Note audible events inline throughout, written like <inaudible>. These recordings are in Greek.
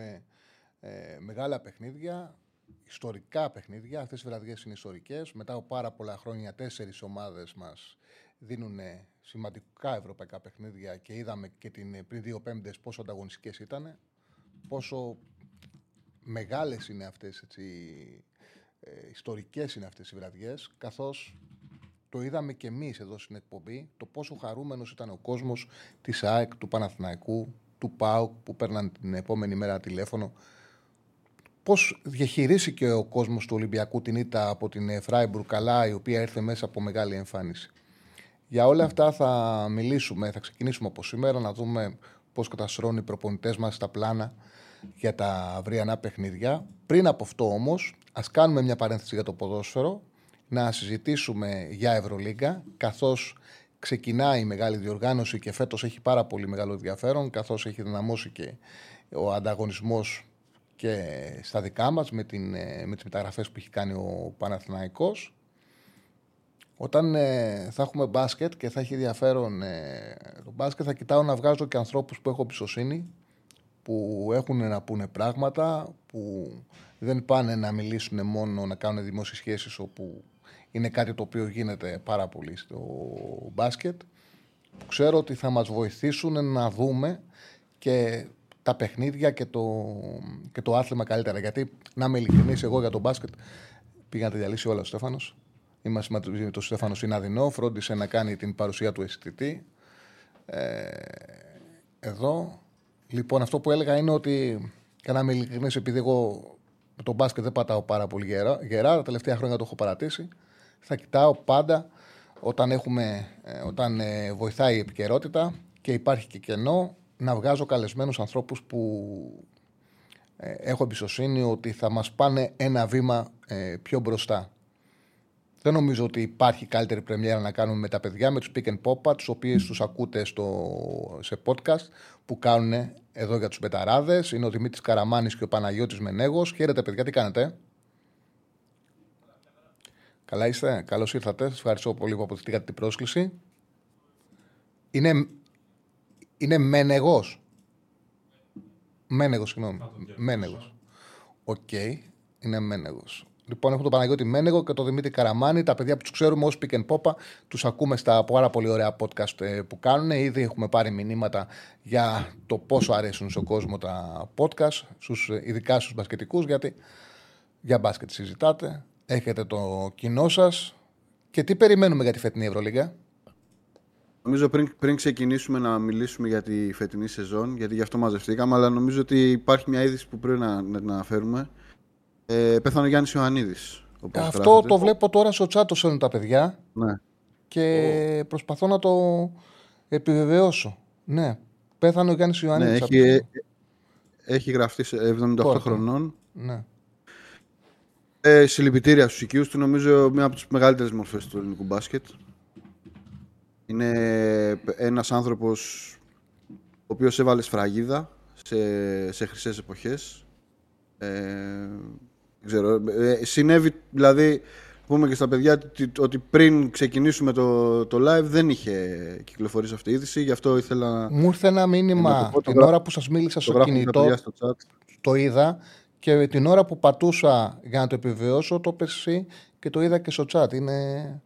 Έχουμε ε, μεγάλα παιχνίδια, ιστορικά παιχνίδια. Αυτές οι βραδιές είναι ιστορικές. Μετά από πάρα πολλά χρόνια, τέσσερις ομάδες μας δίνουν σημαντικά ευρωπαϊκά παιχνίδια και είδαμε και την, πριν δύο πέμπτες πόσο ανταγωνιστικές ήταν. Πόσο μεγάλες είναι αυτές έτσι, ε, ιστορικές είναι αυτές οι βραδιές, καθώς το είδαμε και εμείς εδώ στην εκπομπή, το πόσο χαρούμενος ήταν ο κόσμος της ΑΕΚ, του Παναθηναϊκού, του ΠΑΟΚ που παίρναν την επόμενη μέρα τηλέφωνο. Πώς διαχειρίστηκε ο κόσμος του Ολυμπιακού την ήττα από την Φράιμπουργκ καλά, η οποία ήρθε μέσα από μεγάλη εμφάνιση. Για όλα αυτά θα μιλήσουμε, θα ξεκινήσουμε από σήμερα να δούμε πώς καταστρώνουν οι προπονητές μας τα πλάνα για τα αυριανά παιχνίδια. Πριν από αυτό όμως, ας κάνουμε μια παρένθεση για το ποδόσφαιρο, να συζητήσουμε για Ευρωλίγκα, καθώς ξεκινάει η μεγάλη διοργάνωση και φέτος έχει πάρα πολύ μεγάλο ενδιαφέρον, καθώς έχει δυναμώσει και ο ανταγωνισμός και στα δικά μας με, την, ε, με τις μεταγραφές που έχει κάνει ο Παναθηναϊκός. Όταν ε, θα έχουμε μπάσκετ και θα έχει ενδιαφέρον ε, το μπάσκετ, θα κοιτάω να βγάζω και ανθρώπους που έχω εμπιστοσύνη, που έχουν να πούνε πράγματα, που δεν πάνε να μιλήσουν μόνο, να κάνουν δημόσιες σχέσεις όπου είναι κάτι το οποίο γίνεται πάρα πολύ στο μπάσκετ. Που ξέρω ότι θα μας βοηθήσουν να δούμε και τα παιχνίδια και το, και το άθλημα καλύτερα. Γιατί, να είμαι ειλικρινής, εγώ για το μπάσκετ πήγα να τα διαλύσει όλα ο Στέφανος. Είμαστε με τον Στέφανο Συναδεινό, φρόντισε να κάνει την παρουσία του αισθητή. Ε, εδώ. Λοιπόν, αυτό που έλεγα είναι ότι, για να είμαι ειλικρινής, επειδή εγώ με τον μπάσκετ δεν πατάω πάρα πολύ γερά, γερά τα τελευταία χρόνια το έχω παρατήσει θα κοιτάω πάντα όταν, έχουμε, ε, όταν ε, βοηθάει η επικαιρότητα και υπάρχει και κενό να βγάζω καλεσμένους ανθρώπους που ε, έχω εμπιστοσύνη ότι θα μας πάνε ένα βήμα πιο μπροστά. Δεν νομίζω ότι υπάρχει καλύτερη πρεμιέρα να κάνουμε με τα παιδιά, με τους Pick and Pop, τους οποίους τους ακούτε στο, σε podcast που κάνουν εδώ για τους μπεταράδες. Είναι ο Δημήτρης Καραμάνης και ο Παναγιώτης Μενέγος. Χαίρετε παιδιά, τι κάνετε; Καλά είστε, καλώς ήρθατε. Σας ευχαριστώ πολύ που αποδεχτήκατε την πρόσκληση. Είναι, είναι Μένεγος. Μένεγος, συγγνώμη. Μένεγος. Οκ, είναι Μένεγος. Λοιπόν, έχουμε τον Παναγιώτη Μένεγο και τον Δημήτρη Καραμάνη. Τα παιδιά που τους ξέρουμε ως Pick and Popa, τους ακούμε στα πάρα πολύ ωραία podcast ε, που κάνουν. Ήδη έχουμε πάρει μηνύματα για το πόσο αρέσουν στον κόσμο τα podcast, στους, ε, ειδικά στους μπασκετικούς, γιατί για μπάσκετ συζητάτε έχετε το κοινό σας και τι περιμένουμε για τη φετινή Ευρωλίγα; Νομίζω πριν, πριν ξεκινήσουμε να μιλήσουμε για τη φετινή σεζόν, γιατί γι' αυτό μαζευτήκαμε, αλλά νομίζω ότι υπάρχει μια είδηση που πρέπει να, να την αναφέρουμε. Ε, πέθανε ο Γιάννης Ιωαννίδης. Αυτό το βλέπω τώρα στο τσάτο σε τα παιδιά. Ναι. Και προσπαθώ να το επιβεβαιώσω. Ναι, πέθανε ο Γιάννης Ιωαννίδης. Ναι, έχει, έχει γραφτεί σε 78 χρονών. Ναι. Ε, συλληπιτήρια στους οικείους του, νομίζω μια από τις μεγαλύτερες μορφές του ελληνικού μπάσκετ. Είναι ένας άνθρωπος ο οποίος έβαλε σφραγίδα σε, σε χρυσές εποχές. Ε, ξέρω, ε, συνέβη, δηλαδή, πούμε και στα παιδιά ότι πριν ξεκινήσουμε το, το live δεν είχε κυκλοφορήσει αυτή η είδηση, γι' αυτό ήθελα... Μου ήρθε ένα μήνυμα την ώρα που σας μίλησα στο κινητό, το είδα και την ώρα που πατούσα για να το επιβεβαιώσω, το πέσει και το είδα και στο chat. Είναι.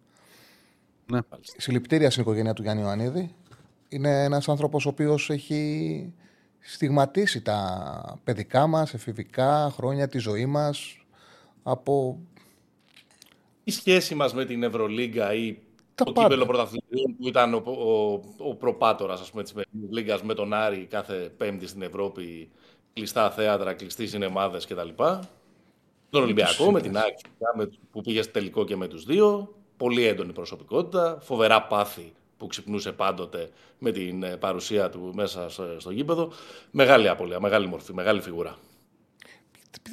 Ναι. Συλληπιτήρια στην οικογένεια του Γιάννη Ιωαννίδη. Είναι ένας άνθρωπος ο οποίος έχει στιγματίσει τα παιδικά μας, εφηβικά χρόνια τη ζωή μας από. Η σχέση μας με την Ευρωλίγκα ή το πάντα. κύπελο πρωταθλητών που ήταν ο, ο, ο προπάτορας ας πούμε, της Λίγκας με τον Άρη κάθε πέμπτη στην Ευρώπη κλειστά θέατρα, κλειστοί σινεμάδες κτλ. Τον Ολυμπιακό με την Άκη που πήγε τελικό και με τους δύο. Πολύ έντονη προσωπικότητα. Φοβερά πάθη που που ξυπνούσε πάντοτε με την ε, παρουσία του μέσα στο γήπεδο. Μεγάλη απολία, μεγάλη μορφή, μεγάλη φιγουρά.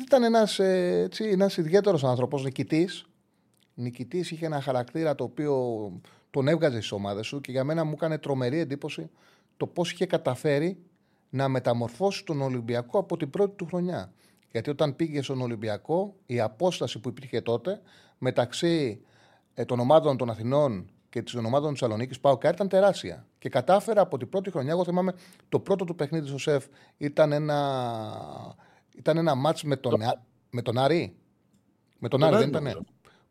Ήταν ένας, έτσι, ένας ιδιαίτερος άνθρωπος, νικητής. Νικητής είχε ένα χαρακτήρα το οποίο τον έβγαζε στις ομάδες σου και για μένα μου έκανε τρομερή εντύπωση το πώς είχε καταφέρει να μεταμορφώσει τον Ολυμπιακό από την πρώτη του χρονιά. Γιατί όταν πήγε στον Ολυμπιακό, η απόσταση που υπήρχε τότε μεταξύ ε, των ομάδων των Αθηνών και των ομάδων τη Θεσσαλονίκης, πάω και ήταν τεράστια. Και κατάφερα από την πρώτη χρονιά, εγώ θυμάμαι το πρώτο του παιχνίδι στο ΣΕΦ ήταν ένα, ήταν ένα μάτς με τον, με τον Άρη. Με τον Άρη, δεν ήταν.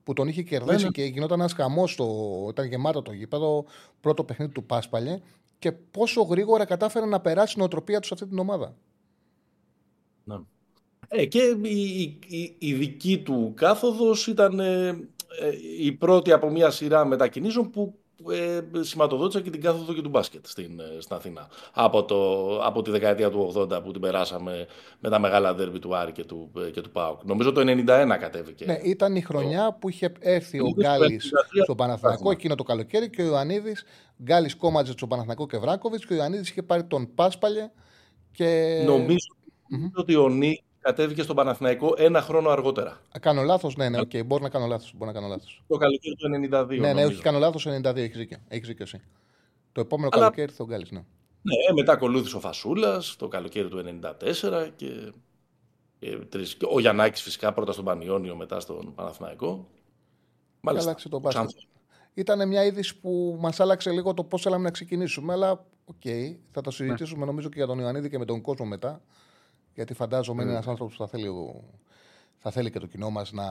Που τον είχε κερδίσει ναι, ναι. και γινόταν ένας χαμός. Ήταν γεμάτο το γήπεδο. Πρώτο παιχνίδι του Πάσπαλε. Και πόσο γρήγορα κατάφερε να περάσει η νοοτροπία τους σε αυτή την ομάδα. Ναι. Ε, και η, η, η, δική του κάθοδος ήταν ε, ε, η πρώτη από μια σειρά μετακινήσεων που ε, σηματοδότησα και την κάθοδο και του μπάσκετ στην, ε, στην Αθήνα. Από, το, από τη δεκαετία του 80 που την περάσαμε με τα μεγάλα δέρμπι του Άρη και του, και του ΠΑΟΚ. Νομίζω το 91 κατέβηκε. Ναι, ήταν η χρονιά που είχε έρθει ο Γκάλης στο Παναθηναϊκό εκείνο το καλοκαίρι και ο Ιωαννίδης, Γκάλης κόμματζε στο Παναθηναϊκό και Βράκοβιτς και ο Ιωαννίδης είχε πάρει τον Πάσπαλε και... Νομίζω mm-hmm. ότι ο Νίκ κατέβηκε στον Παναθηναϊκό ένα χρόνο αργότερα. Α, κάνω λάθος, ναι, ναι, okay. μπορεί να κάνω λάθος. να κάνω λάθος. Το καλοκαίρι του 92. Ναι, ναι, νομίζω. όχι, κάνω λάθος το 92, έχεις δίκιο. Έχεις δίκιο εσύ. Το επόμενο Αλλά... καλοκαίρι θα τον ναι. Ναι, μετά ακολούθησε ο Φασούλας το καλοκαίρι του 94 και, και ο Γιαννάκης φυσικά πρώτα στον Πανιόνιο, μετά στον Παναθηναϊκό. Μάλιστα. Άλλαξε το μπάσκετ. Ήταν μια είδηση που μας άλλαξε λίγο το πώς θέλαμε να ξεκινήσουμε, αλλά OK, okay, θα το συζητήσουμε ναι. νομίζω και για τον Ιωαννίδη και με τον κόσμο μετά. Γιατί φαντάζομαι είναι ένας άνθρωπος που θα θέλει, θα θέλει και το κοινό μας να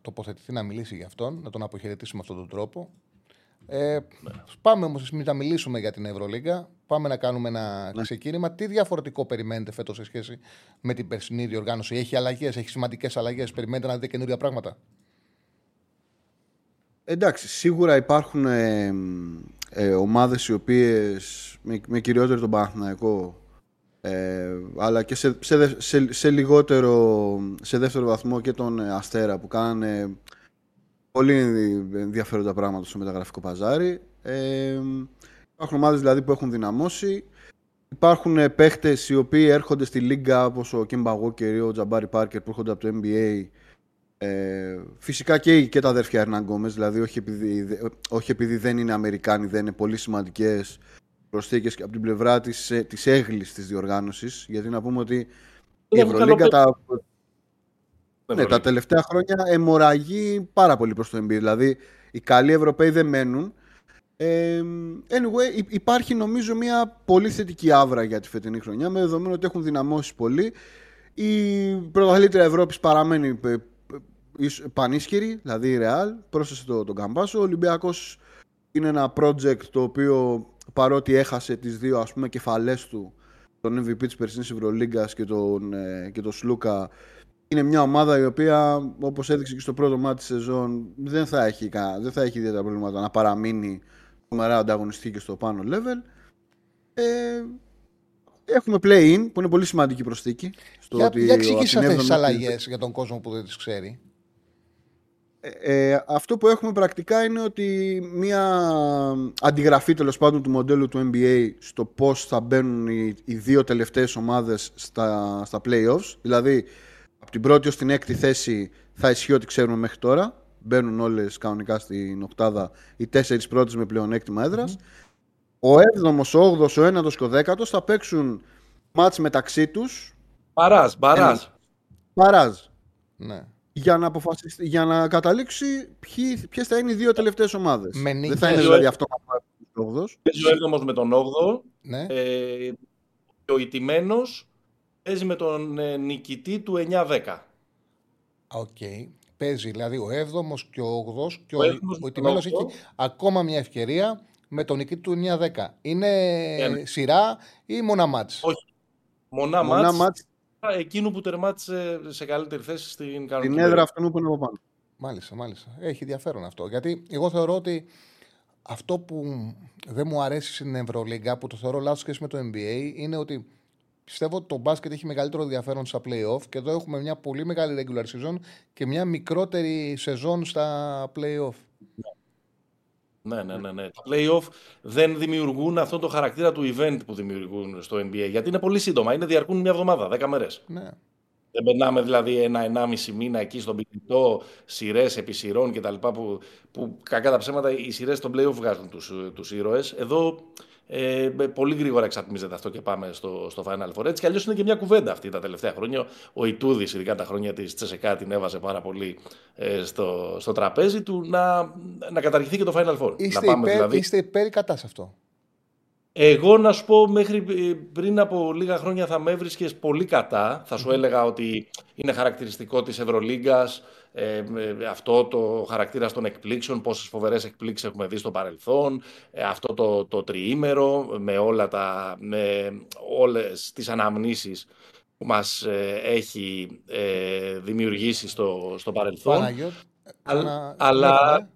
τοποθετηθεί, να μιλήσει για αυτόν, να τον αποχαιρετήσει με αυτόν τον τρόπο. Ε, Πάμε όμως να μιλήσουμε για την Ευρωλίγκα. Πάμε να κάνουμε ένα ναι. ξεκίνημα. Τι διαφορετικό περιμένετε φέτος σε σχέση με την περσινή διοργάνωση, Έχει αλλαγές, έχει σημαντικές αλλαγές; Περιμένετε να δείτε καινούργια πράγματα; Εντάξει, σίγουρα υπάρχουν ε, ε, ομάδες οι οποίες με, με κυριότερο τον Παναθηναϊκό ε, αλλά και σε, σε, σε, σε, λιγότερο, σε δεύτερο βαθμό και τον Αστέρα που κάνανε πολύ ενδιαφέροντα πράγματα στο μεταγραφικό παζάρι. Ε, υπάρχουν ομάδες δηλαδή που έχουν δυναμώσει. Υπάρχουν παίχτες οι οποίοι έρχονται στη Λίγκα όπως ο Κίμπα Walker ή ο Τζαμπάρι Πάρκερ που έρχονται από το NBA. Ε, φυσικά και, και τα αδέρφια Ερναν δηλαδή όχι επειδή, όχι επειδή δεν είναι Αμερικάνοι, δεν είναι πολύ σημαντικές προσθήκες από την πλευρά της της ε, έγκλης της διοργάνωσης. Γιατί να πούμε ότι η Ευρωλίγκα τα, ναι, τα τελευταία χρόνια αιμορραγεί πάρα πολύ προς το NBA. Δηλαδή, οι καλοί Ευρωπαίοι δεν μένουν. Ε, anyway, υπάρχει νομίζω μια πολύ θετική άβρα για τη φετινή χρονιά με δεδομένο ότι έχουν δυναμώσει πολύ. Η πρωταθλήτρια Ευρώπης παραμένει ε, ε, πανίσχυρη, δηλαδή η Real, πρόσθεσε τον το Καμπάσο. Ο Ολυμπιακός είναι ένα project το οποίο παρότι έχασε τις δύο ας πούμε κεφαλές του τον MVP της περσινής Ευρωλίγκας και τον, ε, και τον Σλούκα είναι μια ομάδα η οποία όπως έδειξε και στο πρώτο μάτι της σεζόν δεν θα έχει, δεν θα έχει ιδιαίτερα προβλήματα να παραμείνει τρομερά ανταγωνιστική και στο πάνω level ε, Έχουμε play-in που είναι πολύ σημαντική προσθήκη. Στο για, ότι για εξηγήσει αυτές τις αλλαγές για τον κόσμο που δεν τις ξέρει. Ε, ε, αυτό που έχουμε πρακτικά είναι ότι μια αντιγραφή τέλος πάντων του μοντέλου του NBA στο πώς θα μπαίνουν οι, οι δύο τελευταίες ομάδες στα, στα playoffs. Δηλαδή από την πρώτη ως την έκτη θέση θα ισχύει ό,τι ξέρουμε μέχρι τώρα. Μπαίνουν όλες κανονικά στην οκτάδα οι τέσσερις πρώτες με πλεονέκτημα έδρας. Ο 7ος, ο 8ος, ο 9ος και ο 10ος θα παίξουν μάτς μεταξύ τους. Μπαράζ, μπαράζ Μπαράζ ναι για να, αποφασίσει, για να καταλήξει ποιες θα είναι οι δύο τελευταίες ομάδες. Δεν θα είναι δηλαδή αυτό ο 8 Παίζει ο 7 με τον 8ο. Ναι. Ε, και ο ηττημένος παίζει με τον ε, νικητή του 9-10. OK. Okay. Παίζει δηλαδή ο 7ο και ο 8ο και ο, ο, ηττημένος έχει ακόμα μια ευκαιρία με τον νικητή του 9-10. Είναι yeah. σειρά ή μονά μάτς; Όχι. Μονά, μονά μάτς εκείνου που τερμάτισε σε καλύτερη θέση στην κανονική. Την έδρα αυτού που είναι από πάνω. Μάλιστα, μάλιστα. Έχει ενδιαφέρον αυτό. Γιατί εγώ θεωρώ ότι αυτό που δεν μου αρέσει στην Ευρωλίγκα, που το θεωρώ λάθος σχέση με το NBA, είναι ότι πιστεύω ότι το μπάσκετ έχει μεγαλύτερο ενδιαφέρον στα playoff και εδώ έχουμε μια πολύ μεγάλη regular season και μια μικρότερη σεζόν στα playoff. Ναι, ναι, ναι, ναι. Τα play-off δεν δημιουργούν αυτό το χαρακτήρα του event που δημιουργούν στο NBA. Γιατί είναι πολύ σύντομα. Είναι διαρκούν μια εβδομάδα, δέκα μέρες. Ναι. Δεν περνάμε δηλαδή ένα-ενάμιση μήνα εκεί στον πιτητό, σειρές επί σειρών κτλ. Που, που κακά τα ψέματα οι σειρές των playoff βγάζουν τους τους ήρωες. Εδώ ε, πολύ γρήγορα εξατμίζεται αυτό και πάμε στο, στο Final Four. Έτσι κι αλλιώς είναι και μια κουβέντα αυτή τα τελευταία χρόνια. Ο Ιτούδης, ειδικά τα χρόνια της Τσεσεκά, την έβαζε πάρα πολύ ε, στο, στο τραπέζι του να, να καταργηθεί και το Final Four. Είστε, να πάμε, υπέρ, δηλαδή. είστε υπέρ ή κατά σε αυτό; Εγώ να σου πω, μέχρι ε, πριν από λίγα χρόνια θα με έβρισκες πολύ κατά. Θα σου έλεγα ότι είναι χαρακτηριστικό της Ευρωλίγκας ε, με αυτό το χαρακτήρα των εκπλήξεων, πόσες φοβερές εκπλήξεις έχουμε δει στο παρελθόν, ε, αυτό το, το τριήμερο με, όλα τα, με όλες τις αναμνήσεις που μας ε, έχει ε, δημιουργήσει στο, στο παρελθόν. Παναγιώτη, Αλλά- ένα- αλλά- ναι.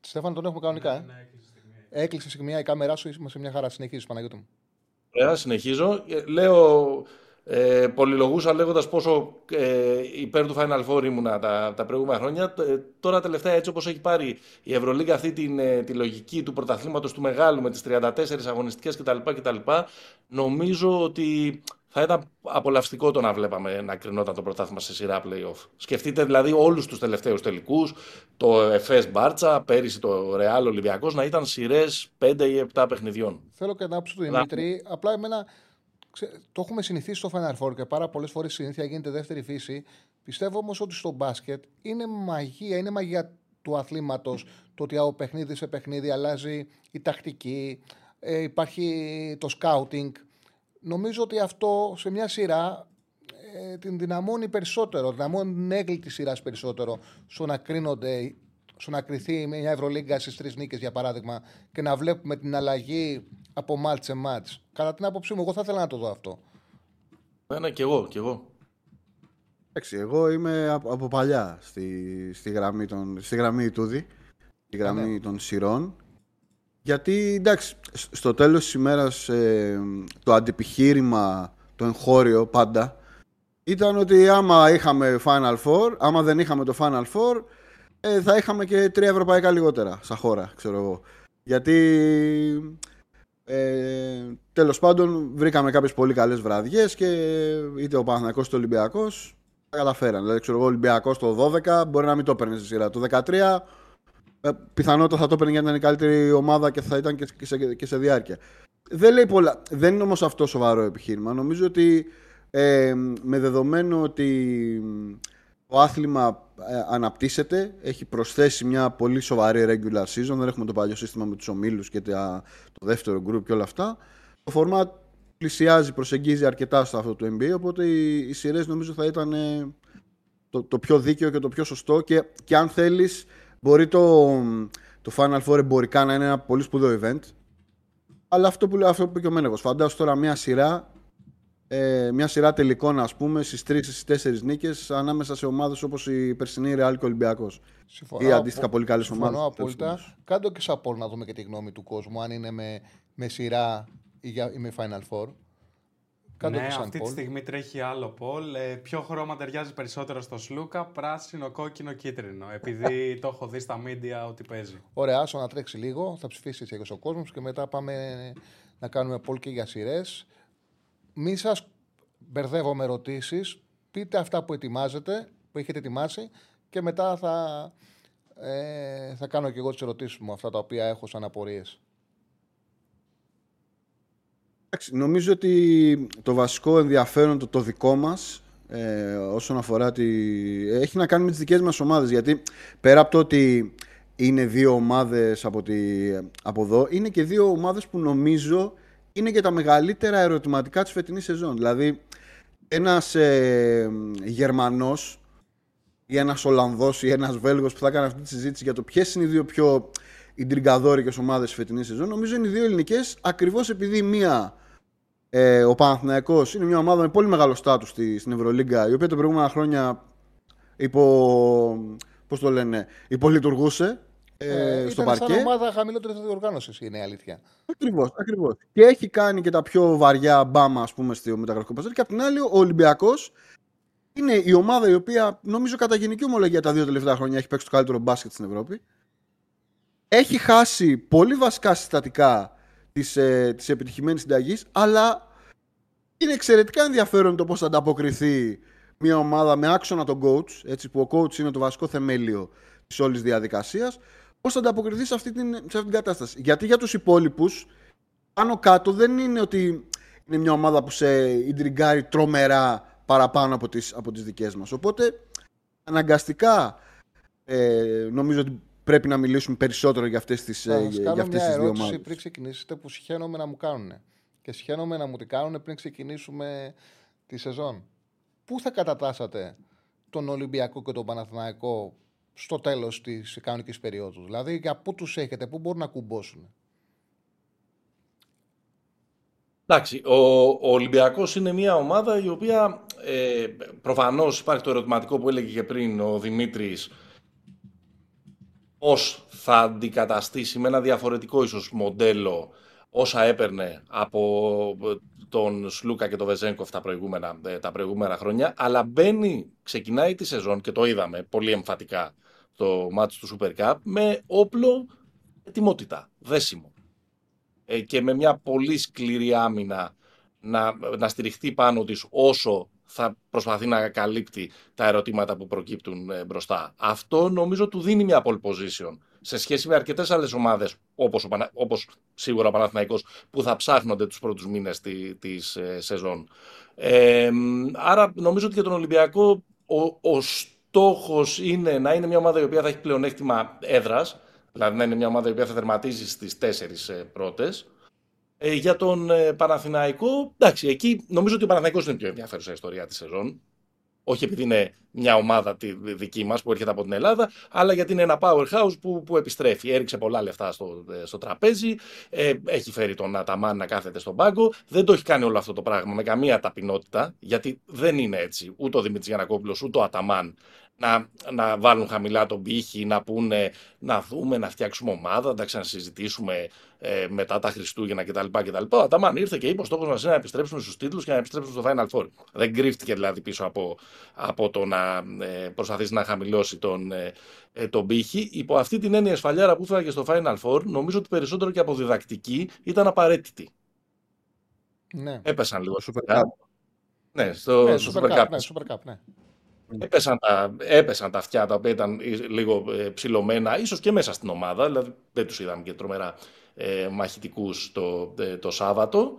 Στέφανο, τον έχουμε κανονικά. Ε. Έκλεισε σε μια η κάμερά σου, είμαστε σε μια χαρά. Συνεχίζεις, Παναγιώτη μου. Ωραία, συνεχίζω. Ε, Λέω, ε, πολυλογούσα λέγοντας πόσο ε, υπέρ του Final Four ήμουνα τα, τα προηγούμενα χρόνια. Ε, τώρα τελευταία έτσι όπως έχει πάρει η Ευρωλίγκα αυτή την, ε, τη λογική του πρωταθλήματος του μεγάλου με τις 34 αγωνιστικές κτλ. κτλ νομίζω ότι θα ήταν απολαυστικό το να βλέπαμε να κρινόταν το πρωτάθλημα σε σειρά play-off. Σκεφτείτε δηλαδή όλους τους τελευταίους τελικούς, το ΕΦΕΣ Μπάρτσα, πέρυσι το Ρεάλ Ολυμπιακός, να ήταν σειρές 5 ή 7 παιχνιδιών. Θέλω και την άποψη του Δημήτρη. Απλά εμένα ξέ- το έχουμε συνηθίσει στο Final Four και πάρα πολλές φορές η συνήθεια γίνεται δεύτερη φύση. Πιστεύω όμως ότι στο μπάσκετ είναι μαγεία, είναι μαγεία του αθλήματος το ότι από παιχνίδι σε παιχνίδι αλλάζει η τακτική, ε, υπάρχει το scouting. Νομίζω ότι αυτό σε μια σειρά ε, την δυναμώνει περισσότερο, δυναμώνει την έγκλη της σειράς περισσότερο στο να κρίνονται, στο να κρυθεί μια Ευρωλίγκα στις τρεις νίκες για παράδειγμα και να βλέπουμε την αλλαγή από μάτς σε μάτς. Κατά την άποψή μου, εγώ θα ήθελα να το δω αυτό. Ναι, ναι, κι εγώ, κι εγώ. Εντάξει, εγώ είμαι από, από παλιά στη, στη γραμμή, των, στη γραμμή Τούδη, στη γραμμή ναι. των σειρών. Γιατί, εντάξει, σ- στο τέλος της ημέρας ε, το αντιπιχείρημα, το εγχώριο πάντα, ήταν ότι άμα είχαμε Final Four, άμα δεν είχαμε το Final Four, ε, θα είχαμε και τρία ευρωπαϊκά λιγότερα σαν χώρα, ξέρω εγώ. Γιατί ε, τέλος πάντων βρήκαμε κάποιες πολύ καλές βραδιές και είτε ο Παναθηναϊκός είτε ο Ολυμπιακός τα καταφέραν. Δηλαδή, ξέρω εγώ, ο Ολυμπιακός το 12 μπορεί να μην το έπαιρνε στη σειρά. Το 13 ε, πιθανότατα θα το έπαιρνε γιατί ήταν η καλύτερη ομάδα και θα ήταν και, και, σε, και σε διάρκεια. Δεν λέει πολλά. Δεν είναι όμως αυτό σοβαρό επιχείρημα. Νομίζω ότι ε, με δεδομένο ότι το άθλημα ε, αναπτύσσεται, έχει προσθέσει μια πολύ σοβαρή regular season, δεν έχουμε το παλιό σύστημα με τους ομίλους και τα, το δεύτερο group και όλα αυτά. Το format πλησιάζει, προσεγγίζει αρκετά στο αυτό το NBA, οπότε οι, οι σειρές νομίζω θα ήταν ε, το, το πιο δίκαιο και το πιο σωστό. Και, και αν θέλεις μπορεί το, το Final Four εμπορικά να είναι ένα πολύ σπουδαίο event. Αλλά αυτό που, λέω- αυτό που είπε και ο Μένεγος, φαντάσου τώρα μια σειρά ε, μια σειρά τελικών ας πούμε στις 3 στις 4 νίκες ανάμεσα σε ομάδες όπως η περσινή Real και ο Ολυμπιακός Συμφωνώ, ή αντίστοιχα απο- πολύ καλές συμφωνώ ομάδες. απόλυτα. Κάντο και σαν να δούμε και τη γνώμη του κόσμου, αν είναι με, με σειρά ή, για, ή με Final Four. Κάντο ναι, και σαν αυτή τη poll. στιγμή τρέχει άλλο πόλ. Ε, ποιο χρώμα ταιριάζει περισσότερο στο Σλούκα, πράσινο, κόκκινο, κίτρινο. Επειδή το έχω δει στα media ότι παίζει. Ωραία, άσο να τρέξει λίγο, θα ψηφίσει έτσι ο κόσμος και μετά πάμε να κάνουμε poll και για σειρές. Μη σας μπερδεύω με ερωτήσεις. Πείτε αυτά που ετοιμάζετε, που έχετε ετοιμάσει και μετά θα, ε, θα κάνω και εγώ τις ερωτήσεις μου, αυτά τα οποία έχω σαν απορίες. Εντάξει, νομίζω ότι το βασικό ενδιαφέρον το, το δικό μας ε, όσον αφορά τη... έχει να κάνει με τις δικές μας ομάδες γιατί πέρα από το ότι είναι δύο ομάδες από, τη... από εδώ είναι και δύο ομάδες που νομίζω είναι και τα μεγαλύτερα ερωτηματικά της φετινής σεζόν. Δηλαδή ένας ε, Γερμανός ή ένας Ολλανδός ή ένας Βέλγος που θα έκανε αυτή τη συζήτηση για το ποιες είναι οι δύο πιο ιντριγκαδόρικες ομάδες της φετινής σεζόν νομίζω είναι οι δύο ελληνικές ακριβώς επειδή η μία ε, ο Παναθηναϊκός είναι μια ομάδα με πολύ μεγάλο στάτους στη, στην Ευρωλίγκα η οποία τα προηγούμενα χρόνια υπο, πώς το λένε, υπολειτουργούσε ε, στο ήταν παρκέ. σαν ομάδα χαμηλότερης διοργάνωση, είναι η αλήθεια. Ακριβώς, ακριβώς. Και έχει κάνει και τα πιο βαριά μπάμα, ας πούμε, στο μεταγραφικό παζάρι. Και απ' την άλλη, ο Ολυμπιακός είναι η ομάδα η οποία, νομίζω, κατά γενική ομολογία τα δύο τελευταία χρόνια έχει παίξει το καλύτερο μπάσκετ στην Ευρώπη. έχει χάσει πολύ βασικά συστατικά της, ε, της επιτυχημένης συνταγής, αλλά είναι εξαιρετικά ενδιαφέρον το πώς θα ανταποκριθεί μια ομάδα με άξονα τον coach, έτσι, που ο coach είναι το βασικό θεμέλιο της όλης διαδικασίας, πώς θα ανταποκριθείς σε αυτή, την, σε αυτή την κατάσταση. Γιατί για τους υπόλοιπους, πάνω κάτω δεν είναι ότι είναι μια ομάδα που σε ιντριγκάρει τρομερά παραπάνω από τις, από τις δικές μας. Οπότε, αναγκαστικά, ε, νομίζω ότι πρέπει να μιλήσουμε περισσότερο για αυτές τις, Θα ε, σας για κάνω αυτές μια τις δύο ερώτηση ομάδες. πριν ξεκινήσετε που συχαίνομαι να μου κάνουν. Και συχαίνομαι να μου την κάνουν πριν ξεκινήσουμε τη σεζόν. Πού θα κατατάσσατε τον Ολυμπιακό και τον Παναθηναϊκό στο τέλος της κανονικής περίοδου. Δηλαδή, για πού τους έχετε, πού μπορούν να κουμπώσουν. Εντάξει, ο, ο Ολυμπιακός είναι μια ομάδα η οποία ε, προφανώς υπάρχει το ερωτηματικό που έλεγε και πριν ο Δημήτρης πώς θα αντικαταστήσει με ένα διαφορετικό ίσως μοντέλο όσα έπαιρνε από τον Σλούκα και τον Βεζέγκοφ τα προηγούμενα, ε, τα προηγούμενα χρόνια αλλά μπαίνει, ξεκινάει τη σεζόν και το είδαμε πολύ εμφατικά το μάτς του Super Cup με όπλο ετοιμότητα, δέσιμο ε, και με μια πολύ σκληρή άμυνα να, να στηριχτεί πάνω της όσο θα προσπαθεί να καλύπτει τα ερωτήματα που προκύπτουν ε, μπροστά. Αυτό νομίζω του δίνει μια pole position σε σχέση με αρκετές άλλες ομάδες όπως, ο Πανα- όπως σίγουρα ο Παναθηναϊκός που θα ψάχνονται τους πρώτους μήνες τη, της ε, σεζόν. Ε, μ, άρα νομίζω ότι για τον Ολυμπιακό ο, ο στόχος είναι να είναι μια ομάδα η οποία θα έχει πλεονέκτημα έδρας δηλαδή να είναι μια ομάδα η οποία θα τερματίζει στις τέσσερις ε, πρώτες. Ε, για τον ε, Παναθηναϊκό, εντάξει, εκεί νομίζω ότι ο Παναθηναϊκός είναι η πιο ενδιαφέρουσα ιστορία της σεζόν. Όχι επειδή είναι μια ομάδα τη δική μας που έρχεται από την Ελλάδα, αλλά γιατί είναι ένα powerhouse που, που επιστρέφει. Έριξε πολλά λεφτά στο, ε, στο τραπέζι, ε, έχει φέρει τον Αταμάν να κάθεται στον πάγκο. Δεν το έχει κάνει όλο αυτό το πράγμα με καμία ταπεινότητα, γιατί δεν είναι έτσι. Ούτε ο Δημήτρης Γιανακόπουλος, ούτε ο Αταμάν να, να βάλουν χαμηλά τον πύχη, να πούνε να δούμε, να φτιάξουμε ομάδα, να ξανασυζητήσουμε ε, μετά τα Χριστούγεννα κτλ. κτλ. Ο Αταμάν ήρθε και είπε: Ο στόχος μας είναι να επιστρέψουμε στους τίτλους και να επιστρέψουμε στο Final Four. Δεν κρύφτηκε δηλαδή πίσω από, από το να ε, προσπαθήσει να χαμηλώσει τον, ε, ε, τον πύχη. Υπό αυτή την έννοια, η σφαλιάρα που έφαγε στο Final Four, νομίζω ότι περισσότερο και από διδακτική ήταν απαραίτητη. Ναι. Έπεσαν λίγο. Στο Super στα- Cup. Ναι, στο, ναι, στο Super Super Cup, Cup. ναι, Super Cup, ναι. Έπεσαν τα, έπεσαν τα αυτιά τα οποία ήταν λίγο ε, ψηλωμένα, ίσως και μέσα στην ομάδα, δηλαδή δεν τους είδαμε και τρομερά ε, μαχητικούς το, ε, το Σάββατο.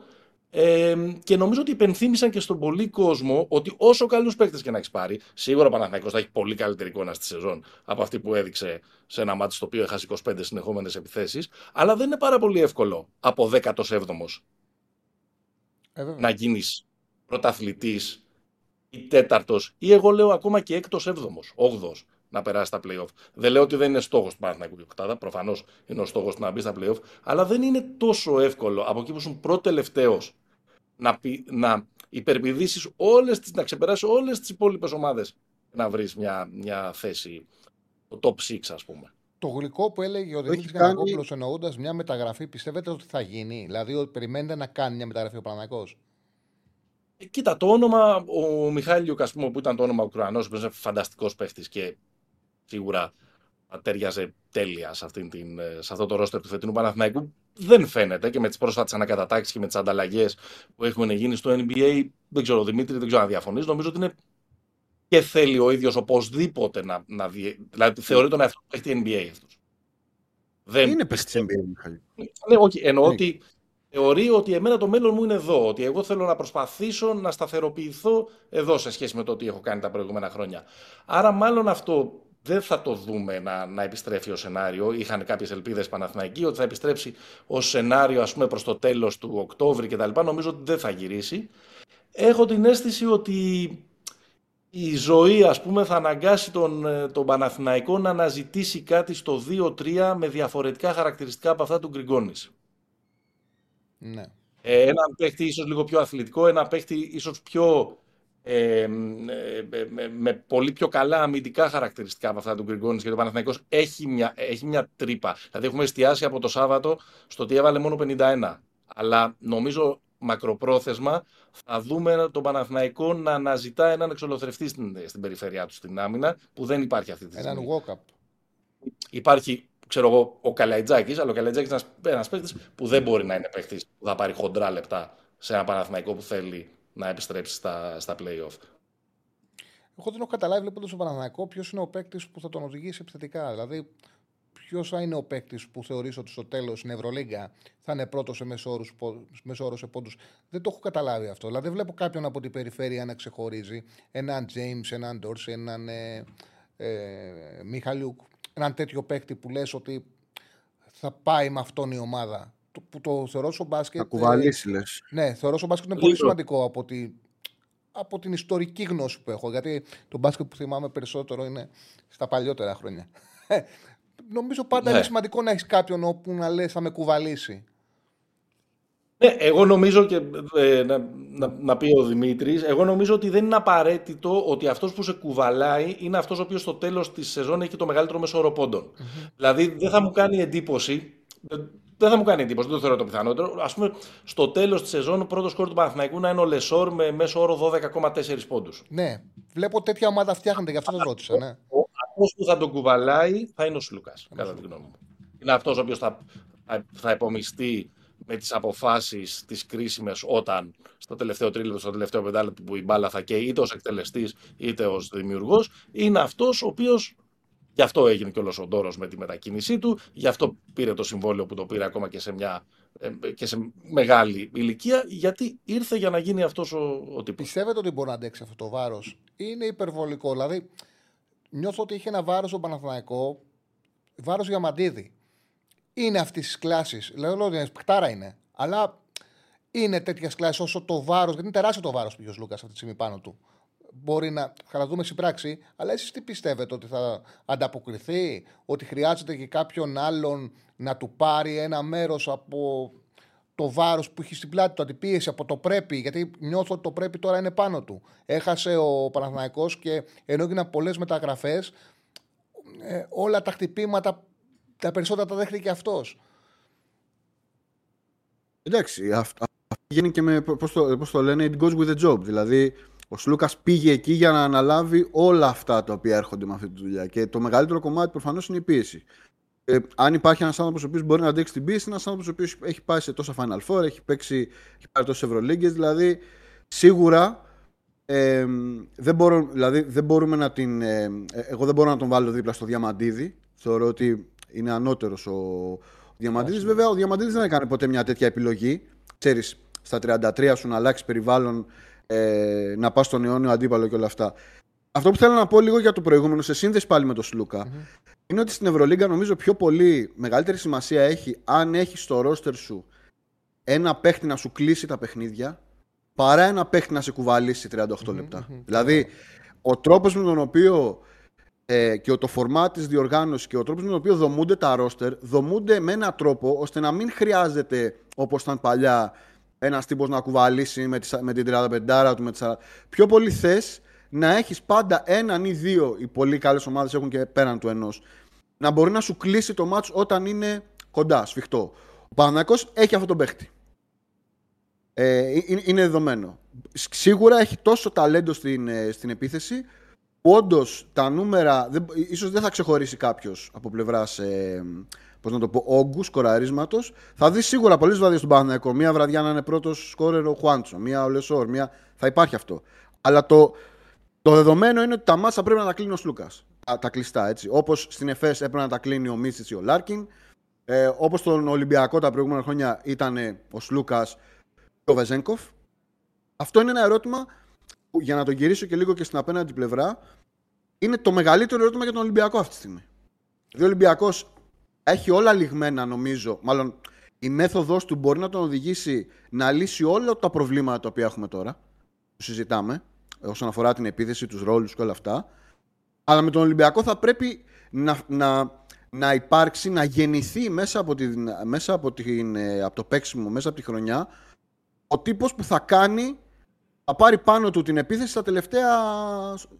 Ε, και νομίζω ότι υπενθύμησαν και στον πολύ κόσμο ότι όσο καλούς παίκτες και να έχεις πάρει, σίγουρα ο Παναθηναϊκός θα έχει πολύ καλύτερη εικόνα στη σεζόν από αυτή που έδειξε σε ένα μάτι στο οποίο έχασε 25 συνεχόμενες επιθέσεις, αλλά δεν είναι πάρα πολύ εύκολο από 17ος Ε, βέβαια. να γίνεις πρωταθλητής ή τέταρτος ή εγώ λέω ακόμα και έκτος, έβδομος, όγδος να περάσει στα play-off. Δεν λέω ότι δεν είναι στόχος του Παναθηναϊκού και οκτάδα, προφανώς είναι ο στόχος του να μπει στα play-off, αλλά δεν είναι τόσο εύκολο από εκεί που ήσουν πρώτο-τελευταίος να, πη- να υπερπηδήσεις όλες τις, να ξεπεράσεις όλες τις υπόλοιπες ομάδες να βρεις μια, μια θέση, το top 6 ας πούμε. Το γλυκό που έλεγε ο έχει Δημήτρης κάνει- Γιανακόπουλο εννοώντας μια μεταγραφή, πιστεύετε ότι θα γίνει; Δηλαδή, ότι περιμένετε να κάνει μια μεταγραφή ο Παναγικό. Ε, Κοίτα, το όνομα, ο Μιχάλιουκ, ας πούμε, που ήταν το όνομα Ουκρανός, που είναι φανταστικός παίχτης και σίγουρα θα τέριαζε τέλεια σε, αυτήν την, ε, σε αυτό το ρόστερ του φετινού Παναθηναϊκού. Δεν φαίνεται και με τις πρόσφατες ανακατατάξεις και με τις ανταλλαγές που έχουν γίνει στο NBA. Δεν ξέρω, Δημήτρη, δεν ξέρω αν διαφωνείς. Νομίζω ότι είναι και θέλει ο ίδιος οπωσδήποτε να, να δει. Δηλαδή, θεωρεί τον εαυτό του παίχτη NBA αυτός. Δεν Είναι παίχτης NBA, Μιχάλη. ναι, όχι. Εννοώ Ναι. ότι θεωρεί ότι εμένα το μέλλον μου είναι εδώ. Ότι εγώ θέλω να προσπαθήσω να σταθεροποιηθώ εδώ σε σχέση με το τι έχω κάνει τα προηγούμενα χρόνια. Άρα, μάλλον αυτό δεν θα το δούμε να, να επιστρέφει ω σενάριο. Είχαν κάποιες ελπίδες Παναθηναϊκοί ότι θα επιστρέψει ω σενάριο, ας πούμε, προς το τέλος του Οκτώβρη κτλ. Νομίζω ότι δεν θα γυρίσει. Έχω την αίσθηση ότι η ζωή, ας πούμε, θα αναγκάσει τον, ε, τον Παναθηναϊκό να αναζητήσει κάτι στο 2-3 με διαφορετικά χαρακτηριστικά από αυτά του Γκριγκόνης. Ναι. Ε, έναν παίχτη ίσως λίγο πιο αθλητικό, ένα παίχτη ίσως πιο ε, μ, ε, ε, με, με πολύ πιο καλά αμυντικά χαρακτηριστικά από αυτά του Γκριγκόνης γιατί ο Παναθηναϊκός έχει μια, έχει μια τρύπα. Δηλαδή έχουμε εστιάσει από το Σάββατο στο ότι έβαλε μόνο 51. Αλλά νομίζω μακροπρόθεσμα θα δούμε τον Παναθηναϊκό να αναζητά έναν εξολοθρευτή στην, στην περιφέρειά του στην άμυνα που δεν υπάρχει αυτή τη στιγμή. Έναν walk-up. Υπάρχει ξέρω εγώ, ο Καλαϊτζάκης, αλλά ο Καλαϊτζάκης είναι ένας παίκτης που δεν μπορεί να είναι παίκτης που θα πάρει χοντρά λεπτά σε ένα Παναθηναϊκό που θέλει να επιστρέψει στα, στα playoff. Εγώ δεν έχω καταλάβει βλέποντας τον Παναθηναϊκό ποιος είναι ο παίκτης που θα τον οδηγήσει επιθετικά. Δηλαδή, ποιος θα είναι ο παίκτης που θεωρείς ότι στο τέλος στην Ευρωλίγκα θα είναι πρώτος σε μέσο όρο σε πόντους. Δεν το έχω καταλάβει αυτό. Δηλαδή, δεν βλέπω κάποιον από την περιφέρεια να ξεχωρίζει. Έναν James, έναν Ντόρση, έναν ε, ε, Μιχαλιούκ. Έναν τέτοιο παίκτη που λες ότι θα πάει με αυτόν η ομάδα. Το, που το θεωρώ στο μπάσκετ. Να κουβαλήσει, ε, λες. Ναι, θεωρώ στο μπάσκετ είναι πολύ σημαντικό από, τη, από την ιστορική γνώση που έχω. Γιατί το μπάσκετ που θυμάμαι περισσότερο είναι στα παλιότερα χρόνια. <laughs> νομίζω πάντα ναι. είναι σημαντικό να έχεις κάποιον όπου να λες θα με κουβαλήσει. Ναι, εγώ νομίζω και ε, να, να, να, πει ο Δημήτρης, εγώ νομίζω ότι δεν είναι απαραίτητο ότι αυτός που σε κουβαλάει είναι αυτός ο οποίος στο τέλος της σεζόν έχει το μεγαλύτερο μέσο όρο Δηλαδή δεν θα μου κάνει εντύπωση. Δεν θα μου κάνει εντύπωση, δεν το θεωρώ το πιθανότερο. Α πούμε, στο τέλος της σεζόν, ο πρώτο κόρ του Παναθηναϊκού να είναι ο Λεσόρ με μέσο όρο 12,4 πόντους. Ναι, βλέπω τέτοια ομάδα φτιάχνεται, γι' αυτό το ρώτησα. Ναι αυτός που θα τον κουβαλάει θα είναι ο Σλούκα, κατά τη γνώμη μου. Είναι αυτός ο οποίος θα, θα επομιστεί με τις αποφάσεις τις κρίσιμες όταν στο τελευταίο τρίλεπτο, στο τελευταίο πεντάλεπτο που η μπάλα θα καίει είτε ως εκτελεστής είτε ως δημιουργός. Είναι αυτός ο οποίος Γι' αυτό έγινε και όλο ο Ντόρος με τη μετακίνησή του. Γι' αυτό πήρε το συμβόλαιο που το πήρε ακόμα και σε, μια, ε, και σε μεγάλη ηλικία. Γιατί ήρθε για να γίνει αυτός ο, ο τύπος. Πιστεύετε ότι μπορεί να αντέξει αυτό το βάρος, είναι υπερβολικό. Δηλαδή, νιώθω ότι είχε ένα βάρος στον Παναθηναϊκό, βάρος για μαντίδι. Είναι αυτής της κλάσης. Λέω ότι παιχτάρα είναι. Αλλά είναι τέτοιας κλάσης όσο το βάρος. Γιατί είναι τεράστιο το βάρος που ο Λούκας αυτή τη στιγμή πάνω του. Μπορεί να θα δούμε στην πράξη, αλλά εσείς τι πιστεύετε, ότι θα ανταποκριθεί, ότι χρειάζεται και κάποιον άλλον να του πάρει ένα μέρος από το βάρος που έχει στην πλάτη του, αντιπίεση από το πρέπει, γιατί νιώθω ότι το πρέπει τώρα είναι πάνω του. Έχασε ο Παναθηναϊκός και ενώ έγιναν πολλές μεταγραφές, ε, όλα τα χτυπήματα, τα περισσότερα τα δέχτηκε αυτός. Εντάξει, αυτό γίνει και με, πώς το, πώς το λένε, it goes with the job. Δηλαδή, ο Σλούκας πήγε εκεί για να αναλάβει όλα αυτά τα οποία έρχονται με αυτή τη δουλειά. Και το μεγαλύτερο κομμάτι προφανώς είναι η πίεση ε, αν υπάρχει ένας άνθρωπος ο οποίος μπορεί να αντέξει την πίστη, είναι ένας άνθρωπος ο οποίος έχει πάει σε τόσα Final Four, έχει, παίξει, έχει πάρει τόσες Ευρωλίγκες. Δηλαδή, σίγουρα ε, δεν, μπορώ, δηλαδή, δεν μπορούμε να την. Ε, εγώ δεν μπορώ να τον βάλω δίπλα στο Διαμαντίδη. Θεωρώ ότι είναι ανώτερος ο, ο Διαμαντίδη. Βέβαια, ο Διαμαντίδης δεν έκανε ποτέ μια τέτοια επιλογή. Ξέρεις, στα 33 σου να αλλάξει περιβάλλον, ε, να πας στον αιώνιο αντίπαλο και όλα αυτά. Αυτό που θέλω να πω λίγο για το προηγούμενο, σε σύνδεση πάλι με τον Σλούκα, είναι ότι στην Ευρωλίγκα νομίζω πιο πολύ μεγαλύτερη σημασία έχει αν έχει στο ρόστερ σου ένα παίχτη να σου κλείσει τα παιχνίδια παρά ένα παίχτη να σε κουβαλήσει 38 λεπτα Δηλαδή, ο τρόπος με τον οποίο ε, και το φορμά τη διοργάνωση και ο τρόπο με τον οποίο δομούνται τα ρόστερ δομούνται με έναν τρόπο ώστε να μην χρειάζεται όπω ήταν παλιά ένα τύπο να κουβαλήσει με, με την 35 του. Με τις... Πιο πολύ θε να έχει πάντα έναν ή δύο, οι πολύ καλέ ομάδε έχουν και πέραν του ενό, να μπορεί να σου κλείσει το μάτσο όταν είναι κοντά, σφιχτό. Ο Παναθηναϊκός έχει αυτό τον παίχτη. Ε, είναι δεδομένο. Σίγουρα έχει τόσο ταλέντο στην, ε, στην επίθεση που όντως τα νούμερα. Δεν, ίσως δεν θα ξεχωρίσει κάποιος από πλευράς. Ε, πώς να το πω, όγκου σκοραρίσματος. Θα δεις σίγουρα πολλές βραδιέ στον Παναθηναϊκό. Μία βραδιά να είναι πρώτος σκόρερ ο Χουάντσο, μία ο Λεσόρ, μία. Θα υπάρχει αυτό. Αλλά το, το δεδομένο είναι ότι τα μάτσα πρέπει να τα κλείνει ο Σλούκας. Τα, κλειστά έτσι. Όπως στην ΕΦΕΣ έπρεπε να τα κλείνει ο Μίτσιτς ή ο Λάρκιν. Ε, Όπως στον Ολυμπιακό τα προηγούμενα χρόνια ήταν ο Σλούκας και ο Βεζένκοφ. Αυτό είναι ένα ερώτημα που για να το γυρίσω και λίγο και στην απέναντι πλευρά είναι το μεγαλύτερο ερώτημα για τον Ολυμπιακό αυτή τη στιγμή. Δηλαδή ο Ολυμπιακός έχει όλα λυμένα νομίζω. Μάλλον η μέθοδος του μπορεί να τον οδηγήσει να λύσει όλα τα προβλήματα τα οποία έχουμε τώρα. Που συζητάμε όσον αφορά την επίθεση, τους ρόλους και όλα αυτά. Αλλά με τον Ολυμπιακό θα πρέπει να, να, να υπάρξει, να γεννηθεί μέσα από, την, μέσα από, την, ε, από το παίξιμο, μέσα από τη χρονιά, ο τύπος που θα κάνει, θα πάρει πάνω του την επίθεση στα τελευταία,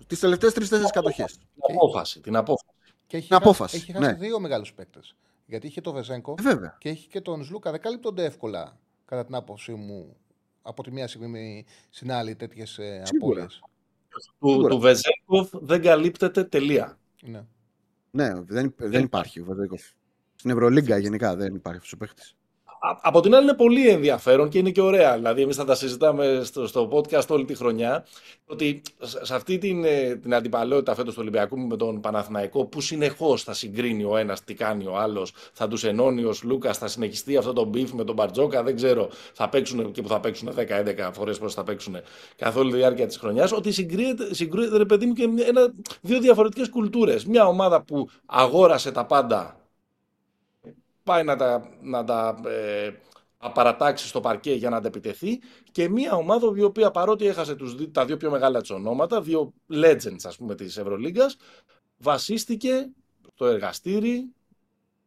τις τελευταίες τρεις-τέσσερις κατοχές. Την απόφαση. Την απόφαση. Και έχει, την απόφαση. Έχει χάσει ναι. δύο μεγάλους παίκτες. Γιατί είχε το Βεζέγκο ε, και έχει και τον Σλούκα. Δεν καλύπτονται εύκολα, κατά την άποψή μου, από τη μία στιγμή στην άλλη τέτοιες απώλειες. Του, του Βεζένκοφ δεν καλύπτεται τελεία. Ναι, ναι δεν, δεν υπάρχει ο Βεζένκοφ. Στην Ευρωλίγκα γενικά δεν υπάρχει αυτός ο παίχτη από την άλλη είναι πολύ ενδιαφέρον και είναι και ωραία. Δηλαδή, εμείς θα τα συζητάμε στο, στο podcast όλη τη χρονιά. Ότι σε αυτή την, ε, την αντιπαλότητα φέτος του Ολυμπιακού με τον Παναθηναϊκό, που συνεχώς θα συγκρίνει ο ένας τι κάνει ο άλλος, θα τους ενώνει ο Σλούκας, θα συνεχιστεί αυτό το beef με τον Μπαρτζώκα, δεν ξέρω, θα παίξουν και που θα παίξουν 10-11 φορές πώς θα παίξουν καθ' όλη τη διάρκεια της χρονιάς. Ότι συγκρίνεται, συγκρίνεται ρε παιδί μου, και ένα, δύο διαφορετικές κουλτούρες. Μια ομάδα που αγόρασε τα πάντα πάει να τα, να τα ε, απαρατάξει στο παρκέ για να αντεπιτεθεί και μια ομάδα η οποία παρότι έχασε τους, τα δύο πιο μεγάλα της ονόματα, δύο legends ας πούμε της Ευρωλίγκας, βασίστηκε στο εργαστήρι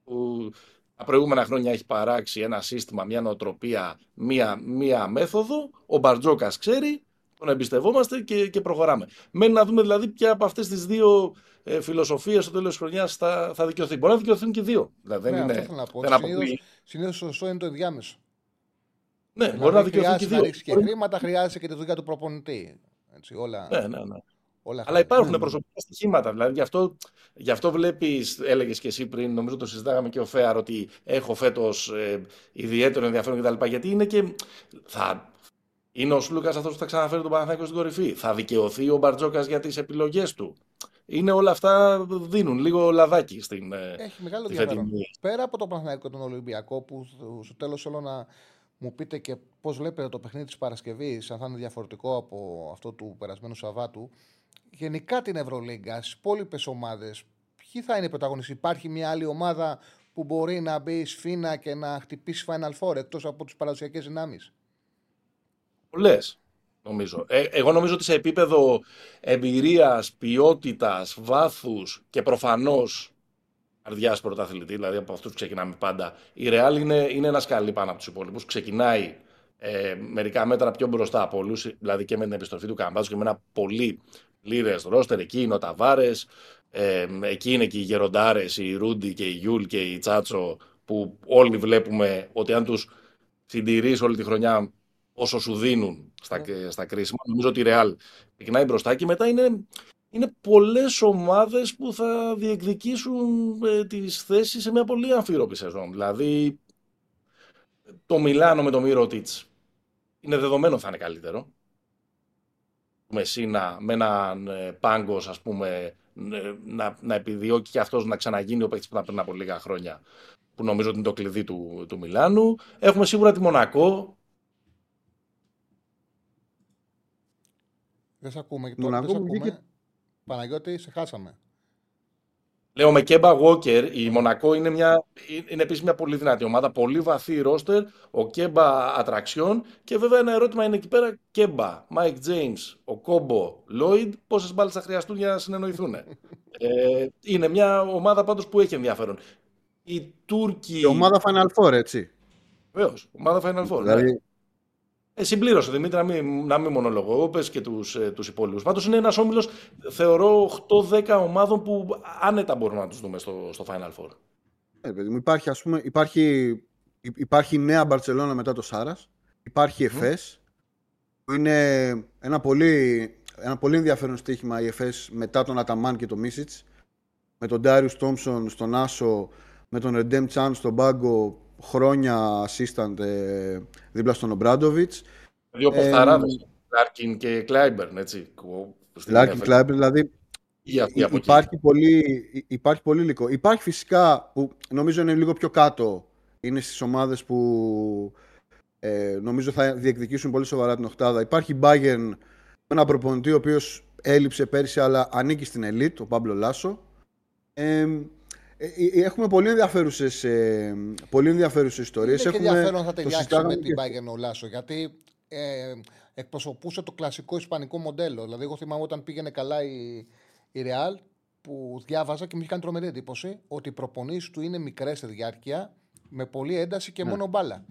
που τα προηγούμενα χρόνια έχει παράξει ένα σύστημα, μια νοοτροπία, μια, μια μέθοδο. Ο Μπαρτζόκας ξέρει, τον εμπιστευόμαστε και, και προχωράμε. Μένει να δούμε δηλαδή ποια από αυτές τις δύο ε, φιλοσοφία στο τέλος της χρονιάς θα, θα δικαιωθεί. Μπορεί να δικαιωθούν και δύο. Δηλαδή, ναι, δεν είναι. Αυτό να πω. Συνήθω σωστό είναι το ενδιάμεσο. Ναι, δηλαδή, μπορεί να δικαιωθούν και δύο. Να ρίξεις και χρήματα, χρειάζεται και τη δουλειά του προπονητή. Έτσι, όλα... Ναι, ναι, ναι. Όλα Αλλά υπάρχουν ναι. προσωπικά στοιχήματα. Δηλαδή, γι' αυτό, γι αυτό βλέπεις, έλεγες και εσύ πριν, νομίζω το συζητάγαμε και ο Φέαρ, ότι έχω φέτος ε, ιδιαίτερο ενδιαφέρον κτλ. Γιατί είναι και. Θα, είναι ο Σλούκας αυτός που θα ξαναφέρει τον Παναθάκο στην κορυφή. Θα δικαιωθεί ο Μπαρτζόκας για τις επιλογές του είναι όλα αυτά δίνουν λίγο λαδάκι στην. Ε, Έχει μεγάλο ενδιαφέρον. Πέρα από το Παναθηναϊκό τον Ολυμπιακό, που στο τέλος θέλω να μου πείτε και πώς βλέπετε το παιχνίδι της Παρασκευής, αν θα είναι διαφορετικό από αυτό του περασμένου Σαββάτου. Γενικά την Ευρωλίγκα, στις υπόλοιπες ομάδες, ποιοι θα είναι οι πρωταγωνιστές, Υπάρχει μια άλλη ομάδα που μπορεί να μπει σφίνα και να χτυπήσει Final Four εκτός από τις παραδοσιακές δυνάμεις; Πολλές. Νομίζω. Ε, εγώ νομίζω ότι σε επίπεδο εμπειρίας, ποιότητας, βάθους και προφανώς καρδιάς πρωταθλητή, δηλαδή από αυτούς που ξεκινάμε πάντα, η Real είναι, είναι ένας σκαλί πάνω από τους υπόλοιπους. Ξεκινάει ε, μερικά μέτρα πιο μπροστά από όλους, δηλαδή και με την επιστροφή του Καμπάζου και με ένα πολύ πλήρες ρόστερ. Εκεί είναι ο Ταβάρες, ε, εκεί είναι και οι Γεροντάρες, οι Ρούντι και οι Γιούλ και οι Τσάτσο, που όλοι βλέπουμε ότι αν τους συντηρείς όλη τη χρονιά όσο σου δίνουν στα, yeah. στα κρίσιμα. Νομίζω ότι η Real ξεκινάει μπροστά και μετά είναι, είναι πολλές ομάδες που θα διεκδικήσουν ε, τις θέσεις σε μια πολύ αμφίροπη σεζόν. Δηλαδή το Μιλάνο με το Μύρωτιτς είναι δεδομένο θα είναι καλύτερο. Με Σίνα, με έναν ε, Πάγκος ας πούμε ε, να, να επιδιώκει και αυτός να ξαναγίνει ο παίκτης που ήταν πριν από λίγα χρόνια που νομίζω ότι είναι το κλειδί του, του Μιλάνου. Έχουμε σίγουρα τη Μονακό Δεν σε ακούμε. Και τώρα δεν σε ακούμε. Και... Παναγιώτη, σε χάσαμε. Λέω με Κέμπα Walker, η Μονακό είναι, μια, είναι επίσης μια πολύ δυνατή ομάδα, πολύ βαθύ ρόστερ, ο Κέμπα Ατραξιόν και βέβαια ένα ερώτημα είναι εκεί πέρα, Κέμπα, Μάικ Τζέιμς, Οκόμπο, Λόιντ, πόσες μπάλες θα χρειαστούν για να συνεννοηθούν. <laughs> ε, είναι μια ομάδα πάντως που έχει ενδιαφέρον. Η Τούρκη... Η ομάδα Final Four, έτσι. Βεβαίως, ομάδα Final Four. Δηλαδή, ναι. Ε, συμπλήρωσε Δημήτρη, να μην, να μην μονολογώ. Πε και τους ε, τους υπόλοιπους. Πάντως είναι ένας όμιλος, θεωρώ, 8-10 ομάδων που άνετα μπορούμε να τους δούμε στο, στο Final Four. Ε, παιδί μου, υπάρχει, ας πούμε, υπάρχει, υπάρχει νέα Μπαρσελόνα μετά το Σάρας. Υπάρχει ΕΦΕΣ, που είναι ένα πολύ, ένα πολύ ενδιαφέρον στοίχημα η ΕΦΕΣ μετά τον Αταμάν και τον Μίσιτς. Με τον Ντάριου Τόμψον στον Άσο, με τον Ρεντέμ Τσάν στον πάγκο χρόνια assistant ε, δίπλα στον Ομπράντοβιτς. Δύο ποσταράδες, Λάρκιν και Κλάιμπερν, έτσι. Λάρκιν, Κλάιμπερν, δηλαδή υπάρχει, πολύ, υπάρχει πολύ υλικό. Υπάρχει φυσικά, που νομίζω είναι λίγο πιο κάτω, είναι στις ομάδες που ε, νομίζω θα διεκδικήσουν πολύ σοβαρά την οκτάδα. Υπάρχει Bayern με ένα προπονητή ο οποίος έλειψε πέρσι αλλά ανήκει στην ελίτ, ο Πάμπλο Λάσο. Ε, ε, ε, έχουμε πολύ ενδιαφέρουσες ε, πολύ ενδιαφέρουσες ιστορίες. Είναι και ενδιαφέρον θα ταιριάξει με την Bayern ο Λάσο, γιατί ε, εκπροσωπούσε το κλασικό ισπανικό μοντέλο. Δηλαδή, εγώ θυμάμαι όταν πήγαινε καλά η, η Real, που διάβαζα και μου είχε κάνει τρομερή εντύπωση ότι οι προπονήσεις του είναι μικρές σε διάρκεια, με πολλή ένταση και ναι. μόνο μπάλα.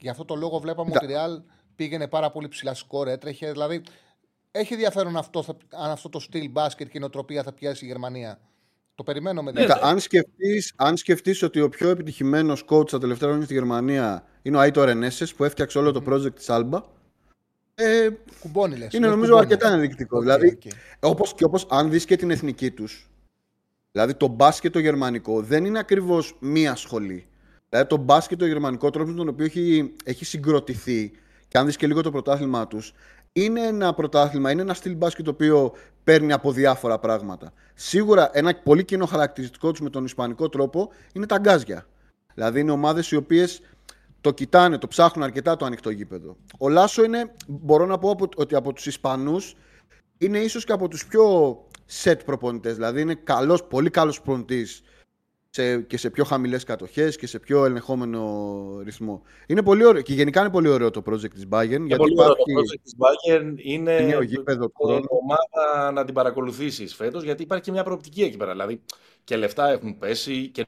Γι' αυτό το λόγο βλέπαμε ότι η Real πήγαινε πάρα πολύ ψηλά σκόρ, έτρεχε. Δηλαδή, έχει ενδιαφέρον αυτό, αν αυτό το στυλ μπάσκετ και η νοοτροπία θα πιάσει η Γερμανία. Το περιμένω με ναι, αν, σκεφτείς, αν σκεφτείς ότι ο πιο επιτυχημένος coach τα τελευταία χρόνια στη Γερμανία είναι ο Άιτο Ρενέσες που έφτιαξε όλο το project της Alba ε, κουμπώνει, λες, είναι νομίζω αρκετά ενδεικτικό. Okay, δηλαδή, okay. όπως και όπως αν δεις και την εθνική τους Δηλαδή το μπάσκετ το γερμανικό δεν είναι ακριβώς μία σχολή. Δηλαδή το μπάσκετ το γερμανικό τρόπο με τον οποίο έχει, έχει συγκροτηθεί και αν δεις και λίγο το πρωτάθλημά τους είναι ένα πρωτάθλημα, είναι ένα στυλ μπάσκετ το οποίο παίρνει από διάφορα πράγματα. Σίγουρα ένα πολύ κοινό χαρακτηριστικό τους με τον ισπανικό τρόπο είναι τα γκάζια. Δηλαδή είναι ομάδες οι οποίες το κοιτάνε, το ψάχνουν αρκετά το ανοιχτό γήπεδο. Ο Λάσο είναι, μπορώ να πω ότι από τους Ισπανούς είναι ίσως και από τους πιο set προπονητές. Δηλαδή είναι καλός, πολύ καλός προπονητής σε, και σε πιο χαμηλές κατοχές και σε πιο ελεγχόμενο ρυθμό. Είναι πολύ ωραίο, και γενικά είναι πολύ ωραίο το project της Bayern. Είναι γιατί πολύ ωραίο το project της Bayern. Είναι γήπεδο, ομάδα να την παρακολουθήσεις φέτος, γιατί υπάρχει και μια προοπτική εκεί πέρα. Δηλαδή και λεφτά έχουν πέσει και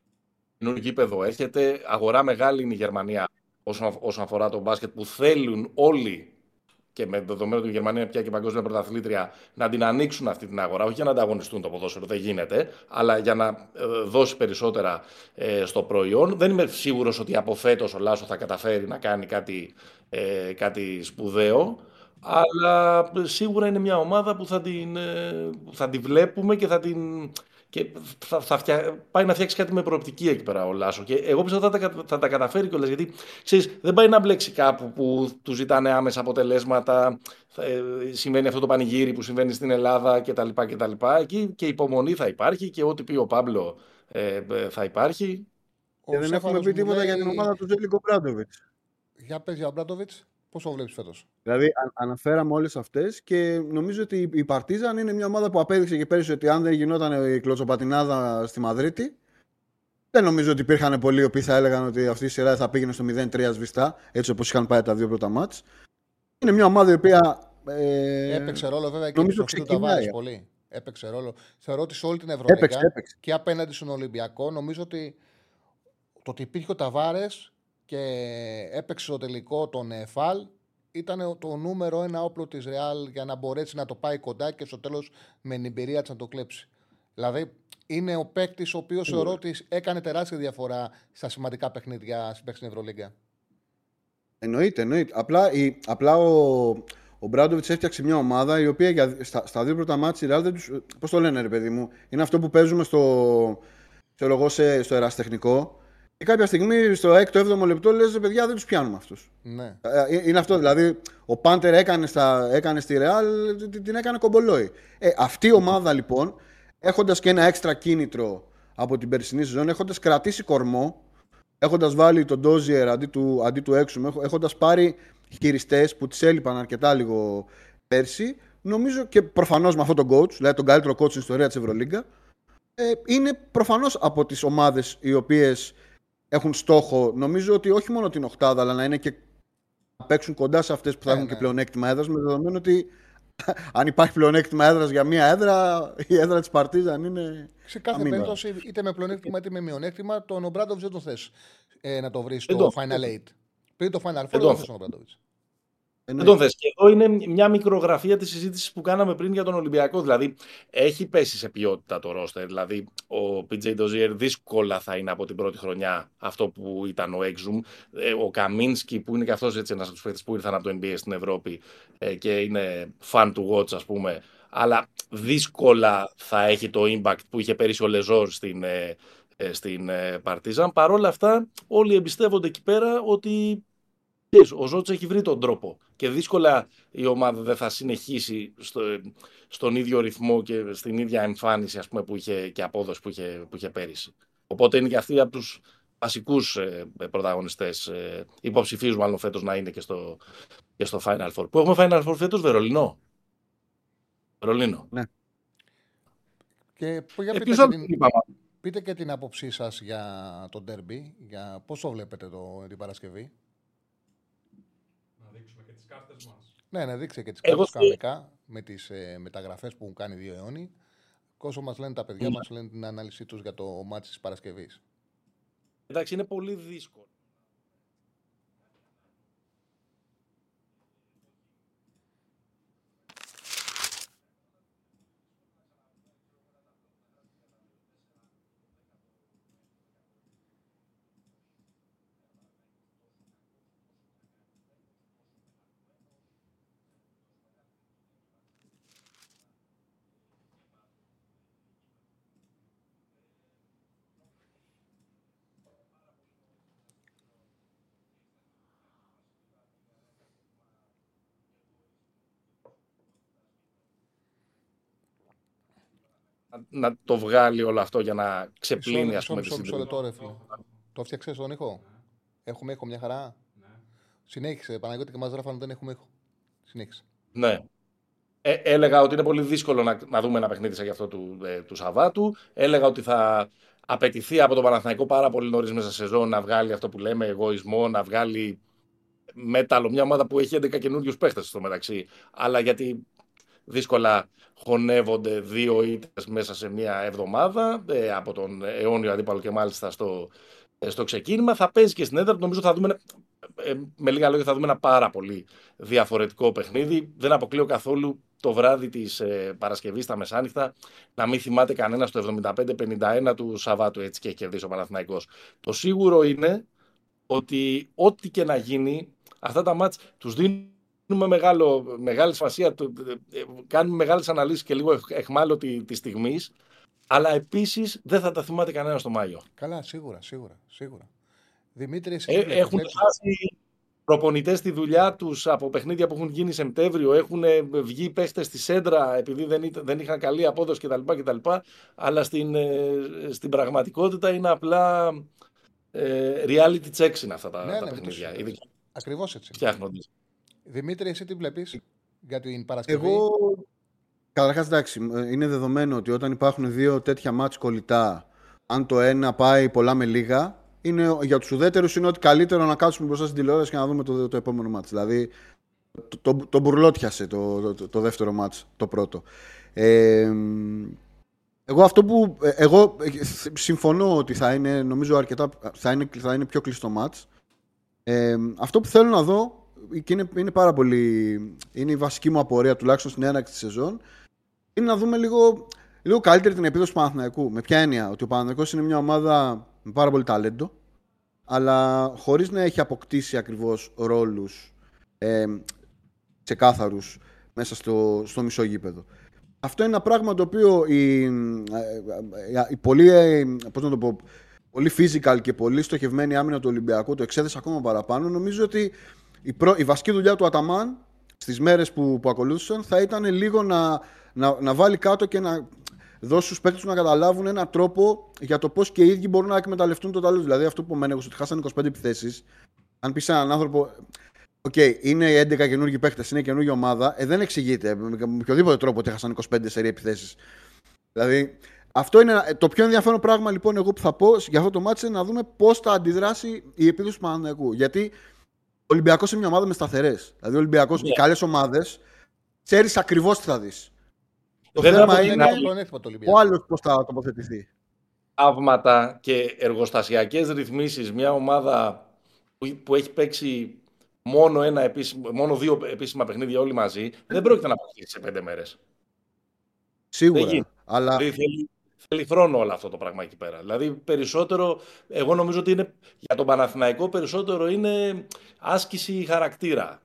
καινούργιο γήπεδο έρχεται. Αγορά μεγάλη είναι η Γερμανία όσον, όσον αφορά το μπάσκετ που θέλουν όλοι και με δεδομένο ότι η Γερμανία είναι πια και παγκόσμια πρωταθλήτρια, να την ανοίξουν αυτή την αγορά, όχι για να ανταγωνιστούν το ποδόσφαιρο, δεν γίνεται, αλλά για να ε, δώσει περισσότερα ε, στο προϊόν. Δεν είμαι σίγουρος ότι από φέτος ο Λάσο θα καταφέρει να κάνει κάτι, ε, κάτι σπουδαίο. Αλλά σίγουρα είναι μια ομάδα που θα την, θα την βλέπουμε και θα την, και θα, θα φτια... πάει να φτιάξει κάτι με προοπτική εκεί πέρα ο Λάσο. Και εγώ πιστεύω θα τα, θα τα καταφέρει κιόλας. Γιατί ξέρεις, δεν πάει να μπλέξει κάπου που του ζητάνε άμεσα αποτελέσματα. Ε, συμβαίνει αυτό το πανηγύρι που συμβαίνει στην Ελλάδα κτλ. κτλ. Εκεί και υπομονή θα υπάρχει και ό,τι πει ο Πάμπλο ε, ε θα υπάρχει. Και δεν έχουμε πει τίποτα για την ομάδα του Ζέλικο Μπράντοβιτς. Για πες για Μπράντοβιτς. Πώ το βλέπεις φέτος. Δηλαδή, αναφέραμε όλες αυτές και νομίζω ότι η Παρτίζαν είναι μια ομάδα που απέδειξε και πέρυσι ότι αν δεν γινόταν η κλωτσοπατινάδα στη Μαδρίτη, δεν νομίζω ότι υπήρχαν πολλοί οι οποίοι θα έλεγαν ότι αυτή η σειρά θα πήγαινε στο 0-3 σβηστά, έτσι όπως είχαν πάει τα δύο πρώτα μάτς. Είναι μια ομάδα η οποία. Ε, έπαιξε ρόλο βέβαια και νομίζω το Ταβάρη πολύ. Έπαιξε ρόλο. Θεωρώ ότι σε όλη την Ευρώπη και απέναντι στον Ολυμπιακό νομίζω ότι το ότι υπήρχε ο Ταβάρες και έπαιξε το τελικό τον ΕΦΑΛ. Ήταν το νούμερο ένα όπλο της Ρεάλ για να μπορέσει να το πάει κοντά και στο τέλος με την εμπειρία της να το κλέψει. Δηλαδή είναι ο παίκτης ο οποίος θεωρώ ότι έκανε τεράστια διαφορά στα σημαντικά παιχνίδια στην Ευρωλίγκα. Εννοείται, εννοείται. Απλά, η, απλά ο, ο Μπράντοβιτς έφτιαξε μια ομάδα η οποία για, στα, στα δύο πρώτα μάτια η Ρεάλ Πώς το λένε, ρε παιδί μου, είναι αυτό που παίζουμε στο, σε, στο εραστεχνικό και κάποια στιγμή στο 6ο-7ο λεπτό λες παιδιά δεν τους πιάνουμε αυτούς. Ναι. Ε, ε, είναι αυτό. Δηλαδή ο Πάντερ έκανε, στα, έκανε στη Ρεάλ, την έκανε κομπολόι. Ε, αυτή η ομάδα λοιπόν, έχοντας και ένα έξτρα κίνητρο από την περσινή σεζόν, έχοντας κρατήσει κορμό, έχοντας βάλει τον Ντόζιερ αντί του, αντί του έξω, έχοντας πάρει χειριστές που τη έλειπαν αρκετά λίγο πέρσι, νομίζω και προφανώς με αυτόν τον coach, δηλαδή τον καλύτερο coach στην ιστορία της Ευρωλίγκα, ε, είναι προφανώς από τις ομάδες οι οποίες έχουν στόχο, νομίζω ότι όχι μόνο την Οχτάδα, αλλά να είναι και να παίξουν κοντά σε αυτές που θα ναι, έχουν ναι. και πλεονέκτημα έδρας, με δεδομένο ότι <laughs> αν υπάρχει πλεονέκτημα έδρας για μία έδρα, η έδρα της Παρτίζαν είναι. Σε κάθε περίπτωση, είτε με πλεονέκτημα είτε με μειονέκτημα, τον Ομπράντοβιτς δεν τον θες ε, να το βρεις στο Final 8. Πριν το Final 4 δεν τον θες τον Ομπράντοβιτς. Δεν τον θες. Και εδώ είναι μια μικρογραφία της συζήτησης που κάναμε πριν για τον Ολυμπιακό. Δηλαδή, έχει πέσει σε ποιότητα το ρόστερ. Δηλαδή, ο PJ Dozier δύσκολα θα είναι από την πρώτη χρονιά αυτό που ήταν ο Exum. Ε, ο Καμίνσκι, που είναι και αυτός ένας από τους παίχτε που ήρθαν από το NBA στην Ευρώπη ε, και είναι fan του watch, ας πούμε. Αλλά δύσκολα θα έχει το impact που είχε πέρυσι ο Λεζόρ στην, ε, στην Παρτίζαν. Παρ' όλα αυτά, όλοι εμπιστεύονται εκεί πέρα ότι ο Ζώτς έχει βρει τον τρόπο και δύσκολα η ομάδα δεν θα συνεχίσει στο, στον ίδιο ρυθμό και στην ίδια εμφάνιση ας πούμε, που είχε, και απόδοση που είχε, που είχε πέρυσι. Οπότε είναι και αυτοί από τους βασικούς ε, πρωταγωνιστές ε, υποψηφίους μάλλον φέτος να είναι και στο, και στο Final Four. Που έχουμε Final Four φέτος Βερολινό. Βερολίνο. Ναι. Και για πείτε, και την, πείτε και την άποψή σας για το derby, για πώς το βλέπετε το, την Παρασκευή; κάρτε μα. Ναι, ναι, δείξε και τις κάρτες κανονικά με τις ε, μεταγραφές που έχουν κάνει δύο αιώνιοι. Κόσο μας λένε τα παιδιά, μας λένε την ανάλυση τους για το μάτι της Παρασκευής. Εντάξει, είναι πολύ δύσκολο. Να το βγάλει όλο αυτό για να ξεπλύνει, ας πούμε, τη συντριβή. Το έφτιαξες τον ήχο; Έχουμε ήχο μια χαρά. Ναι. Συνέχισε. Παναγιώτη και μας γράφανε δεν έχουμε ήχο. Συνέχισε. Ναι. Ε, έλεγα ότι είναι πολύ δύσκολο να, να δούμε ένα παιχνίδι σαν γι' αυτό του, ε, του Σαββάτου. Έλεγα ότι θα απαιτηθεί από τον Παναθηναϊκό πάρα πολύ νωρίς μέσα σε σεζόν να βγάλει αυτό που λέμε εγωισμό, να βγάλει μέταλλο. Μια ομάδα που έχει 11 καινούριους παίχτες στο μεταξύ. Αλλά γιατί δύσκολα χωνεύονται δύο ήττες μέσα σε μια εβδομάδα ε, από τον αιώνιο αντίπαλο και μάλιστα στο, ε, στο ξεκίνημα. Θα παίζει και στην έδρα. Νομίζω θα δούμε, ε, με λίγα λόγια, θα δούμε ένα πάρα πολύ διαφορετικό παιχνίδι. Δεν αποκλείω καθόλου το βράδυ της ε, Παρασκευής στα μεσάνυχτα να μην θυμάται κανένας το 75-51 του Σαββάτου έτσι και έχει κερδίσει ο Παναθηναϊκός. Το σίγουρο είναι ότι ό,τι και να γίνει, αυτά τα μάτς τους δίνουμε μεγάλο, μεγάλη σημασία, ε, κάνουμε μεγάλες αναλύσεις και λίγο εχμάλωτη τη στιγμής, αλλά επίσης δεν θα τα θυμάται κανένας στο Μάιο. Καλά, σίγουρα, σίγουρα, σίγουρα. Δημήτρη, ε, έχουν χάσει προπονητές στη δουλειά τους από παιχνίδια που έχουν γίνει Σεπτέμβριο. Έχουν ε, βγει παίχτες στη σέντρα επειδή δεν, δεν είχαν καλή απόδοση κτλ. κτλ αλλά στην, ε, στην πραγματικότητα είναι απλά ε, reality checks είναι αυτά τα, ναι, τα ναι, παιχνίδια. Ακριβώς έτσι. Φτιάχνονται. Δημήτρη, εσύ τι βλέπεις για την Παρασκευή; Εγώ. Καταρχάς, εντάξει, είναι δεδομένο ότι όταν υπάρχουν δύο τέτοια μάτς κολλητά, αν το ένα πάει πολλά με λίγα, είναι, για τους ουδέτερους είναι ότι καλύτερο να κάτσουμε μπροστά στην τηλεόραση και να δούμε το, το επόμενο μάτς. Δηλαδή, το, το, το μπουρλότιασε το, το, το, δεύτερο μάτς, το πρώτο. Ε, εγώ αυτό που. Ε, εγώ ε, συμφωνώ ότι θα είναι, νομίζω, αρκετά. θα είναι, θα είναι πιο κλειστό μάτς. Ε, αυτό που θέλω να δω και είναι, είναι πάρα πολύ. είναι η βασική μου απορία, τουλάχιστον στην έναρξη της σεζόν, είναι να δούμε λίγο, λίγο καλύτερη την επίδοση του Παναθηναϊκού. Με ποια έννοια, ότι ο Παναθηναϊκός είναι μια ομάδα με πάρα πολύ ταλέντο, αλλά χωρίς να έχει αποκτήσει ακριβώς ρόλους ε, ξεκάθαρους μέσα στο, στο μισό γήπεδο. Αυτό είναι ένα πράγμα το οποίο η, ε, ε, η πολύ, ε, πώς να το πω, πολύ physical και πολύ στοχευμένη άμυνα του Ολυμπιακού το εξέθεσε ακόμα παραπάνω. Νομίζω ότι η, προ, η βασική δουλειά του Αταμάν στις μέρες που, που ακολούθησαν θα ήταν λίγο να, να, να βάλει κάτω και να δώσει στους παίκτες να καταλάβουν έναν τρόπο για το πώς και οι ίδιοι μπορούν να εκμεταλλευτούν το ταλέντο. Δηλαδή, αυτό που μένει εγώ, ότι χάσανε 25 επιθέσεις. Αν πεις σε έναν άνθρωπο, OK, okay, είναι 11 καινούργιοι παίκτες, είναι καινούργια ομάδα, ε, δεν εξηγείται με οποιοδήποτε τρόπο ότι έχασαν 25 σερί επιθέσεις. Δηλαδή, αυτό είναι το πιο ενδιαφέρον πράγμα λοιπόν εγώ που θα πω για αυτό το μάτι είναι να δούμε πώς θα αντιδράσει η επίδοση του Παναναναϊκού. Γιατί ο Ολυμπιακός είναι μια ομάδα με σταθερές. Δηλαδή, ο Ολυμπιακός, yeah. οι καλές ομάδες, ξέρεις ακριβώς τι θα δεις. Το δεν θέμα είναι ο άλλος πώς θα τοποθετηθεί. Θαύματα και εργοστασιακές ρυθμίσεις. Μια ομάδα που έχει παίξει μόνο, ένα επίσημο, μόνο δύο επίσημα παιχνίδια όλοι μαζί, δεν πρόκειται να αποκτήσει σε πέντε μέρες. Σίγουρα. Αλλά... Δηλαδή θέλει, θέλει χρόνο όλο αυτό το πράγμα εκεί πέρα. Δηλαδή περισσότερο, εγώ νομίζω ότι είναι, για τον Παναθηναϊκό περισσότερο είναι άσκηση χαρακτήρα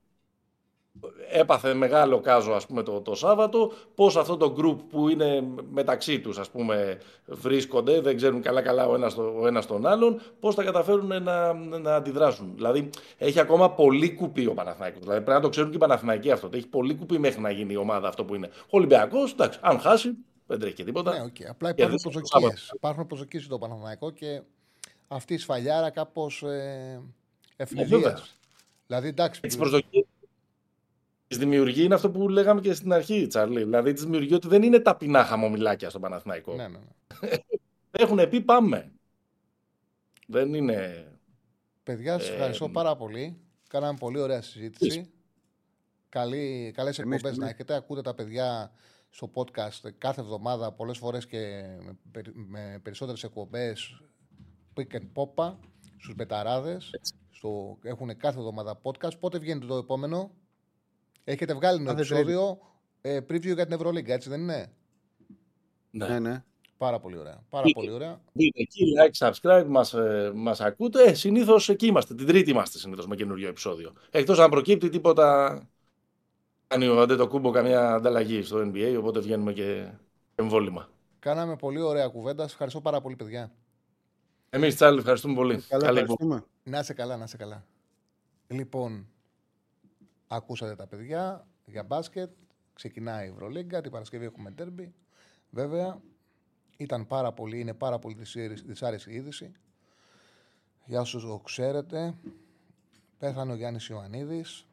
έπαθε μεγάλο κάζο ας πούμε το, το Σάββατο, πώς αυτό το group που είναι μεταξύ τους ας πούμε βρίσκονται, δεν ξέρουν καλά καλά ο ένας, ο ένας τον άλλον, πώς θα καταφέρουν να, να αντιδράσουν. Δηλαδή έχει ακόμα πολύ κουπί ο Παναθηναϊκός, δηλαδή πρέπει να το ξέρουν και οι Παναθηναϊκοί αυτό, έχει πολύ κουπί μέχρι να γίνει η ομάδα αυτό που είναι. Ο Ολυμπιακός, εντάξει, αν χάσει δεν τρέχει και τίποτα. Ναι, okay. Απλά υπάρχουν προσδοκίες, υπάρχουν προσδοκίες στο Παναθηναϊκό και αυτή η σφαλιάρα κάπως ε, ευνηδίας. Δηλαδή εντάξει. Έτσι προσδοκίες Τη δημιουργεί είναι αυτό που λέγαμε και στην αρχή, Τσαρλί. Δηλαδή, τη δημιουργεί ότι δεν είναι ταπεινά χαμομηλάκια στο Παναθηναϊκό. Ναι, ναι, ναι. <laughs> Έχουν πει πάμε. Δεν είναι. Παιδιά, σας ευχαριστώ πάρα πολύ. Κάναμε πολύ ωραία συζήτηση. Καλή, καλές εκπομπές να έχετε. Ακούτε τα παιδιά στο podcast κάθε εβδομάδα, πολλές φορές και με, με περισσότερες εκπομπές pick and pop στους μπεταράδες. Στο, έχουν κάθε εβδομάδα podcast. Πότε βγαίνει το επόμενο; Έχετε βγάλει ένα επεισόδιο ε, preview για την Ευρωλίγκα, έτσι δεν είναι; Ναι, ναι. ναι. Πάρα πολύ ωραία. Πάρα Μπείτε, πολύ ωραία. Μπείτε εκεί, like, subscribe, μας, ε, μας ακούτε. Ε, συνήθως εκεί είμαστε. Την τρίτη είμαστε συνήθως με καινούριο επεισόδιο. Εκτός αν προκύπτει τίποτα... Κάνει ο Αντέ το κούμπο καμιά ανταλλαγή στο NBA, οπότε βγαίνουμε και εμβόλυμα. Κάναμε πολύ ωραία κουβέντα. Σας ευχαριστώ πάρα πολύ, παιδιά. Εμείς, Τσάρλι, ευχαριστούμε πολύ. Καλά, ευχαριστούμε. Να είσαι καλά, να είσαι καλά. Λοιπόν, Ακούσατε τα παιδιά για μπάσκετ. Ξεκινάει η Ευρωλίγκα. Την Παρασκευή έχουμε τέρμπι. Βέβαια, Ήταν πάρα πολύ, είναι πάρα πολύ δυσάρεστη είδηση. Για όσους το ξέρετε, πέθανε ο Γιάννης Ιωαννίδης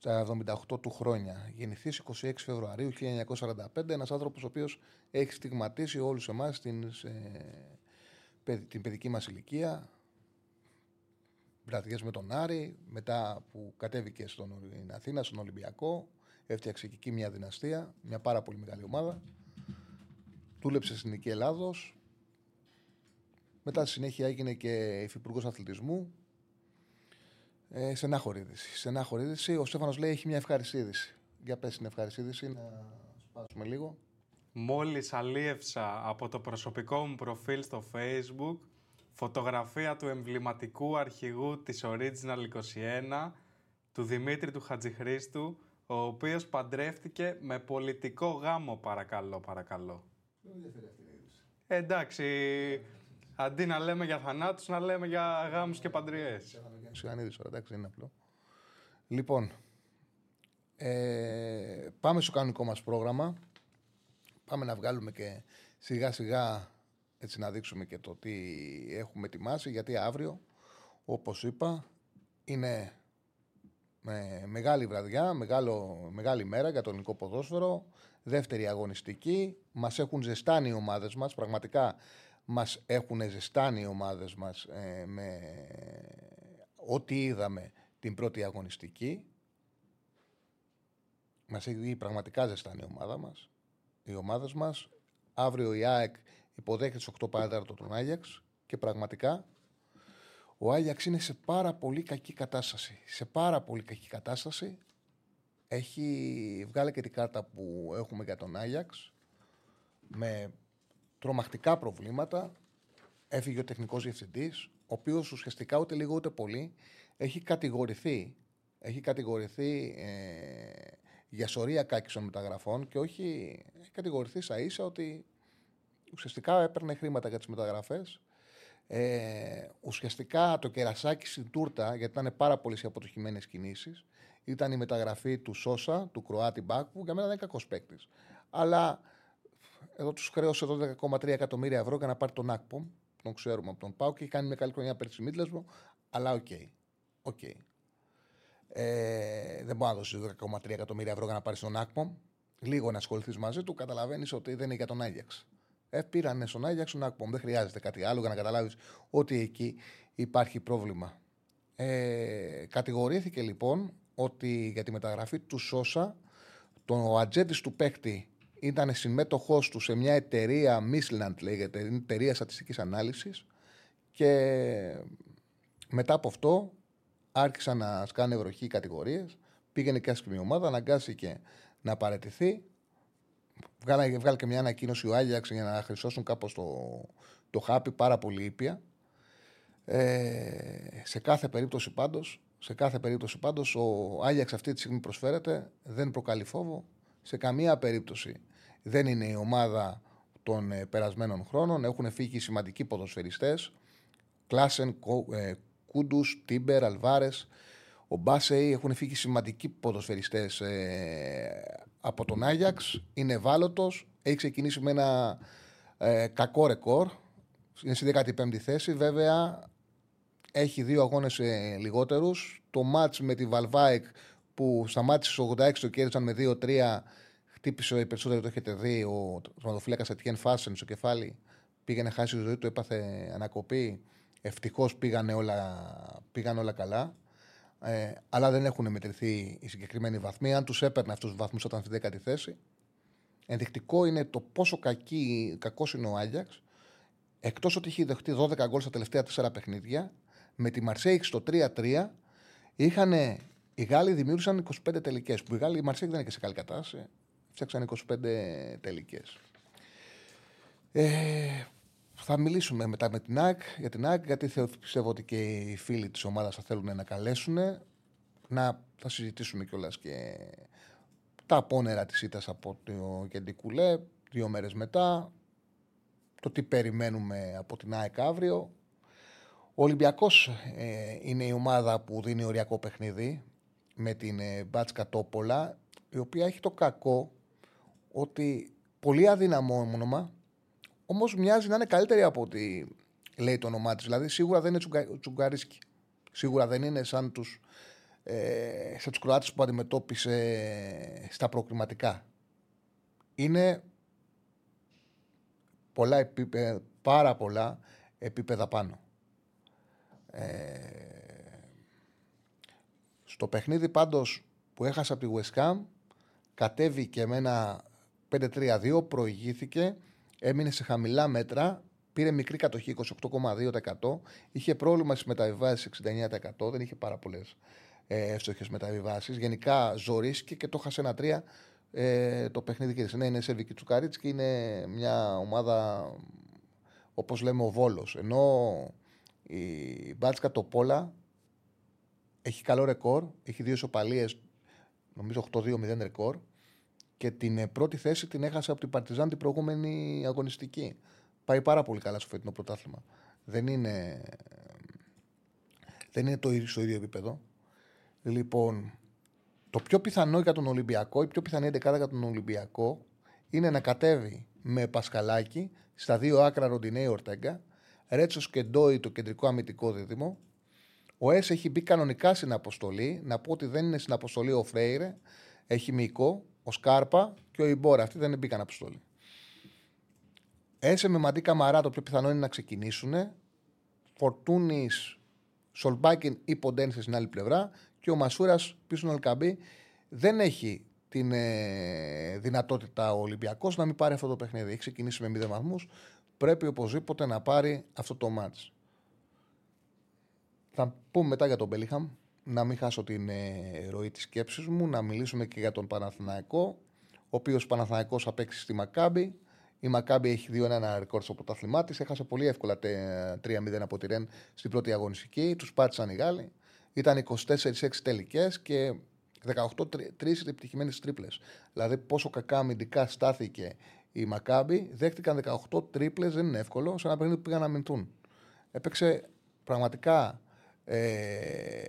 στα 78 του χρόνια. Γεννηθείς 26 Φεβρουαρίου 1945, ένας άνθρωπος ο οποίος έχει στιγματίσει όλους εμάς την, την παιδική μας ηλικία, βραδιές με τον Άρη, μετά που κατέβηκε στην Αθήνα, στον Ολυμπιακό, έφτιαξε και εκεί μια δυναστεία, μια πάρα πολύ μεγάλη ομάδα. Δούλεψε στην Νική Ελλάδος. Μετά στη συνέχεια έγινε και υφυπουργός αθλητισμού. Ε, στενάχωρη είδηση. Ο Στέφανος λέει έχει μια ευχάριστη είδηση. Για πες την ευχάριστη είδηση, να σπάσουμε λίγο. Μόλις αλίευσα από το προσωπικό μου προφίλ στο facebook φωτογραφία του εμβληματικού αρχηγού της Original 21, του Δημήτρη του Χατζηχρήστου, ο οποίος παντρεύτηκε με πολιτικό γάμο, παρακαλώ, παρακαλώ. Ε, εντάξει, αντί να λέμε για θανάτους, να λέμε για γάμους και παντριές. Σιγανίδης τώρα, εντάξει, είναι απλό. Λοιπόν, ε, πάμε στο κανονικό μας πρόγραμμα. Πάμε να βγάλουμε και σιγά σιγά έτσι να δείξουμε και το τι έχουμε ετοιμάσει γιατί αύριο όπως είπα είναι με μεγάλη βραδιά, μεγάλο, μεγάλη μέρα για το ελληνικό ποδόσφαιρο δεύτερη αγωνιστική μας έχουν ζεστάνει οι ομάδες μας πραγματικά μας έχουν ζεστάνει οι ομάδες μας ε, με ό,τι είδαμε την πρώτη αγωνιστική μας έχει πραγματικά ζεστάνει η ομάδα μας οι ομάδες μας αύριο η ΑΕΚ υποδέχεται στι 8 παρατέταρτο τον Άγιαξ και πραγματικά ο Άγιαξ είναι σε πάρα πολύ κακή κατάσταση. Σε πάρα πολύ κακή κατάσταση. Έχει βγάλει και την κάρτα που έχουμε για τον Άγιαξ με τρομακτικά προβλήματα. Έφυγε ο τεχνικός διευθυντής, ο οποίος ουσιαστικά ούτε λίγο ούτε πολύ έχει κατηγορηθεί. Έχει κατηγορηθεί ε, για σωρία κάκισων μεταγραφών και όχι έχει κατηγορηθεί σα ίσα ότι ουσιαστικά έπαιρνε χρήματα για τις μεταγραφές. Ε, ουσιαστικά το κερασάκι στην τούρτα, γιατί ήταν πάρα πολλές οι αποτυχημένες κινήσεις, ήταν η μεταγραφή του Σόσα, του Κροάτη μπακ, που για μένα δεν είναι κακός παίκτης. Αλλά εδώ τους χρέωσε 12,3 εκατομμύρια ευρώ για να πάρει τον Ακπομ. Τον ξέρουμε από τον ΠΑΟΚ και έχει κάνει μια καλή χρονιά πέρσι Μίντλεσμπρο. Αλλά OK. Okay. okay. Ε, δεν μπορεί να δώσει 12,3 εκατομμύρια ευρώ για να πάρει τον Ακπομ. Λίγο να ασχοληθείς μαζί του, καταλαβαίνεις ότι δεν είναι για τον Άγιαξ. Ε, πήρανε στον Άγιαξ τον Ακπομ. Δεν χρειάζεται κάτι άλλο για να καταλάβεις ότι εκεί υπάρχει πρόβλημα. Ε, κατηγορήθηκε λοιπόν ότι για τη μεταγραφή του Σόσα το ατζέντης του παίκτη ήταν συμμέτοχός του σε μια εταιρεία, Missland λέγεται, είναι εταιρεία στατιστικής ανάλυσης. Και μετά από αυτό άρχισαν να σκάνε βροχή κατηγορίες. Πήγαινε και άσχημη ομάδα, αναγκάστηκε να παραιτηθεί. Βγάλε, βγάλε και μια ανακοίνωση ο Άγιαξ για να χρυσώσουν κάπως το, το χάπι, πάρα πολύ ήπια. Ε, σε κάθε περίπτωση πάντως, σε κάθε περίπτωση πάντως, ο Άγιαξ αυτή τη στιγμή προσφέρεται, δεν προκαλεί φόβο, σε καμία περίπτωση δεν είναι η ομάδα των ε, περασμένων χρόνων. Έχουν φύγει σημαντικοί ποδοσφαιριστές, Κλάσεν, ε, Κούντους, Τίμπερ, Αλβάρες, ο Μπάσεϊ έχουν φύγει σημαντικοί ποδοσφαιριστές ε, από τον Άγιαξ. Είναι ευάλωτος. Έχει ξεκινήσει με ένα ε, κακό ρεκόρ. Είναι στη 15η θέση. Βέβαια, έχει δύο αγώνες ε, λιγότερους. Το μάτς με τη Βαλβάικ που σταμάτησε στου 86 το κέρδισαν με 2-3. Χτύπησε οι περισσότεροι, το έχετε δει. Ο τροματοφύλακας Ατιέν Φάσεν στο κεφάλι πήγε να χάσει τη ζωή του, έπαθε ανακοπή. Ευτυχώς πήγαν όλα καλά. Ε, αλλά δεν έχουν μετρηθεί οι συγκεκριμένοι βαθμοί. Αν τους έπαιρνε αυτούς τους βαθμούς, όταν στη δέκατη θέση. Ενδεικτικό είναι το πόσο κακός είναι ο Άγιαξ. Εκτός ότι έχει δεχτεί 12 γκολ στα τελευταία 4 παιχνίδια, με τη Μαρσέικ στο 3-3, είχαν, οι Γάλλοι δημιούργησαν 25 τελικές. Που οι Γάλλοι, η Μαρσέικ δεν είναι και σε καλή κατάσταση. Φτιάξαν 25 τελικές. Ε, θα μιλήσουμε μετά με την ΑΕΚ, για την ΑΕΚ, γιατί πιστεύω ότι και οι φίλοι της ομάδας θα θέλουν να καλέσουν. Να θα συζητήσουμε κιόλας και τα απόνερα της ήττας από το Κεντικουλέ, δύο μέρες μετά. Το τι περιμένουμε από την ΑΕΚ αύριο. Ο Ολυμπιακός ε, είναι η ομάδα που δίνει οριακό παιχνίδι με την ε, Μπάτσκα Τόπολα, η οποία έχει το κακό ότι πολύ αδύναμο όνομα, όμως μοιάζει να είναι καλύτερη από ό,τι λέει το όνομά της. Δηλαδή σίγουρα δεν είναι τσουγκα... τσουγκαρίσκι. Σίγουρα δεν είναι σαν τους ε, σαν τους Κροάτες που αντιμετώπισε στα προκριματικά. Είναι πολλά επίπεδα, πάρα πολλά επίπεδα πάνω. Ε, στο παιχνίδι πάντως που έχασε από τη West Ham κατέβηκε με ένα 5-3-2, προηγήθηκε, έμεινε σε χαμηλά μέτρα, πήρε μικρή κατοχή 28,2%, είχε πρόβλημα στις μεταβιβάσεις 69%, δεν είχε πάρα πολλές ε, εύστοχες μεταβιβάσεις. Γενικά ζωρίστηκε και το χάσε ένα 3 ε, το παιχνίδι και ναι, είναι Σερβική Τσουκαρίτς και είναι μια ομάδα όπως λέμε ο Βόλος. Ενώ η Μπάτσκα το Πόλα έχει καλό ρεκόρ, έχει δύο ισοπαλίες, νομίζω 8-2-0 ρεκόρ και την ε, πρώτη θέση την έχασε από την Παρτιζάν την προηγούμενη αγωνιστική. Πάει πάρα πολύ καλά στο φετινό πρωτάθλημα. Δεν είναι, δεν είναι το ίδιο, στο ίδιο επίπεδο. Λοιπόν, το πιο πιθανό για τον Ολυμπιακό, η πιο πιθανή εντεκάδα για τον Ολυμπιακό είναι να κατέβει με Πασκαλάκι στα δύο άκρα Ροντινέη Ορτέγκα, Ρέτσος και Ντόι το κεντρικό αμυντικό δίδυμο. Ο Έσ έχει μπει κανονικά στην αποστολή. Να πω ότι δεν είναι στην αποστολή ο Φρέιρε. Έχει Μικό, ο Σκάρπα και ο Ιμπόρα. Αυτοί δεν μπήκαν αποστολή. Έσε με μαντί καμαρά το πιο πιθανό είναι να ξεκινήσουν. Φορτούνης, Σολμπάκιν ή Ποντένσε στην άλλη πλευρά και ο Μασούρας πίσω στον Αλκαμπή δεν έχει την ε, δυνατότητα ο Ολυμπιακός να μην πάρει αυτό το παιχνίδι. Έχει ξεκινήσει με 0 βαθμούς. Πρέπει οπωσδήποτε να πάρει αυτό το μάτ. Θα πούμε μετά για τον Μπέλιχαμ. Να μην χάσω την ε, ροή της σκέψης μου. Να μιλήσουμε και για τον Παναθηναϊκό. Ο οποίος Παναθηναϊκός θα παίξει στη Μακάμπη. Η Μακάμπη έχει 2-1 ρεκόρ στο πρωτάθλημά της. Έχασε πολύ εύκολα 3-0 από τη Ρεν στην πρώτη αγωνιστική. Τους πάτησαν οι Γάλλοι. Ήταν 24-6 τελικές και 18 τρεις επιτυχημένες τρίπλες. Δηλαδή, πόσο κακά αμυντικά στάθηκε η Μακάμπη, δέχτηκαν 18 τρίπλες, δεν είναι εύκολο, σε ένα παιχνίδι που πήγαν να αμυνθούν. Έπαιξε πραγματικά ε,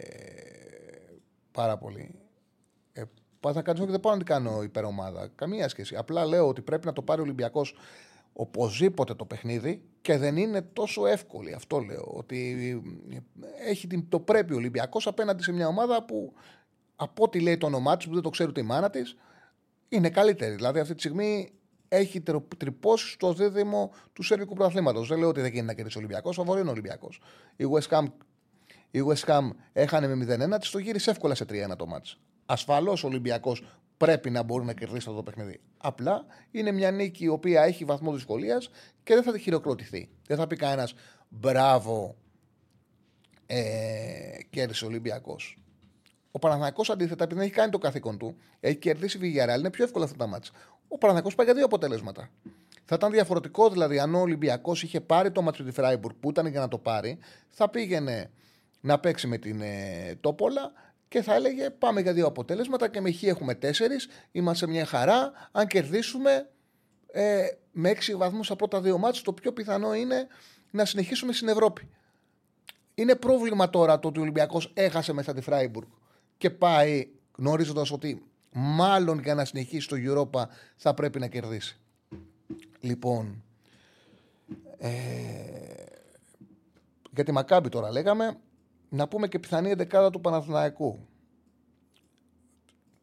πάρα πολύ. Ε, Πας να κάνεις όχι, δεν πάω να την κάνω υπερομάδα. Καμία σχέση. Απλά λέω ότι πρέπει να το πάρει ο Ολυμπιακός οπωσδήποτε το παιχνίδι και δεν είναι τόσο εύκολη. Αυτό λέω. Ότι έχει την, το πρέπει ο Ολυμπιακός απέναντι σε μια ομάδα που από ό,τι λέει το όνομά της, που δεν το ξέρει τη μάνα της, είναι καλύτερη. Δηλαδή αυτή τη στιγμή έχει τρυπώσει στο δίδυμο του Σέρβικου Πρωταθλήματος. Δεν λέω ότι δεν γίνεται να κερδίσει ο Ολυμπιακός, φαβορεί είναι ο Ολυμπιακός. Η West Ham, η West Ham έχανε με 0-1, της το γύρισε εύκολα σε 3-1 το μάτς. Ασφαλώς ο Ολυμπιακός πρέπει να μπορεί να κερδίσει αυτό το παιχνίδι. Απλά είναι μια νίκη η οποία έχει βαθμό δυσκολίας και δεν θα τη χειροκροτηθεί. Δεν θα πει κανένας μπράβο, ε, κέρδισε ο Ολυμπιακός. Ο Παναθανικό αντίθετα, επειδή έχει κάνει το καθήκον του, έχει κερδίσει Βηγιαράλ, είναι πιο εύκολα αυτά τα μάτια. Ο Παναθανικό πάει για δύο αποτελέσματα. Θα ήταν διαφορετικό δηλαδή αν ο Ολυμπιακός είχε πάρει το μάτσο τη Φράιμπουργκ που ήταν για να το πάρει, θα πήγαινε να παίξει με την ε, Τόπολα και θα έλεγε πάμε για δύο αποτελέσματα και με χ έχουμε τέσσερις. Είμαστε μια χαρά. Αν κερδίσουμε ε, με έξι βαθμούς από πρώτα δύο μάτια, το πιο πιθανό είναι να συνεχίσουμε στην Ευρώπη. Είναι πρόβλημα τώρα το ότι ο Ολυμπιακός έχασε μέσα τη Φράιμπουργκ και πάει γνωρίζοντας ότι μάλλον για να συνεχίσει το Europa θα πρέπει να κερδίσει. Λοιπόν, ε, για τη Μακάμπη τώρα λέγαμε, να πούμε και πιθανή εντεκάδα του Παναθηναϊκού.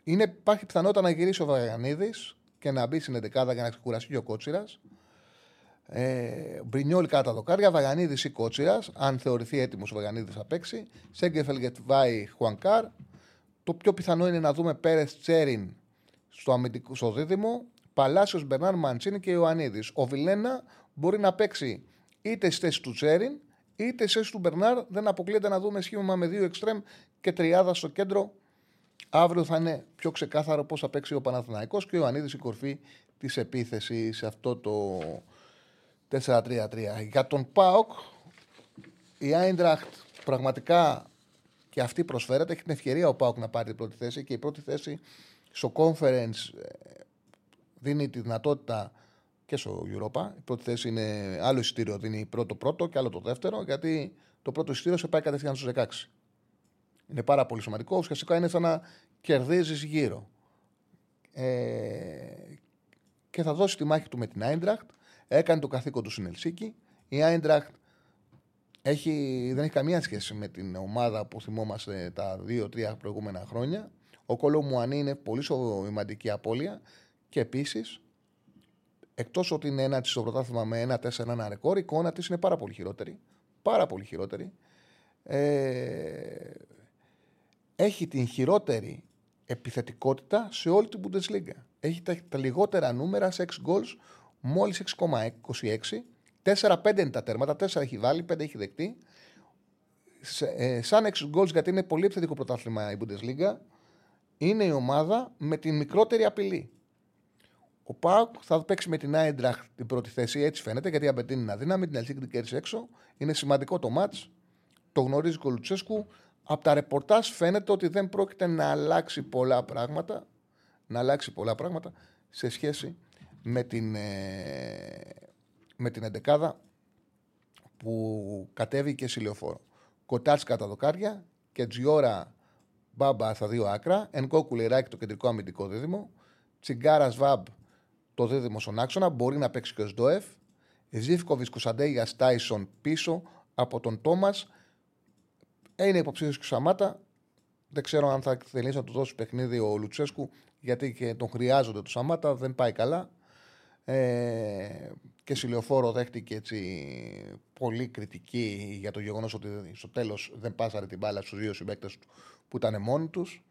Είναι, υπάρχει πιθανότητα να γυρίσει ο Βαγανίδη και να μπει στην εντεκάδα για να ξεκουραστεί ο Κότσιρας. Ε, Μπρινιόλ κάτω δοκάρια, Βαγανίδη ή Κότσιρας. Αν θεωρηθεί έτοιμος ο Βαγανίδη θα παίξει. Σέγκεφελ Γετβάη Χουανκάρ. Το πιο πιθανό είναι να δούμε Πέρε Τσέριν στο, αμυντικό, στο δίδυμο. Παλάσιος Μπερνάρ Μαντσίνη και Ιωαννίδης. Ο Βιλένα μπορεί να παίξει είτε στη θέση του Τσέριν είτε σε του Μπερνάρ δεν αποκλείεται να δούμε σχήμα με δύο εξτρέμ και τριάδα στο κέντρο. Αύριο θα είναι πιο ξεκάθαρο πώς θα παίξει ο Παναθηναϊκός και ο Ανίδη η κορφή της επίθεσης σε αυτό το 4-3-3. Για τον Πάοκ, η Άιντραχτ πραγματικά και αυτή προσφέρεται. Έχει την ευκαιρία ο Πάοκ να πάρει την πρώτη θέση και η πρώτη θέση στο conference ε, δίνει τη δυνατότητα και στο Europa. Η πρώτη θέση είναι άλλο εισιτήριο, δίνει πρώτο πρώτο και άλλο το δεύτερο, γιατί το πρώτο εισιτήριο σε πάει κατευθείαν στους 16. Είναι πάρα πολύ σημαντικό. Ουσιαστικά είναι σαν να κερδίζεις γύρω. Ε, και θα δώσει τη μάχη του με την Άιντραχτ. Έκανε το καθήκον του στην Ελσίκη. Η Άιντραχτ έχει, δεν έχει καμία σχέση με την ομάδα που θυμόμαστε τα δύο-τρία προηγούμενα χρόνια. Ο Κολό Μουανί είναι πολύ σημαντική απώλεια και επίσης, εκτός ότι είναι ένα της στο πρωτάθλημα με ένα 4 ένα ρεκόρ, η εικόνα της είναι πάρα πολύ χειρότερη. Πάρα πολύ χειρότερη. Ε, έχει την χειρότερη επιθετικότητα σε όλη την Bundesliga. Έχει τα, τα λιγότερα νούμερα σε 6 goals, μόλις 6,26. 4-5 είναι τα τέρματα, 4 έχει βάλει, 5 έχει δεκτεί. Σε, ε, σαν 6 goals, γιατί είναι πολύ επιθετικό πρωτάθλημα η Bundesliga, είναι η ομάδα με την μικρότερη απειλή. Ο Πάουκ θα παίξει με την Άιντραχ την πρώτη θέση, έτσι φαίνεται, γιατί απαιτεί είναι αδύναμη. Την Ελσίνκη την κέρδισε έξω. Είναι σημαντικό το μάτς. Το γνωρίζει ο Κολουτσέσκου. Από τα ρεπορτάζ φαίνεται ότι δεν πρόκειται να αλλάξει πολλά πράγματα. Να αλλάξει πολλά πράγματα σε σχέση με την, ε, με την εντεκάδα που κατέβηκε σε λεωφόρο. Κοτάτσκα τα δοκάρια και Τζιόρα Μπάμπα στα δύο άκρα. Ενκόκου Λιράκη το κεντρικό αμυντικό δίδυμο. Τσιγκάρα Βαμπ το δίδυμο στον άξονα. Μπορεί να παίξει και ο Σντοεφ. Ζήφκοβιτς Κωνσταντέγια Τάισον πίσω από τον Τόμας. Είναι υποψήφιος και ο Σαμάτα. Δεν ξέρω αν θα θελήσει να του δώσει παιχνίδι ο Λουτσέσκου γιατί και τον χρειάζονται του Σαμάτα. Δεν πάει καλά. Ε, και Σιλιοφόρο δέχτηκε έτσι πολύ κριτική για το γεγονός ότι στο τέλος δεν πάσαρε την μπάλα στους δύο συμπαίκτες του που ήταν μόνοι τους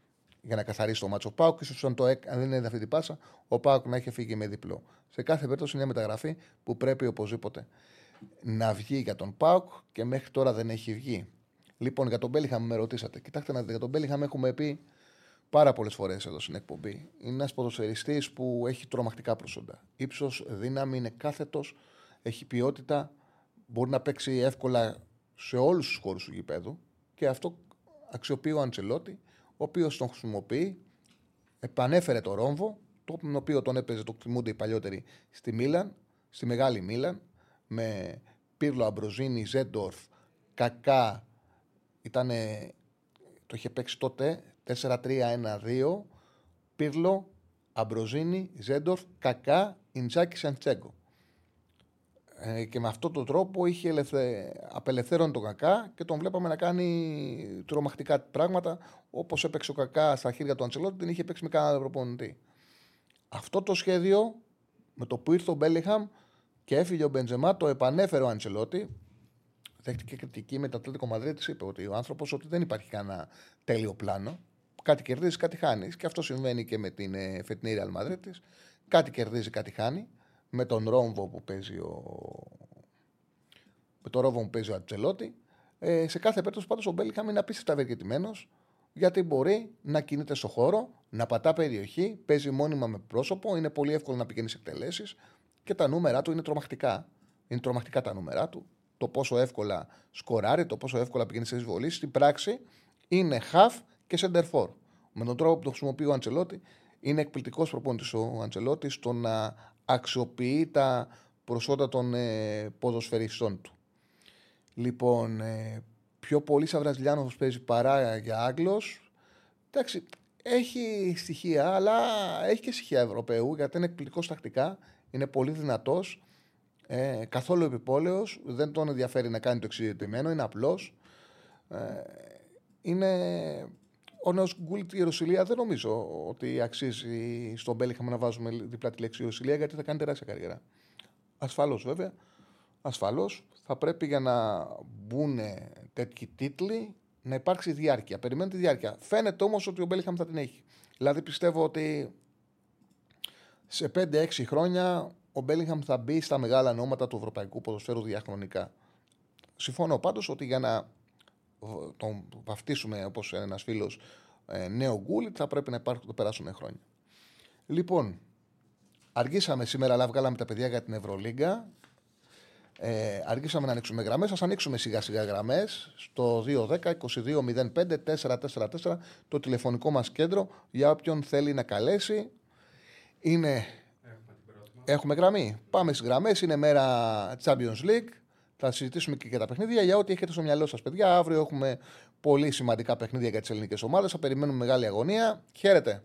για να καθαρίσει το μάτσο Πάουκ. σω αν, το, αν δεν είναι αυτή την πάσα, ο Πάουκ να έχει φύγει με διπλό. Σε κάθε περίπτωση είναι μια μεταγραφή που πρέπει οπωσδήποτε να βγει για τον Πάουκ και μέχρι τώρα δεν έχει βγει. Λοιπόν, για τον Μπέλιχαμ με ρωτήσατε. Κοιτάξτε να δείτε, για τον Μπέλιχαμ έχουμε πει πάρα πολλές φορές εδώ στην εκπομπή. Είναι ένας ποδοσφαιριστής που έχει τρομακτικά προσόντα. Ήψο, δύναμη, είναι κάθετος, έχει ποιότητα, μπορεί να παίξει εύκολα σε όλους τους χώρους του γηπέδου και αυτό αξιοποιεί ο Αντσελότη, ο οποίος τον χρησιμοποιεί. Επανέφερε το ρόμβο, τον οποίο τον έπαιζε, το θυμούνται οι παλιότεροι στη Μίλαν, στη μεγάλη Μίλαν, με Πύρλο Αμπροζίνη, Ζέντορφ, Κακά. Ήτανε, το είχε παίξει τότε 4-3-1-2. Πύρλο, Αμπροζίνη, Ζέντορφ, Κακά, Ιντζάκη, Σαντσέγκο. Ε, και με αυτόν τον τρόπο είχε ελευθε... απελευθέρωνε τον Κακά και τον βλέπαμε να κάνει τρομακτικά πράγματα όπως έπαιξε ο Κακά στα χέρια του Αντσελότη, την είχε παίξει με κανένα προπονητή. Αυτό το σχέδιο με το που ήρθε ο Μπέλιχαμ και έφυγε ο Μπεντζεμά, το επανέφερε ο Αντσελότη. Δέχτηκε κριτική με το Ατλέτικο Μαδρίτη. Είπε ότι ο άνθρωπος ότι δεν υπάρχει κανένα τέλειο πλάνο. Κάτι κερδίζεις, κάτι χάνεις. Και αυτό συμβαίνει και με την ε, φετινή Real Κάτι κερδίζει, κάτι χάνει με τον Ρόμβο που παίζει ο. Με τον Ρόμβο που παίζει ο Ατζελότη. Ε, σε κάθε περίπτωση πάντως ο Μπέλιχαμ είναι απίστευτα ευεργετημένος γιατί μπορεί να κινείται στο χώρο, να πατά περιοχή, παίζει μόνιμα με πρόσωπο, είναι πολύ εύκολο να πηγαίνει σε εκτελέσεις και τα νούμερα του είναι τρομακτικά. Είναι τρομακτικά τα νούμερα του. Το πόσο εύκολα σκοράρει, το πόσο εύκολα πηγαίνει σε εισβολή. Στην πράξη είναι half και center for. Με τον τρόπο που το χρησιμοποιεί ο Αντσελότη, είναι εκπληκτικός προπόνητη ο Αντσελότη στο να αξιοποιεί τα προσόντα των ε, ποδοσφαιριστών του. Λοιπόν, ε, πιο πολύ σαν Βραζιλιάνος παίζει παρά για Άγγλος. Εντάξει, έχει στοιχεία, αλλά έχει και στοιχεία Ευρωπαίου, γιατί είναι εκπληκτικός τακτικά, είναι πολύ δυνατός, ε, καθόλου επιπόλαιος, δεν τον ενδιαφέρει να κάνει το εξειδικευμένο, είναι απλός. Ε, είναι ο νέος Γκούλτ Ιερουσαλία δεν νομίζω ότι αξίζει στον Μπέλιχαμ να βάζουμε διπλά τη λέξη Ιερουσαλία γιατί θα κάνει τεράστια καριέρα. Ασφαλώς βέβαια. Ασφαλώς θα πρέπει για να μπουν τέτοιοι τίτλοι να υπάρξει διάρκεια. Περιμένει τη διάρκεια. Φαίνεται όμως ότι ο Μπέλιχαμ θα την έχει. Δηλαδή πιστεύω ότι σε 5-6 χρόνια ο Μπέλιχαμ θα μπει στα μεγάλα νόματα του ευρωπαϊκού ποδοσφαίρου διαχρονικά. Συμφωνώ πάντως ότι για να τον βαφτίσουμε όπως ένας φίλος ε, νέο γκούλιτ, θα πρέπει να υπάρχουν, το περάσουν χρόνια. Λοιπόν, αργήσαμε σήμερα, αλλά βγάλαμε τα παιδιά για την Ευρωλίγκα. Ε, αργήσαμε να ανοίξουμε γραμμές. Α ανοίξουμε σιγά σιγά γραμμές στο 210-2205-444 το τηλεφωνικό μας κέντρο για όποιον θέλει να καλέσει. Είναι. Έχουμε γραμμή. Πάμε στις γραμμές. Είναι μέρα Champions League. Θα συζητήσουμε και για τα παιχνίδια για ό,τι έχετε στο μυαλό σας, παιδιά. Αύριο έχουμε πολύ σημαντικά παιχνίδια για τις ελληνικές ομάδες. Θα περιμένουμε μεγάλη αγωνία. Χαίρετε.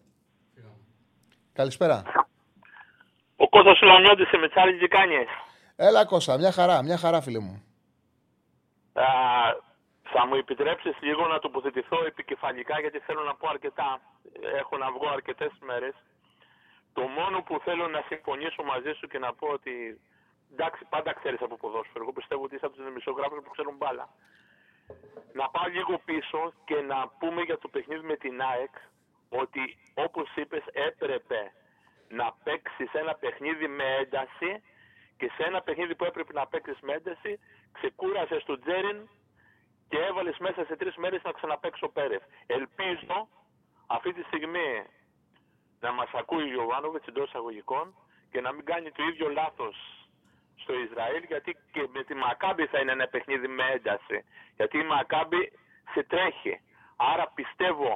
Καλησπέρα. Ο Κώστας Σουλανιώτης με Τσάρλι τι κάνεις; Έλα Κώστα, μια χαρά, μια χαρά φίλε μου. Α, θα μου επιτρέψεις λίγο να τοποθετηθώ επικεφαλικά γιατί θέλω να πω αρκετά. Έχω να βγω αρκετές μέρες. Το μόνο που θέλω να συμφωνήσω μαζί σου και να πω ότι εντάξει, πάντα ξέρεις από ποδόσφαιρο. Εγώ πιστεύω ότι είσαι από τους δημοσιογράφου που ξέρουν μπάλα. Να πάω λίγο πίσω και να πούμε για το παιχνίδι με την ΑΕΚ ότι όπως είπες έπρεπε να παίξεις ένα παιχνίδι με ένταση και σε ένα παιχνίδι που έπρεπε να παίξεις με ένταση ξεκούρασες τον Τζέριν και έβαλες μέσα σε τρεις μέρες να ξαναπαίξει ο Πέρεφ. Ελπίζω αυτή τη στιγμή να μας ακούει ο Ιωβάνοβιτς εντός εισαγωγικών και να μην κάνει το ίδιο λάθος στο Ισραήλ γιατί και με τη Μακάμπη θα είναι ένα παιχνίδι με ένταση. Γιατί η Μακάμπη σε τρέχει. Άρα πιστεύω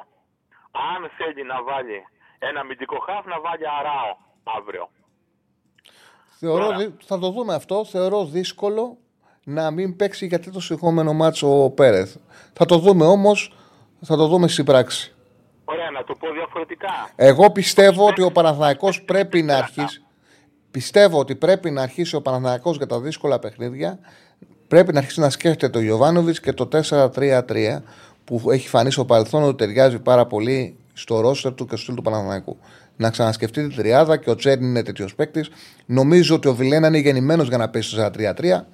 αν θέλει να βάλει ένα αμυντικό χάφ να βάλει αράο αύριο. Θεωρώ, θα το δούμε αυτό. Θεωρώ δύσκολο να μην παίξει γιατί το συγχώμενο μάτσο ο Πέρεθ. Θα το δούμε όμως, θα το δούμε στην πράξη. Ωραία, να το πω διαφορετικά. Εγώ πιστεύω ότι ο Παναθηναϊκός πρέπει να αρχίσει. Πιστεύω ότι πρέπει να αρχίσει ο Παναθηναϊκός για τα δύσκολα παιχνίδια. Πρέπει να αρχίσει να σκέφτεται το Γιωβάνοβιτς και το 4-3-3 που έχει φανεί στο παρελθόν ότι ταιριάζει πάρα πολύ στο ρόστερ του και στο στυλ του Παναθηναϊκού. Να ξανασκεφτεί την τριάδα και ο Τσέρν είναι τέτοιος παίκτης. Νομίζω ότι ο Βιλένα είναι γεννημένος για να πέσει στο 4-3-3.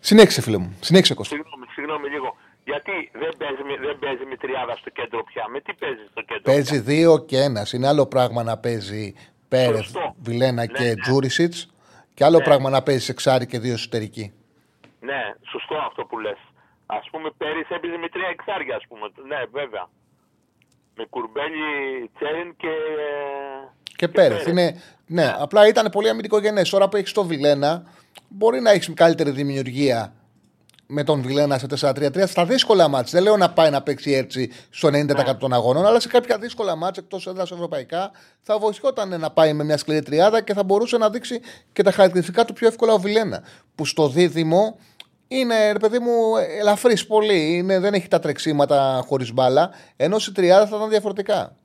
Συνέχισε, φίλε μου. Συνέχισε, Κώστα. Συγγνώμη, συγγνώμη λίγο. Γιατί δεν παίζει, δεν παίζει με τριάδα στο κέντρο πια; Με τι παίζει στο κέντρο. Παίζει πια; δύο και ένας. Είναι άλλο πράγμα να παίζει Πέρεθ, Βιλένα ναι, και ναι. Τζούρισιτς. Και άλλο ναι. πράγμα να παίζεις εξάρι και δύο εσωτερικοί. Ναι, σωστό αυτό που λες. Α πούμε, πέρυσι έπαιζε με τρία εξάρια, ας πούμε. Ναι, βέβαια. Με κουρμπέλι, τσέριν και. Και, και Πέρεθ. Είναι, ναι, απλά ήταν πολύ αμυντικογενές. Τώρα που έχεις το Βιλένα, μπορεί να έχεις καλύτερη δημιουργία με τον Βιλένα σε 4-3-3 στα δύσκολα μάτια. Δεν λέω να πάει να παίξει έτσι στο 90% ναι. των αγώνων, αλλά σε κάποια δύσκολα μάτια εκτός έδρας ευρωπαϊκά θα βοηθιόταν να πάει με μια σκληρή τριάδα και θα μπορούσε να δείξει και τα χαρακτηριστικά του πιο εύκολα ο Βιλένα. Που στο δίδυμο είναι, ρε παιδί μου, ελαφρύς πολύ. Είναι, δεν έχει τα τρεξίματα χωρίς μπάλα. Ενώ στη τριάδα θα ήταν διαφορετικά.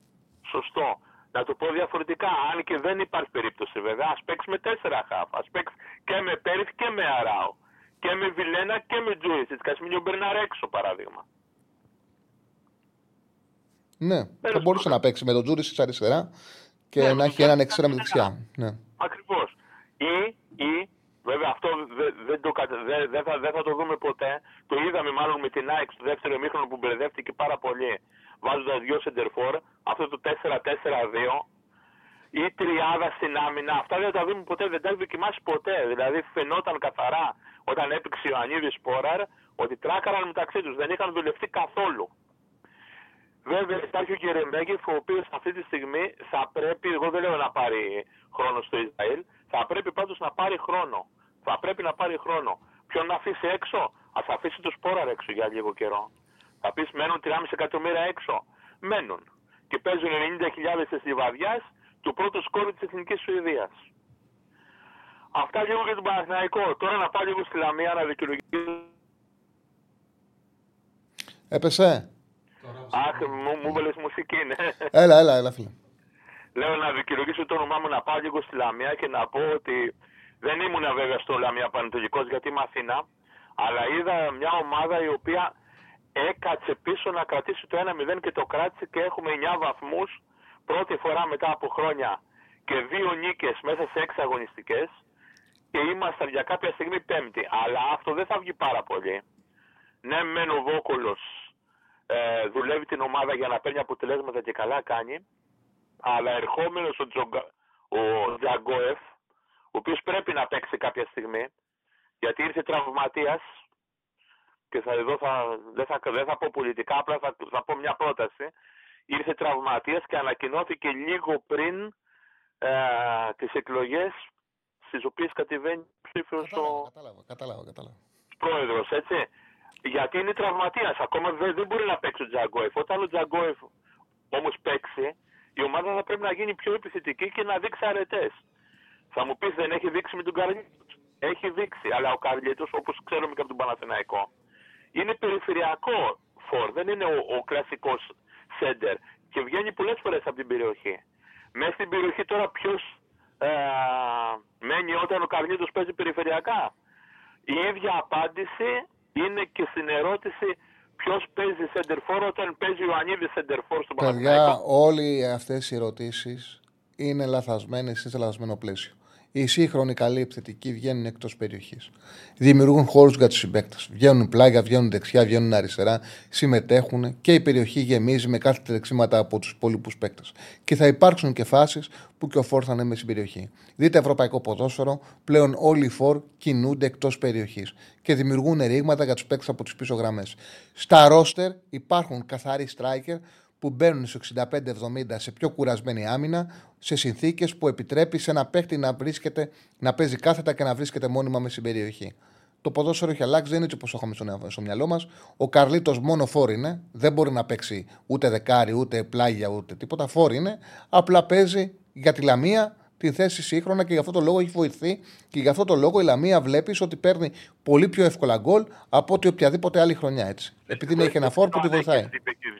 Σωστό. Να το πω διαφορετικά, αν και δεν υπάρχει περίπτωση βέβαια, ας παίξει με τέσσερα χαφ. Ας παίξει και με Πέρεθ και με Αράο. Και με Βιλένα και με Τζούρισιτς. Κι ας μείνει ο Μπερνάρ έξω παράδειγμα. Ναι, Πέρεθ θα μπορούσε να παίξει με τον Τζούρισιτς αριστερά και ναι, να έχει έναν εξτρέμ δεξιά. Ναι. Ακριβώς. Ή, ή, βέβαια αυτό δεν δε δε, δε θα, δε θα το δούμε ποτέ. Το είδαμε μάλλον με την ΑΕΚ στο δεύτερο ημίχρονο που μπερδεύτηκε πάρα πολύ βάζοντας δύο σεντερφόρ, αυτό το 4-4-2 ή τριάδα στην άμυνα. Αυτά δεν τα δούμε ποτέ, δεν τα έχει δοκιμάσει ποτέ. Δηλαδή φαινόταν καθαρά όταν έπαιξε ο Ανίδης Πόραρ ότι τράκαραν μεταξύ τους, δεν είχαν δουλευτεί καθόλου. Βέβαια υπάρχει ο Κερεμέγεφ ο οποίος αυτή τη στιγμή θα πρέπει, εγώ δεν λέω να πάρει χρόνο στο Ισραήλ, θα πρέπει πάντως να πάρει χρόνο. Θα πρέπει να πάρει χρόνο. Ποιον να αφήσει έξω, ας αφήσει το Σπόραρ έξω για λίγο καιρό. Θα πεις μένουν 3,5 εκατομμύρια έξω. Μένουν. Και παίζουν 90.000 τη Λιβαδιάς του πρώτου σκόρου της Εθνικής Σουηδίας. Αυτά λίγο για τον Παναθηναϊκό. Τώρα να πάω λίγο στη Λαμία να δικαιολογήσω. Έπεσε; Αχ, μου, μου βάλες μουσική, ναι. Έλα, έλα, έλα, φίλε. Λέω να δικαιολογήσω το όνομά μου να πάω λίγο στη Λαμία και να πω ότι δεν ήμουν βέβαια στο Λαμία Πανετολικός γιατί είμαι Αθήνα, αλλά είδα μια ομάδα η οποία έκατσε πίσω να κρατήσει το 1-0 και το κράτησε και έχουμε 9 βαθμούς πρώτη φορά μετά από χρόνια και δύο νίκες μέσα σε 6 αγωνιστικές και ήμασταν για κάποια στιγμή πέμπτη. Αλλά αυτό δεν θα βγει πάρα πολύ. Ναι, μεν ο Βόκολος ε, δουλεύει την ομάδα για να παίρνει αποτελέσματα και καλά κάνει, αλλά ερχόμενος ο, Τζογκα, ο Τζαγκόεφ, ο οποίος πρέπει να παίξει κάποια στιγμή, γιατί ήρθε τραυματίας και θα, εδώ θα, δεν, θα, δεν θα πω πολιτικά, απλά θα, θα πω μια πρόταση. Ήρθε τραυματίας και ανακοινώθηκε λίγο πριν ε, τις εκλογές στις οποίες κατεβαίνει ψήφιος ο κατάλαβα, κατάλαβα, κατάλαβα. πρόεδρος, έτσι. Γιατί είναι τραυματίας, ακόμα δεν, δεν μπορεί να παίξει ο Τζαγκόεφ. Όταν ο Τζαγκόεφ όμως παίξει, η ομάδα θα πρέπει να γίνει πιο επιθετική και να δείξει αρετές. Θα μου πεις δεν έχει δείξει με τον Καρλίτος. Έχει δείξει, αλλά ο Καρλίτος όπως ξέρουμε και από τον Παναθηναϊκό είναι περιφερειακό φορ, δεν είναι ο, ο κλασικός σέντερ και βγαίνει πολλές φορές από την περιοχή. Μέσα στην περιοχή τώρα ποιος ε, μένει όταν ο Καρλίτος παίζει περιφερειακά. Η ίδια απάντηση είναι και στην ερώτηση ποιος παίζει σεντερφόρ όταν παίζει ο Ανίδης σεντερφόρ στο Παιδιά, όλοι αυτές οι ερωτήσεις είναι λαθασμένες σε λαθασμένο πλαίσιο. Οι σύγχρονοι καλοί επιθετικοί βγαίνουν εκτός περιοχής. Δημιουργούν χώρους για τους συμπαίκτες. Βγαίνουν πλάγια, βγαίνουν δεξιά, βγαίνουν αριστερά, συμμετέχουν και η περιοχή γεμίζει με κάθε τρεξίματα από τους υπόλοιπους παίκτες. Και θα υπάρξουν και φάσεις που και ο Φόρ θα είναι μέσα στην περιοχή. Δείτε ευρωπαϊκό ποδόσφαιρο, πλέον όλοι οι Φόρ κινούνται εκτός περιοχής και δημιουργούν ρήγματα για τους παίκτες από τις πίσω γραμμές. Στα ρόστερ υπάρχουν καθαροί striker που μπαίνουν στο 65-70 σε πιο κουρασμένη άμυνα, σε συνθήκες που επιτρέπει σε ένα παίχτη να, βρίσκεται, να παίζει κάθετα και να βρίσκεται μόνιμα με στην περιοχή. Το ποδόσφαιρο έχει αλλάξει, δεν είναι έτσι όπως το έχουμε στο μυαλό μας. Ο Καρλίτος μόνο φόρ είναι, δεν μπορεί να παίξει ούτε δεκάρι, ούτε πλάγια, ούτε τίποτα. Φόρ είναι, απλά παίζει για τη Λαμία τη θέση σύγχρονα και γι' αυτό το λόγο έχει βοηθεί και γι' αυτό το λόγο η Λαμία βλέπεις ότι παίρνει πολύ πιο εύκολα γκολ από ότι οποιαδήποτε άλλη χρονιά έτσι. Επειδή έχει ένα φόρ που τη βοηθάει.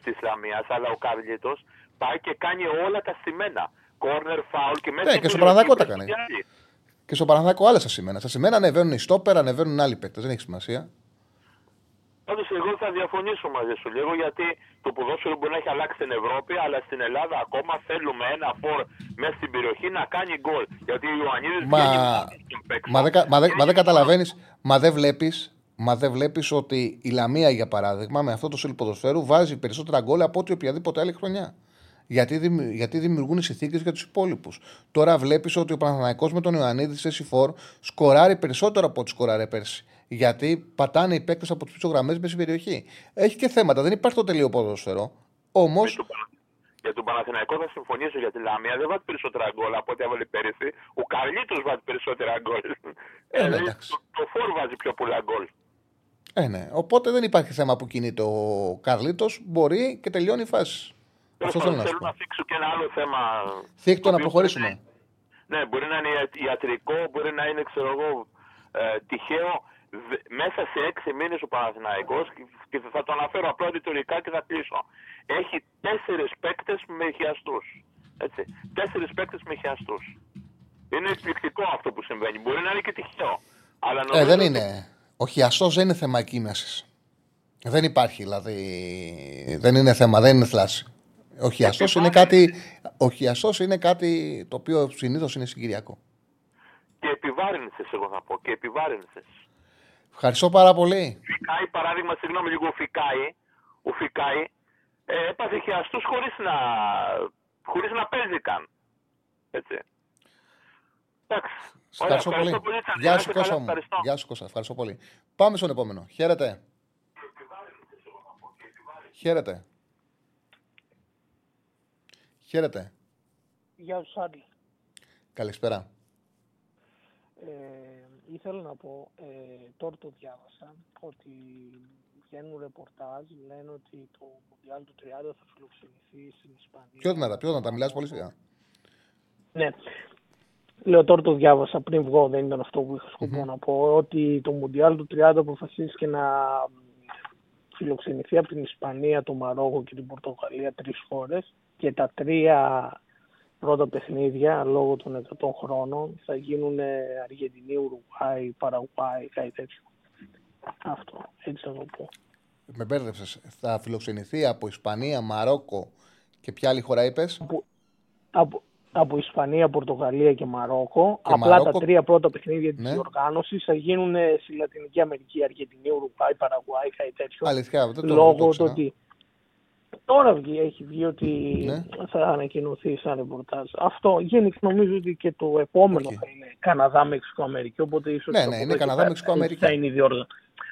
Της Λαμίας, αλλά ο Καρλίτο πάει και κάνει όλα τα στημένα. Κόρνερ, φάουλ και μέσα. Ναι, και στο Παναδάκο τα κάνει. Και στο Παναδάκο άλλε τα σημαίνα. Στα σημαίνα ανεβαίνουν οι στόπερ, ανεβαίνουν άλλοι παίκτες. Δεν έχει σημασία. Πάντως, εγώ θα διαφωνήσω μαζί σου λίγο γιατί το ποδόσφαιρο μπορεί να έχει αλλάξει στην Ευρώπη, αλλά στην Ελλάδα ακόμα θέλουμε ένα φόρ μέσα στην περιοχή να κάνει γκολ. Γιατί ο Ιωαννίδης μα... Μα δεν μα δε, μα δε καταλαβαίνεις, μα δεν βλέπει. Μα δεν βλέπεις ότι η Λαμία, για παράδειγμα, με αυτό το στυλ ποδοσφαίρου βάζει περισσότερα γκολ από ό,τι οποιαδήποτε άλλη χρονιά. Γιατί, γιατί δημιουργούν συνθήκες για τους υπόλοιπους. Τώρα βλέπεις ότι ο Παναθαναϊκό με τον Ιωαννίδη σε Σιφόρ σκοράρει περισσότερο από ό,τι σκοράρε πέρσι. Γιατί πατάνε οι παίκτες από τις πίσω γραμμές μέσα στην περιοχή. Έχει και θέματα. Δεν υπάρχει το τελείω ποδόσφαιρο. Όμω. Για τον Παναθηναϊκό θα συμφωνήσω για τη Λαμία. Δεν βάζει περισσότερα γκολ από ό,τι έβαλε πέρυσι. Ο Καρλίτο βάζει περισσότερα γκολ. Ε, ε, ναι, το, το φόρ βάζει πιο πολλά γκολ. Ε, ναι. Οπότε δεν υπάρχει θέμα που κινείται ο Καρλίτος. Μπορεί και τελειώνει η φάση. Αυτό θέλω, θέλω να θίξω και ένα άλλο θέμα. Θίκτο να προχωρήσουμε. ναι, μπορεί να είναι ιατρικό, μπορεί να είναι ξέρω εγώ, ε, τυχαίο μέσα σε έξι μήνες ο Παναθηναϊκός και θα το αναφέρω απλά ρητορικά και θα κλείσω. Έχει τέσσερις παίκτες με χιαστού. Έτσι. Τέσσερις παίκτες με χιαστού. Είναι εκπληκτικό αυτό που συμβαίνει. Μπορεί να είναι και τυχαίο. Αλλά ε, δεν είναι. Ο χιαστό δεν είναι θέμα εκκίνηση. Δεν υπάρχει δηλαδή. Δεν είναι θέμα, δεν είναι θλάση. Ο χιαστό είναι, κάτι, ο είναι κάτι το οποίο συνήθως είναι συγκυριακό. Και επιβάρυνσε, εγώ θα πω. Και επιβάρυνσε. Ευχαριστώ πάρα πολύ. Φικάει, παράδειγμα, συγγνώμη λίγο, ο Φικάη, ο Φικάη ε, έπαθε χειαστούς χωρίς να, χωρίς να παίζει καν. Έτσι. Εντάξει. Ευχαριστώ, πολύ. πολύ. Γεια σου Κώστα μου. Γεια σου Κώστα. Ευχαριστώ πολύ. Πάμε στον επόμενο. Χαίρετε. Χαίρετε. Χαίρετε. Γεια σου Σάντι. Καλησπέρα. Ε, ήθελα να πω, ε, τώρα το διάβασα, ότι βγαίνουν ρεπορτάζ, λένε ότι το Μουντιάλ του 30 θα φιλοξενηθεί στην Ισπανία. Πιο δυνατά, πιο δυνατά, μιλάς πολύ σιγά. Ναι. Λέω τώρα το διάβασα πριν βγω, δεν ήταν αυτό που είχα σκοπό να πω, ότι το Μουντιάλ του 30 αποφασίστηκε να φιλοξενηθεί από την Ισπανία, το Μαρόκο και την Πορτογαλία τρεις χώρες και τα τρία πρώτα παιχνίδια λόγω των 100 χρόνων θα γίνουν Αργεντινή, Ουρουγάη, Παραγουάη, κάτι τέτοιο. Αυτό, έτσι θα το πω. Με μπέρδεψες. Θα φιλοξενηθεί από Ισπανία, Μαρόκο και ποια άλλη χώρα είπες; Από, από, από Ισπανία, Πορτογαλία και Μαρόκο. Και Απλά Μαρόκο... τα τρία πρώτα παιχνίδια της ναι. διοργάνωσης θα γίνουν στη Λατινική Αμερική, Αργεντινή, Ουρουγάη, Παραγουάη, κάτι τέτοιο. Αλήθεια, δεν το Λόγω του ότι Τώρα βγει, έχει βγει ότι ναι. θα ανακοινωθεί σαν ρεπορτάζ. Αυτό γενικά νομίζω ότι και το επόμενο okay. θα είναι Καναδά, Μεξικό, Αμερική. Οπότε ίσως ναι, ναι, είναι Καναδά, Μεξικό, Αμερική. Θα είναι η διοργα...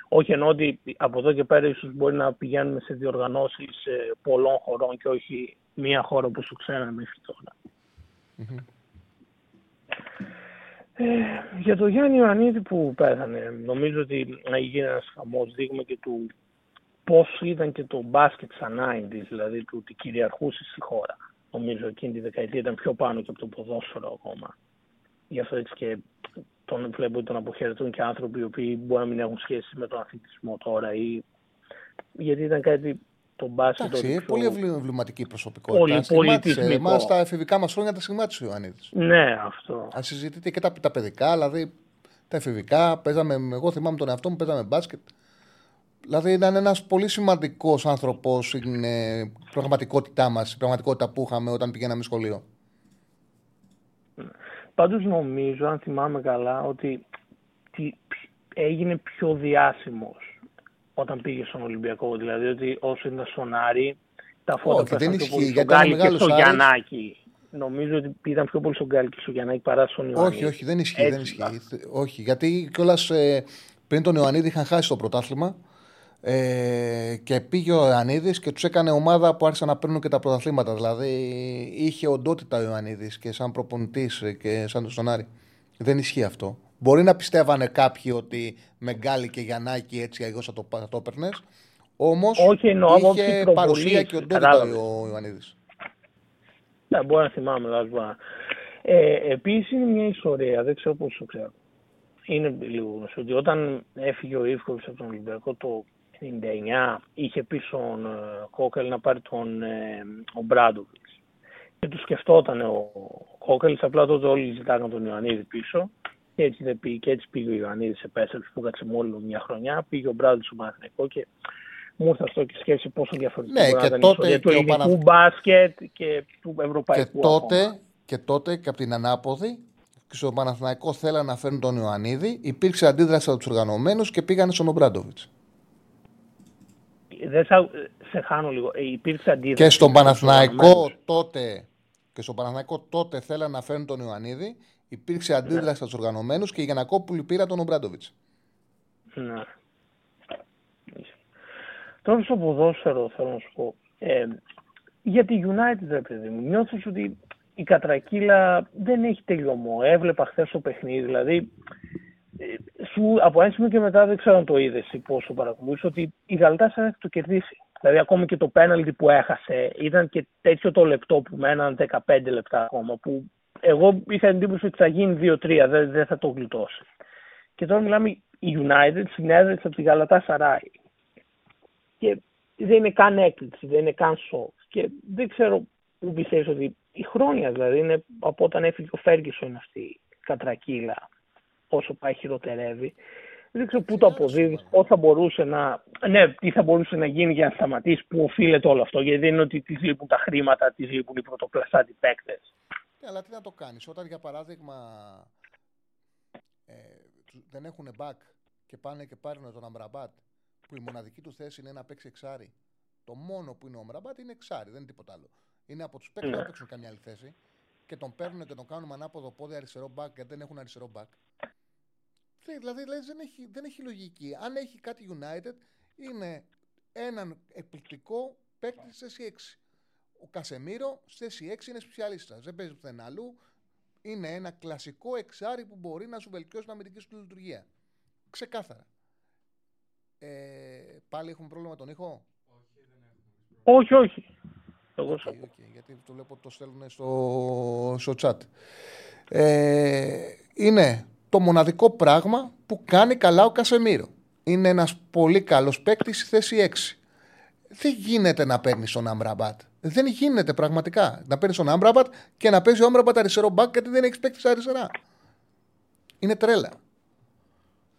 Όχι εννοώ ότι από εδώ και πέρα ίσως μπορεί να πηγαίνουμε σε διοργανώσεις πολλών χωρών και όχι μία χώρα που σου ξέραμε μέχρι τώρα. Mm-hmm. Ε, για τον Γιάννη Ιωαννίδη που πέθανε, νομίζω ότι έγινε ένας χαμός δείγμα και του πώ ήταν και το μπάσκετ σαν 90 δηλαδή του ότι κυριαρχούσε στη χώρα. Νομίζω εκείνη τη δεκαετία ήταν πιο πάνω και από το ποδόσφαιρο ακόμα. Γι' αυτό έτσι και τον βλέπω ότι τον αποχαιρετούν και άνθρωποι οι οποίοι μπορεί να μην έχουν σχέση με τον αθλητισμό τώρα ή γιατί ήταν κάτι το μπάσκετ. Εντάξει, ότι είναι πιο- πολύ ευλη- εμβληματική προσωπικότητα. Πολύ Στιγμάτισε. πολιτισμικό. Εμάς στα εφηβικά μας χρόνια τα στιγμάτισε ο Ιωαννίδης. Ναι, αυτό. Αν συζητείτε και τα, τα παιδικά, δηλαδή τα εφηβικά, παίζαμε, εγώ θυμάμαι τον εαυτό μου, παίζαμε μπάσκετ. Δηλαδή ήταν ένας πολύ σημαντικός άνθρωπος στην ε, πραγματικότητά μας, η πραγματικότητα που είχαμε όταν πηγαίναμε σχολείο. Πάντως νομίζω, αν θυμάμαι καλά, ότι τι- έγινε πιο διάσημος όταν πήγε στον Ολυμπιακό. Δηλαδή ότι όσο ήταν στον Άρη, τα φώτα Όχι, δεν πέσαν πιο ισχύει, πολύ γιατί στον ήταν Γκάλη και μεγάλος στο Άρης. Γιαννάκη. Νομίζω ότι ήταν πιο πολύ στον Γκάλη και στο Γιαννάκη παρά στον Ιωαννίδη. Όχι, όχι, δεν ισχύει. Δεν Έτσι, ισχύει. Όχι, γιατί κιόλας πριν τον Ιωαννίδη είχαν χάσει το πρωτάθλημα ε, και πήγε ο Ιωαννίδης και τους έκανε ομάδα που άρχισαν να παίρνουν και τα πρωταθλήματα. Δηλαδή είχε οντότητα ο Ιωαννίδης και σαν προπονητής και σαν τον Άρη. Δεν ισχύει αυτό. Μπορεί να πιστεύανε κάποιοι ότι με Γκάλι και Γιαννάκη έτσι αλλιώς θα το, θα το έπαιρνες. Όμως Όχι, εννοώ άποψη είχε προβολής, παρουσία και οντότητα κατάλαβες. ο Ιωαννίδης. Ναι, μπορεί να θυμάμαι, δεν πούμε. Ε, Επίσης είναι μια ιστορία, δεν ξέρω πώς το ξέρω. Είναι λίγο γνωστό ότι όταν έφυγε ο Ιβκοβιτς από τον Ολυμπιακό το 1999, είχε πει στον ε, Κόκελ να πάρει τον ε, ο Μπράντοβιτς. Και του σκεφτόταν ο Κόκελ, απλά τότε όλοι ζητάγαν τον Ιωαννίδη πίσω. Και έτσι, δεν πήγε, και έτσι πήγε ο Ιωαννίδης, επέστρεψε που κάτσε μόνο μια χρονιά. Πήγε ο Μπράντοβιτς στο Παναθηναϊκό και μου ήρθε αυτό και σκέφτηκε πόσο διαφορετικό Ναι, μπορεί και να ήταν η τότε ιστορία του και ο ελληνικού Παναθ- μπάσκετ και του Και ευρωπαϊκού τότε, ακόμα. και τότε και από την ανάποδη και στο Παναθηναϊκό θέλαν να φέρουν τον Ιωαννίδη. Υπήρξε αντίδραση από τους οργανωμένους και πήγανε στον Ομπράντοβιτς. Δεν θα, σε χάνω λίγο. Ε, υπήρξε αντίδραση. Και στον στους Παναθηναϊκό οργανωμένους. τότε, και στον Παναθηναϊκό τότε θέλαν να φέρουν τον Ιωαννίδη. Υπήρξε αντίδραση από τους οργανωμένους και η Γιανακόπουλη πήρα τον Ομπράντοβιτς. Ναι. Τώρα στο ποδόσφαιρο θέλω να σου πω. Ε, για τη United, ρε παιδί μου, νιώθεις ότι η κατρακύλα δεν έχει τελειωμό. Έβλεπα χθες το παιχνίδι, δηλαδή ε, σου, από ένα σημείο και μετά δεν ξέρω αν το είδες ή πώς το παρακολουθούσε, ότι η Γαλατάσα έχει το κερδίσει. Δηλαδή, ακόμη και το πέναλτι που έχασε ήταν και τέτοιο το λεπτό που μέναν 15 λεπτά ακόμα. Που εγώ είχα εντύπωση ότι θα γίνει 2-3, δεν, δεν θα το γλιτώσει. Και τώρα μιλάμε η United συνέδριξε από τη Γαλατά Σαράι. Και δεν είναι καν έκπληξη, δεν είναι καν σοκ. Και δεν ξέρω πού πιστεύεις ότι η χρόνια δηλαδή είναι από όταν έφυγε ο Φέργκισον αυτή η κατρακύλα, όσο πάει χειροτερεύει. Δεν ξέρω πού το αποδίδεις, πώς θα μπορούσε να. Ναι, τι θα μπορούσε να γίνει για να σταματήσει, πού οφείλεται όλο αυτό. Γιατί δεν είναι ότι της λείπουν τα χρήματα, της λείπουν οι πρωτοκλασσάτοι παίκτες. Ναι, αλλά τι να το κάνεις. Όταν για παράδειγμα ε, του- δεν έχουν back και πάνε και πάρουν τον Αμραμπάτ που η μοναδική του θέση είναι να παίξει εξάρι. Το μόνο που είναι ο Αμραμπάτ είναι εξάρι, δεν είναι τίποτα άλλο. Είναι από τους παίκτες που Ναι. δεν παίξουν καμιά άλλη θέση και τον παίρνουν και τον κάνουν με ανάποδο πόδι αριστερό back γιατί δεν έχουν αριστερό back. Τι, Δηλαδή λες, δεν, έχει, δεν έχει λογική. Αν έχει κάτι United, είναι έναν εκπληκτικό παίκτη στη θέση 6. Ο Κασεμίρο στη θέση 6 είναι σπεσιαλίστας. Δεν παίζει πουθενά αλλού. Είναι ένα κλασικό εξάρι που μπορεί να σου βελτιώσει την αμυντική σου λειτουργία. Ξεκάθαρα. Ε, πάλι έχουμε πρόβλημα με τον ήχο; Όχι, όχι. Εγώ σ' OK, OK, γιατί το βλέπω ότι το στέλνουν στο, στο chat. Ε, είναι το μοναδικό πράγμα που κάνει καλά ο Κασεμίρο. Είναι ένας πολύ καλός παίκτης στη θέση 6. Δεν γίνεται να παίρνεις τον Άμπραμπατ. Δεν γίνεται πραγματικά. Να παίρνεις τον Άμπραμπατ και να παίζει ο Άμπραμπατ αριστερό μπακ γιατί δεν έχεις παίκτης στα αριστερά. Είναι τρέλα.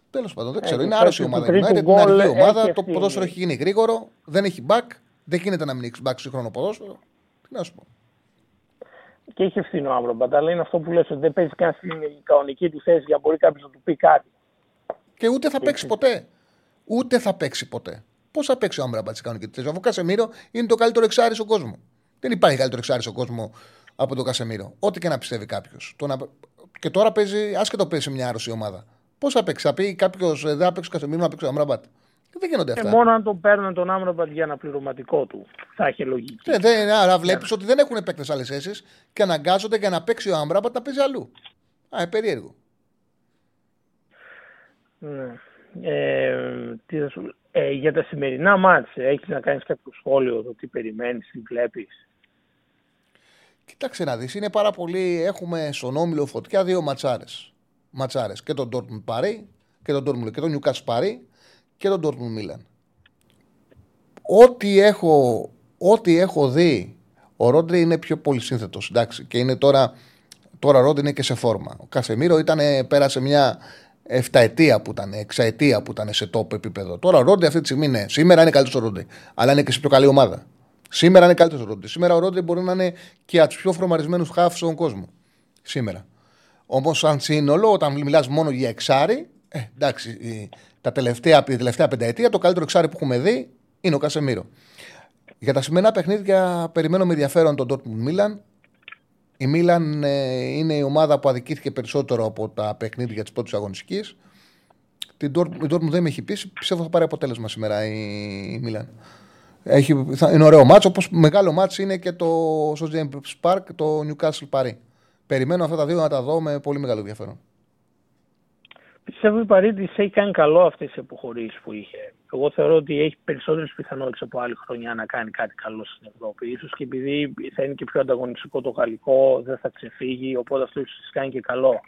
Τέλος πάντων, δεν ξέρω. Ε, Είναι το άρρωστη η του ομάδα. τρίτου United, είναι γκολ αργή έχει ομάδα. Το ευθύνη. ποδόσφαιρο έχει γίνει γρήγορο. Δεν έχει μπακ. Δεν γίνεται να μην έχεις μπακ σύγχρονο ποδόσφαιρο. Τι να σου πω. Και έχει ευθύνη ο Άμπρομπατ, αλλά είναι αυτό που λες ότι δεν παίζει καν στην κανονική του θέση για να μπορεί κάποιος να του πει κάτι. Και ούτε θα παίξει ποτέ. Ούτε θα παίξει ποτέ. Πώς θα παίξει ο Άμραμπατ τη κανονική του θέση; Αφού ο Κασεμίρο είναι το καλύτερο εξάρι στον κόσμο. Δεν υπάρχει καλύτερο εξάρι στον κόσμο από τον Κασεμίρο. Ό,τι και να πιστεύει κάποιος. Να... Και τώρα παίζει, άσχετο παίζει σε μια άρρωστη ομάδα. Πώς θα παίξει, θα πει κάποιος δεν θα παίξει ο Κασεμίρο να παίξει ο Άμραμπατ. Δεν γίνονται Και αυτά. μόνο αν τον παίρνουν τον Άμραμπατ για ένα πληρωματικό του θα έχει λογική. Ναι, δεν, άρα βλέπεις ότι δεν έχουν παίκτες άλλες θέσεις και αναγκάζονται για να παίξει ο Άμραμπατ να παίζει αλλού. Α, ε, περίεργο. Ναι. Ε, τι θα σου... ε, για τα σημερινά μάτς, έχεις να κάνεις κάποιο σχόλιο το τι περιμένεις, τι βλέπεις; Κοίταξε να δεις, είναι πάρα πολύ. Έχουμε στον όμιλο φωτιά δύο ματσάρες. Ματσάρες. Και τον Dortmund Παρί και τον Dortmund και τον Newcastle Παρί και τον Dortmund Milan. ό,τι έχω, ό,τι έχω δει, ο Ρόντρι είναι πιο πολύ σύνθετος. Και είναι τώρα, τώρα ο Ρόντρι είναι και σε φόρμα. Ο Κασεμίρο ήταν, πέρασε μια εφταετία που ήταν, εξαετία που ήταν σε top επίπεδο. Τώρα ο Ρόντρι αυτή τη στιγμή είναι. Σήμερα είναι καλύτερος ο Ρόντρι. Αλλά είναι και σε πιο καλή ομάδα. Σήμερα είναι καλύτερος ο Ρόντρι. Σήμερα ο Ρόντρι μπορεί να είναι και από τους πιο φρομαρισμένου χάφου στον κόσμο. Σήμερα. Όμως, σαν σύνολο, όταν μιλάς μόνο για εξάρι, ε, εντάξει, τα τελευταία, τη τελευταία πενταετία το καλύτερο εξάρι που έχουμε δει είναι ο Κασεμίρο. Για τα σημερινά παιχνίδια περιμένω με ενδιαφέρον τον Dortmund Milan. Η Μίλαν ε, είναι η ομάδα που αδικήθηκε περισσότερο από τα παιχνίδια της πρώτης αγωνιστικής. Την Dortmund δεν με έχει πείσει. Πιστεύω θα πάρει αποτέλεσμα σήμερα η Μίλαν. Έχει, θα, είναι ωραίο μάτσο. Όπως μεγάλο μάτσο είναι και το στο James Park το Newcastle Paris. Περιμένω αυτά τα δύο να τα δω με πολύ μεγάλο ενδιαφέρον. Πιστεύω η Παρή έχει κάνει καλό αυτές τις αποχωρήσεις που είχε. Εγώ θεωρώ ότι έχει περισσότερες πιθανότητες από άλλη χρονιά να κάνει κάτι καλό στην Ευρώπη. σω και επειδή θα είναι και πιο ανταγωνιστικό το γαλλικό, δεν θα ξεφύγει. Οπότε αυτό ίσως της κάνει και καλό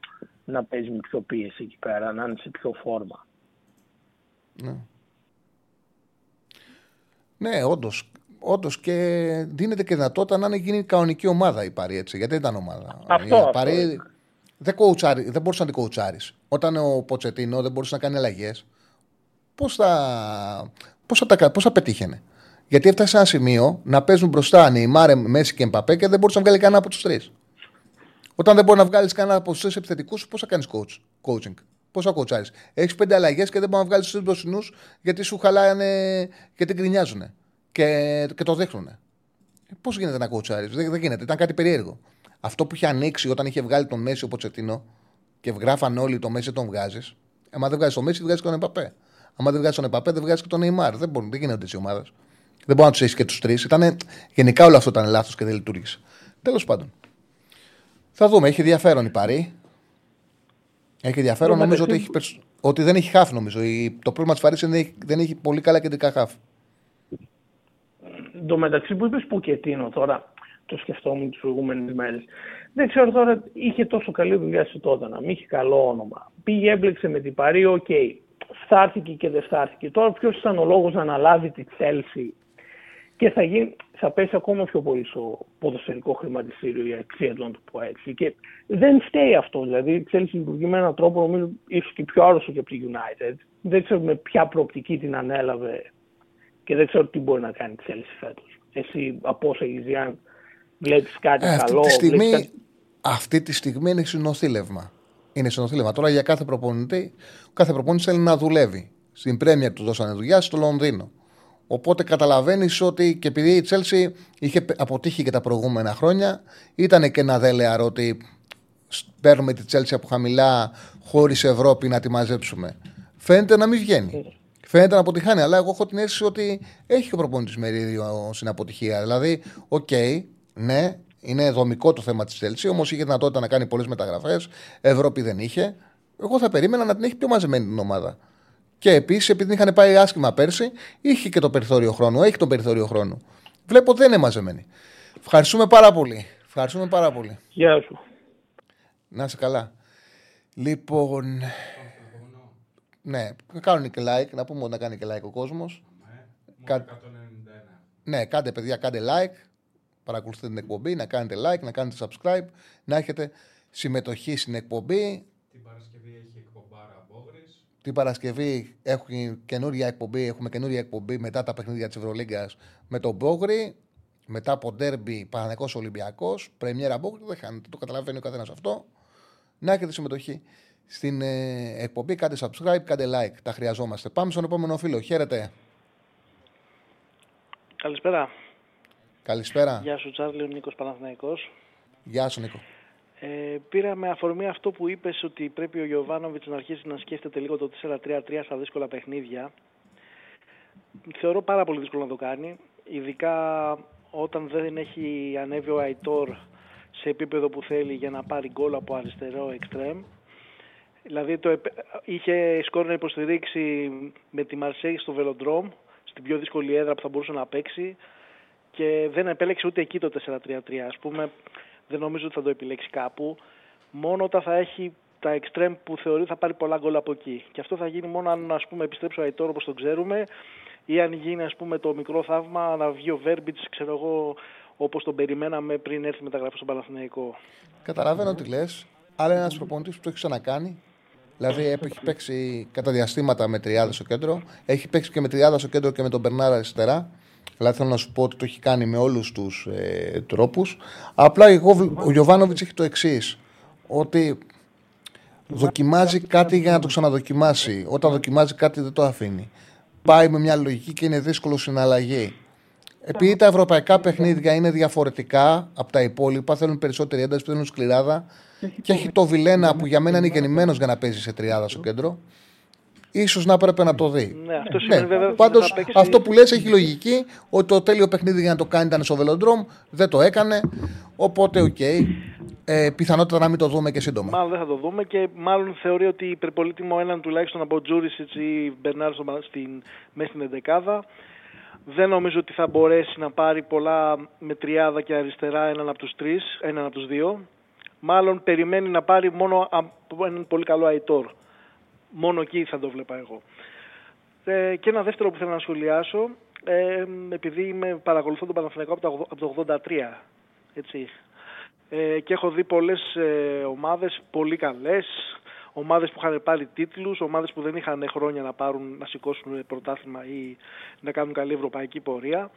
να παίζει με πιο πίεση εκεί πέρα, να είναι σε πιο φόρμα. Ναι. Ναι, όντως. Όντως και δίνεται και δυνατότητα να είναι γίνει κανονική ομάδα η Παρή έτσι. Γιατί δεν ήταν ομάδα. Αυτό, η Παρή δεν, κοουτσάρι, δεν μπορούσες να την κοουτσάρεις. Όταν ο Ποτσετίνο δεν μπορούσε να κάνει αλλαγές, πώς θα, πώς θα, πώς θα πετύχαινε. Γιατί έφτασε σε ένα σημείο να παίζουν μπροστά Νεϊμάρε, Μέση και Μπαπέ και δεν μπορούσε να βγάλει κανένα από τους τρεις. Όταν δεν μπορεί να βγάλεις κανένα από τους τρεις επιθετικούς, πώς θα κάνεις coach, coaching; Πώς θα κοουτσάρεις; Έχεις πέντε αλλαγές και δεν μπορείς να βγάλεις τους μπροστινού γιατί σου χαλάνε, γιατί γκρινιάζουν και, και το δείχνουν. Πώς γίνεται να κοουτσάρεις, δεν, δεν γίνεται. Ήταν κάτι περίεργο. Αυτό που είχε ανοίξει όταν είχε βγάλει τον Μέση ο Ποτσετίνο και γράφαν όλοι το Μέση τον βγάζεις. Άμα δεν βγάζεις τον Μέση, βγάζεις τον Επαπέ. Άμα δεν βγάζεις τον Επαπέ, δεν βγάζεις και τον Νεϊμάρ. Δεν, μπορεί, δεν γίνονται έτσι ομάδες. Δεν μπορεί να τους έχεις και τους τρεις. Γενικά όλο αυτό ήταν λάθος και δεν λειτουργήσε. Τέλος πάντων. Θα δούμε. Έχει ενδιαφέρον η Παρή. Έχει ενδιαφέρον. Νομίζω ότι, έχει, ότι δεν έχει χάφ. Νομίζω. Το πρόβλημα της Παρή είναι δεν έχει πολύ καλά κεντρικά χάφ. Το μεταξύ που είπες Ποκετίνο τώρα, το σκεφτόμουν τις προηγούμενες μέρες. Δεν ξέρω τώρα, είχε τόσο καλή δουλειά σε τότε να μην είχε καλό όνομα. Πήγε, έμπλεξε με την Παρί, OK. Okay. Στάθηκε και δεν στάθηκε. Τώρα ποιος ήταν ο λόγος να αναλάβει τη Τσέλσι και θα, γίνει, θα πέσει ακόμα πιο πολύ στο ποδοσφαιρικό χρηματιστήριο η αξία του, να το πω έτσι. Και δεν φταίει αυτό. Δηλαδή η Τσέλσι λειτουργεί με έναν τρόπο, νομίζω, ίσως και πιο άρρωστο και από τη United. Δεν ξέρω με ποια προοπτική την ανέλαβε και δεν ξέρω τι μπορεί να κάνει η Τσέλση φέτος. Εσύ από όσα έχεις αν βλέπεις κάτι ε, καλό. Αυτή τη, στιγμή, αυτή τη στιγμή είναι συνοθήλευμα. Είναι συνοθήλευμα. Τώρα για κάθε προπονητή, κάθε προπονητής θέλει να δουλεύει. Στην Πρέμια του δώσανε δουλειά στο Λονδίνο. Οπότε καταλαβαίνεις ότι και επειδή η Τσέλση είχε αποτύχει και τα προηγούμενα χρόνια, ήταν και ένα δέλεαρο ότι παίρνουμε τη Τσέλσι από χαμηλά, χωρίς Ευρώπη να τη μαζέψουμε. Φαίνεται να μην βγαίνει. Φαίνεται να αποτυγχάνει, αλλά εγώ έχω την αίσθηση ότι έχει και προπονητής μερίδιο στην αποτυχία. Δηλαδή, OK, okay, ναι, είναι δομικό το θέμα της Τσέλσι, όμως είχε δυνατότητα να κάνει πολλές μεταγραφές. Ευρώπη δεν είχε. Εγώ θα περίμενα να την έχει πιο μαζεμένη την ομάδα. Και επίσης, επειδή είχαν πάει άσχημα πέρσι, είχε και το περιθώριο χρόνου. Έχει το περιθώριο χρόνου. Βλέπω δεν είναι μαζεμένη. Ευχαριστούμε πάρα πολύ. Ευχαριστούμε πάρα πολύ. Γεια σου. Να είσαι καλά. Λοιπόν. Ναι, κάνουν και like. Να πούμε ότι να κάνει και like ο κόσμος. Ναι, ναι, κάντε παιδιά, κάντε like. Παρακολουθείτε την εκπομπή, να κάνετε like, να κάνετε subscribe, να έχετε συμμετοχή στην εκπομπή. Την Παρασκευή έχουμε καινούρια εκπομπή, έχουμε καινούρια εκπομπή μετά τα παιχνίδια της Ευρωλίγκας με τον Μπόγρι. Μετά από ντέρμπι Παναγικό Ολυμπιακός. Πρεμιέρα Μπόγρι, δεν χάνετε, το καταλαβαίνει ο καθένας αυτό. Να έχετε συμμετοχή στην ε, εκπομπή. Κάντε subscribe, κάντε like. Τα χρειαζόμαστε. Πάμε στον επόμενο φίλο. Χαίρετε. Καλησπέρα. Καλησπέρα. Γεια σου, Τσάρλι, ο Νίκος Παναθηναϊκός. Γεια σου, Νίκο. Ε, πήρα με αφορμή αυτό που είπες ότι πρέπει ο Γιωβάνοβιτς να αρχίσει να σκέφτεται λίγο το 4-3-3 στα δύσκολα παιχνίδια. Θεωρώ πάρα πολύ δύσκολο να το κάνει, ειδικά όταν δεν έχει ανέβει ο Αϊτόρ σε επίπεδο που θέλει για να πάρει γκολ από αριστερό εξτρέμ. Δηλαδή το, είχε σκόρ να υποστηρίξει με τη Μαρσέη στο Βελοντρόμ, στην πιο δύσκολη έδρα που θα μπορούσε να παίξει και δεν επέλεξε ούτε εκεί το 4-3-3. Ας πούμε, δεν νομίζω ότι θα το επιλέξει κάπου. Μόνο όταν θα έχει τα extreme που θεωρεί θα πάρει πολλά γκολ από εκεί. Και αυτό θα γίνει μόνο αν ας πούμε, επιστρέψει ο Αϊτόρ όπως τον ξέρουμε ή αν γίνει ας πούμε το μικρό θαύμα να βγει ο Βέρμπιτς, ξέρω εγώ, όπως τον περιμέναμε πριν έρθει μεταγραφή στον Παναθηναϊκό. Καταλαβαίνω τι λες, αλλά είναι ένας προπονητής που το έχει ξανακάνει. Δηλαδή έχει παίξει κατά διαστήματα με τριάδα στο κέντρο, έχει παίξει και με τριάδα στο κέντρο και με τον Μπερνάρα αριστερά. Δηλαδή θέλω να σου πω ότι το έχει κάνει με όλους τους ε, τρόπους. Απλά εγώ, ο Γιωβάνοβιτς έχει το εξής. Ότι δοκιμάζει κάτι για να το ξαναδοκιμάσει. Όταν δοκιμάζει κάτι δεν το αφήνει. Πάει με μια λογική και είναι δύσκολο στην αλλαγή. Επειδή τα ευρωπαϊκά παιχνίδια είναι διαφορετικά από τα υπόλοιπα, θέλουν περισσότερη ένταση, θέλουν σκληράδα και έχει το Βιλένα που για μένα είναι γεννημένος για να παίζει σε τριάδα στο κέντρο. Ίσως να έπρεπε να το δει. Ναι, αυτό ναι. βέβαια. Πάντως, αυτό που λες έχει λογική ότι το τέλειο παιχνίδι για να το κάνει ήταν στο Βελοντρόμ. Δεν το έκανε. Οπότε, OK. Okay. Ε, πιθανότητα να μην το δούμε και σύντομα. Μάλλον δεν θα το δούμε και μάλλον θεωρεί ότι υπερπολύτιμο έναν τουλάχιστον από Τζούρισιτς ή Μπερνάρ στην, μέσα στην εντεκάδα. Δεν νομίζω ότι θα μπορέσει να πάρει πολλά με τριάδα και αριστερά έναν από τους τρεις, έναν από τους δύο. Μάλλον περιμένει να πάρει μόνο έναν πολύ καλό Αϊτόρ. Μόνο εκεί θα το βλέπα εγώ. Ε, και ένα δεύτερο που θέλω να σχολιάσω, ε, επειδή είμαι, παρακολουθώ τον Παναθηναϊκό από το, 1983, έτσι, ε, και έχω δει πολλές ε, ομάδες πολύ καλές, ομάδες που είχαν πάρει τίτλους, ομάδες που δεν είχαν χρόνια να, πάρουν, να σηκώσουν πρωτάθλημα ή να κάνουν καλή ευρωπαϊκή πορεία.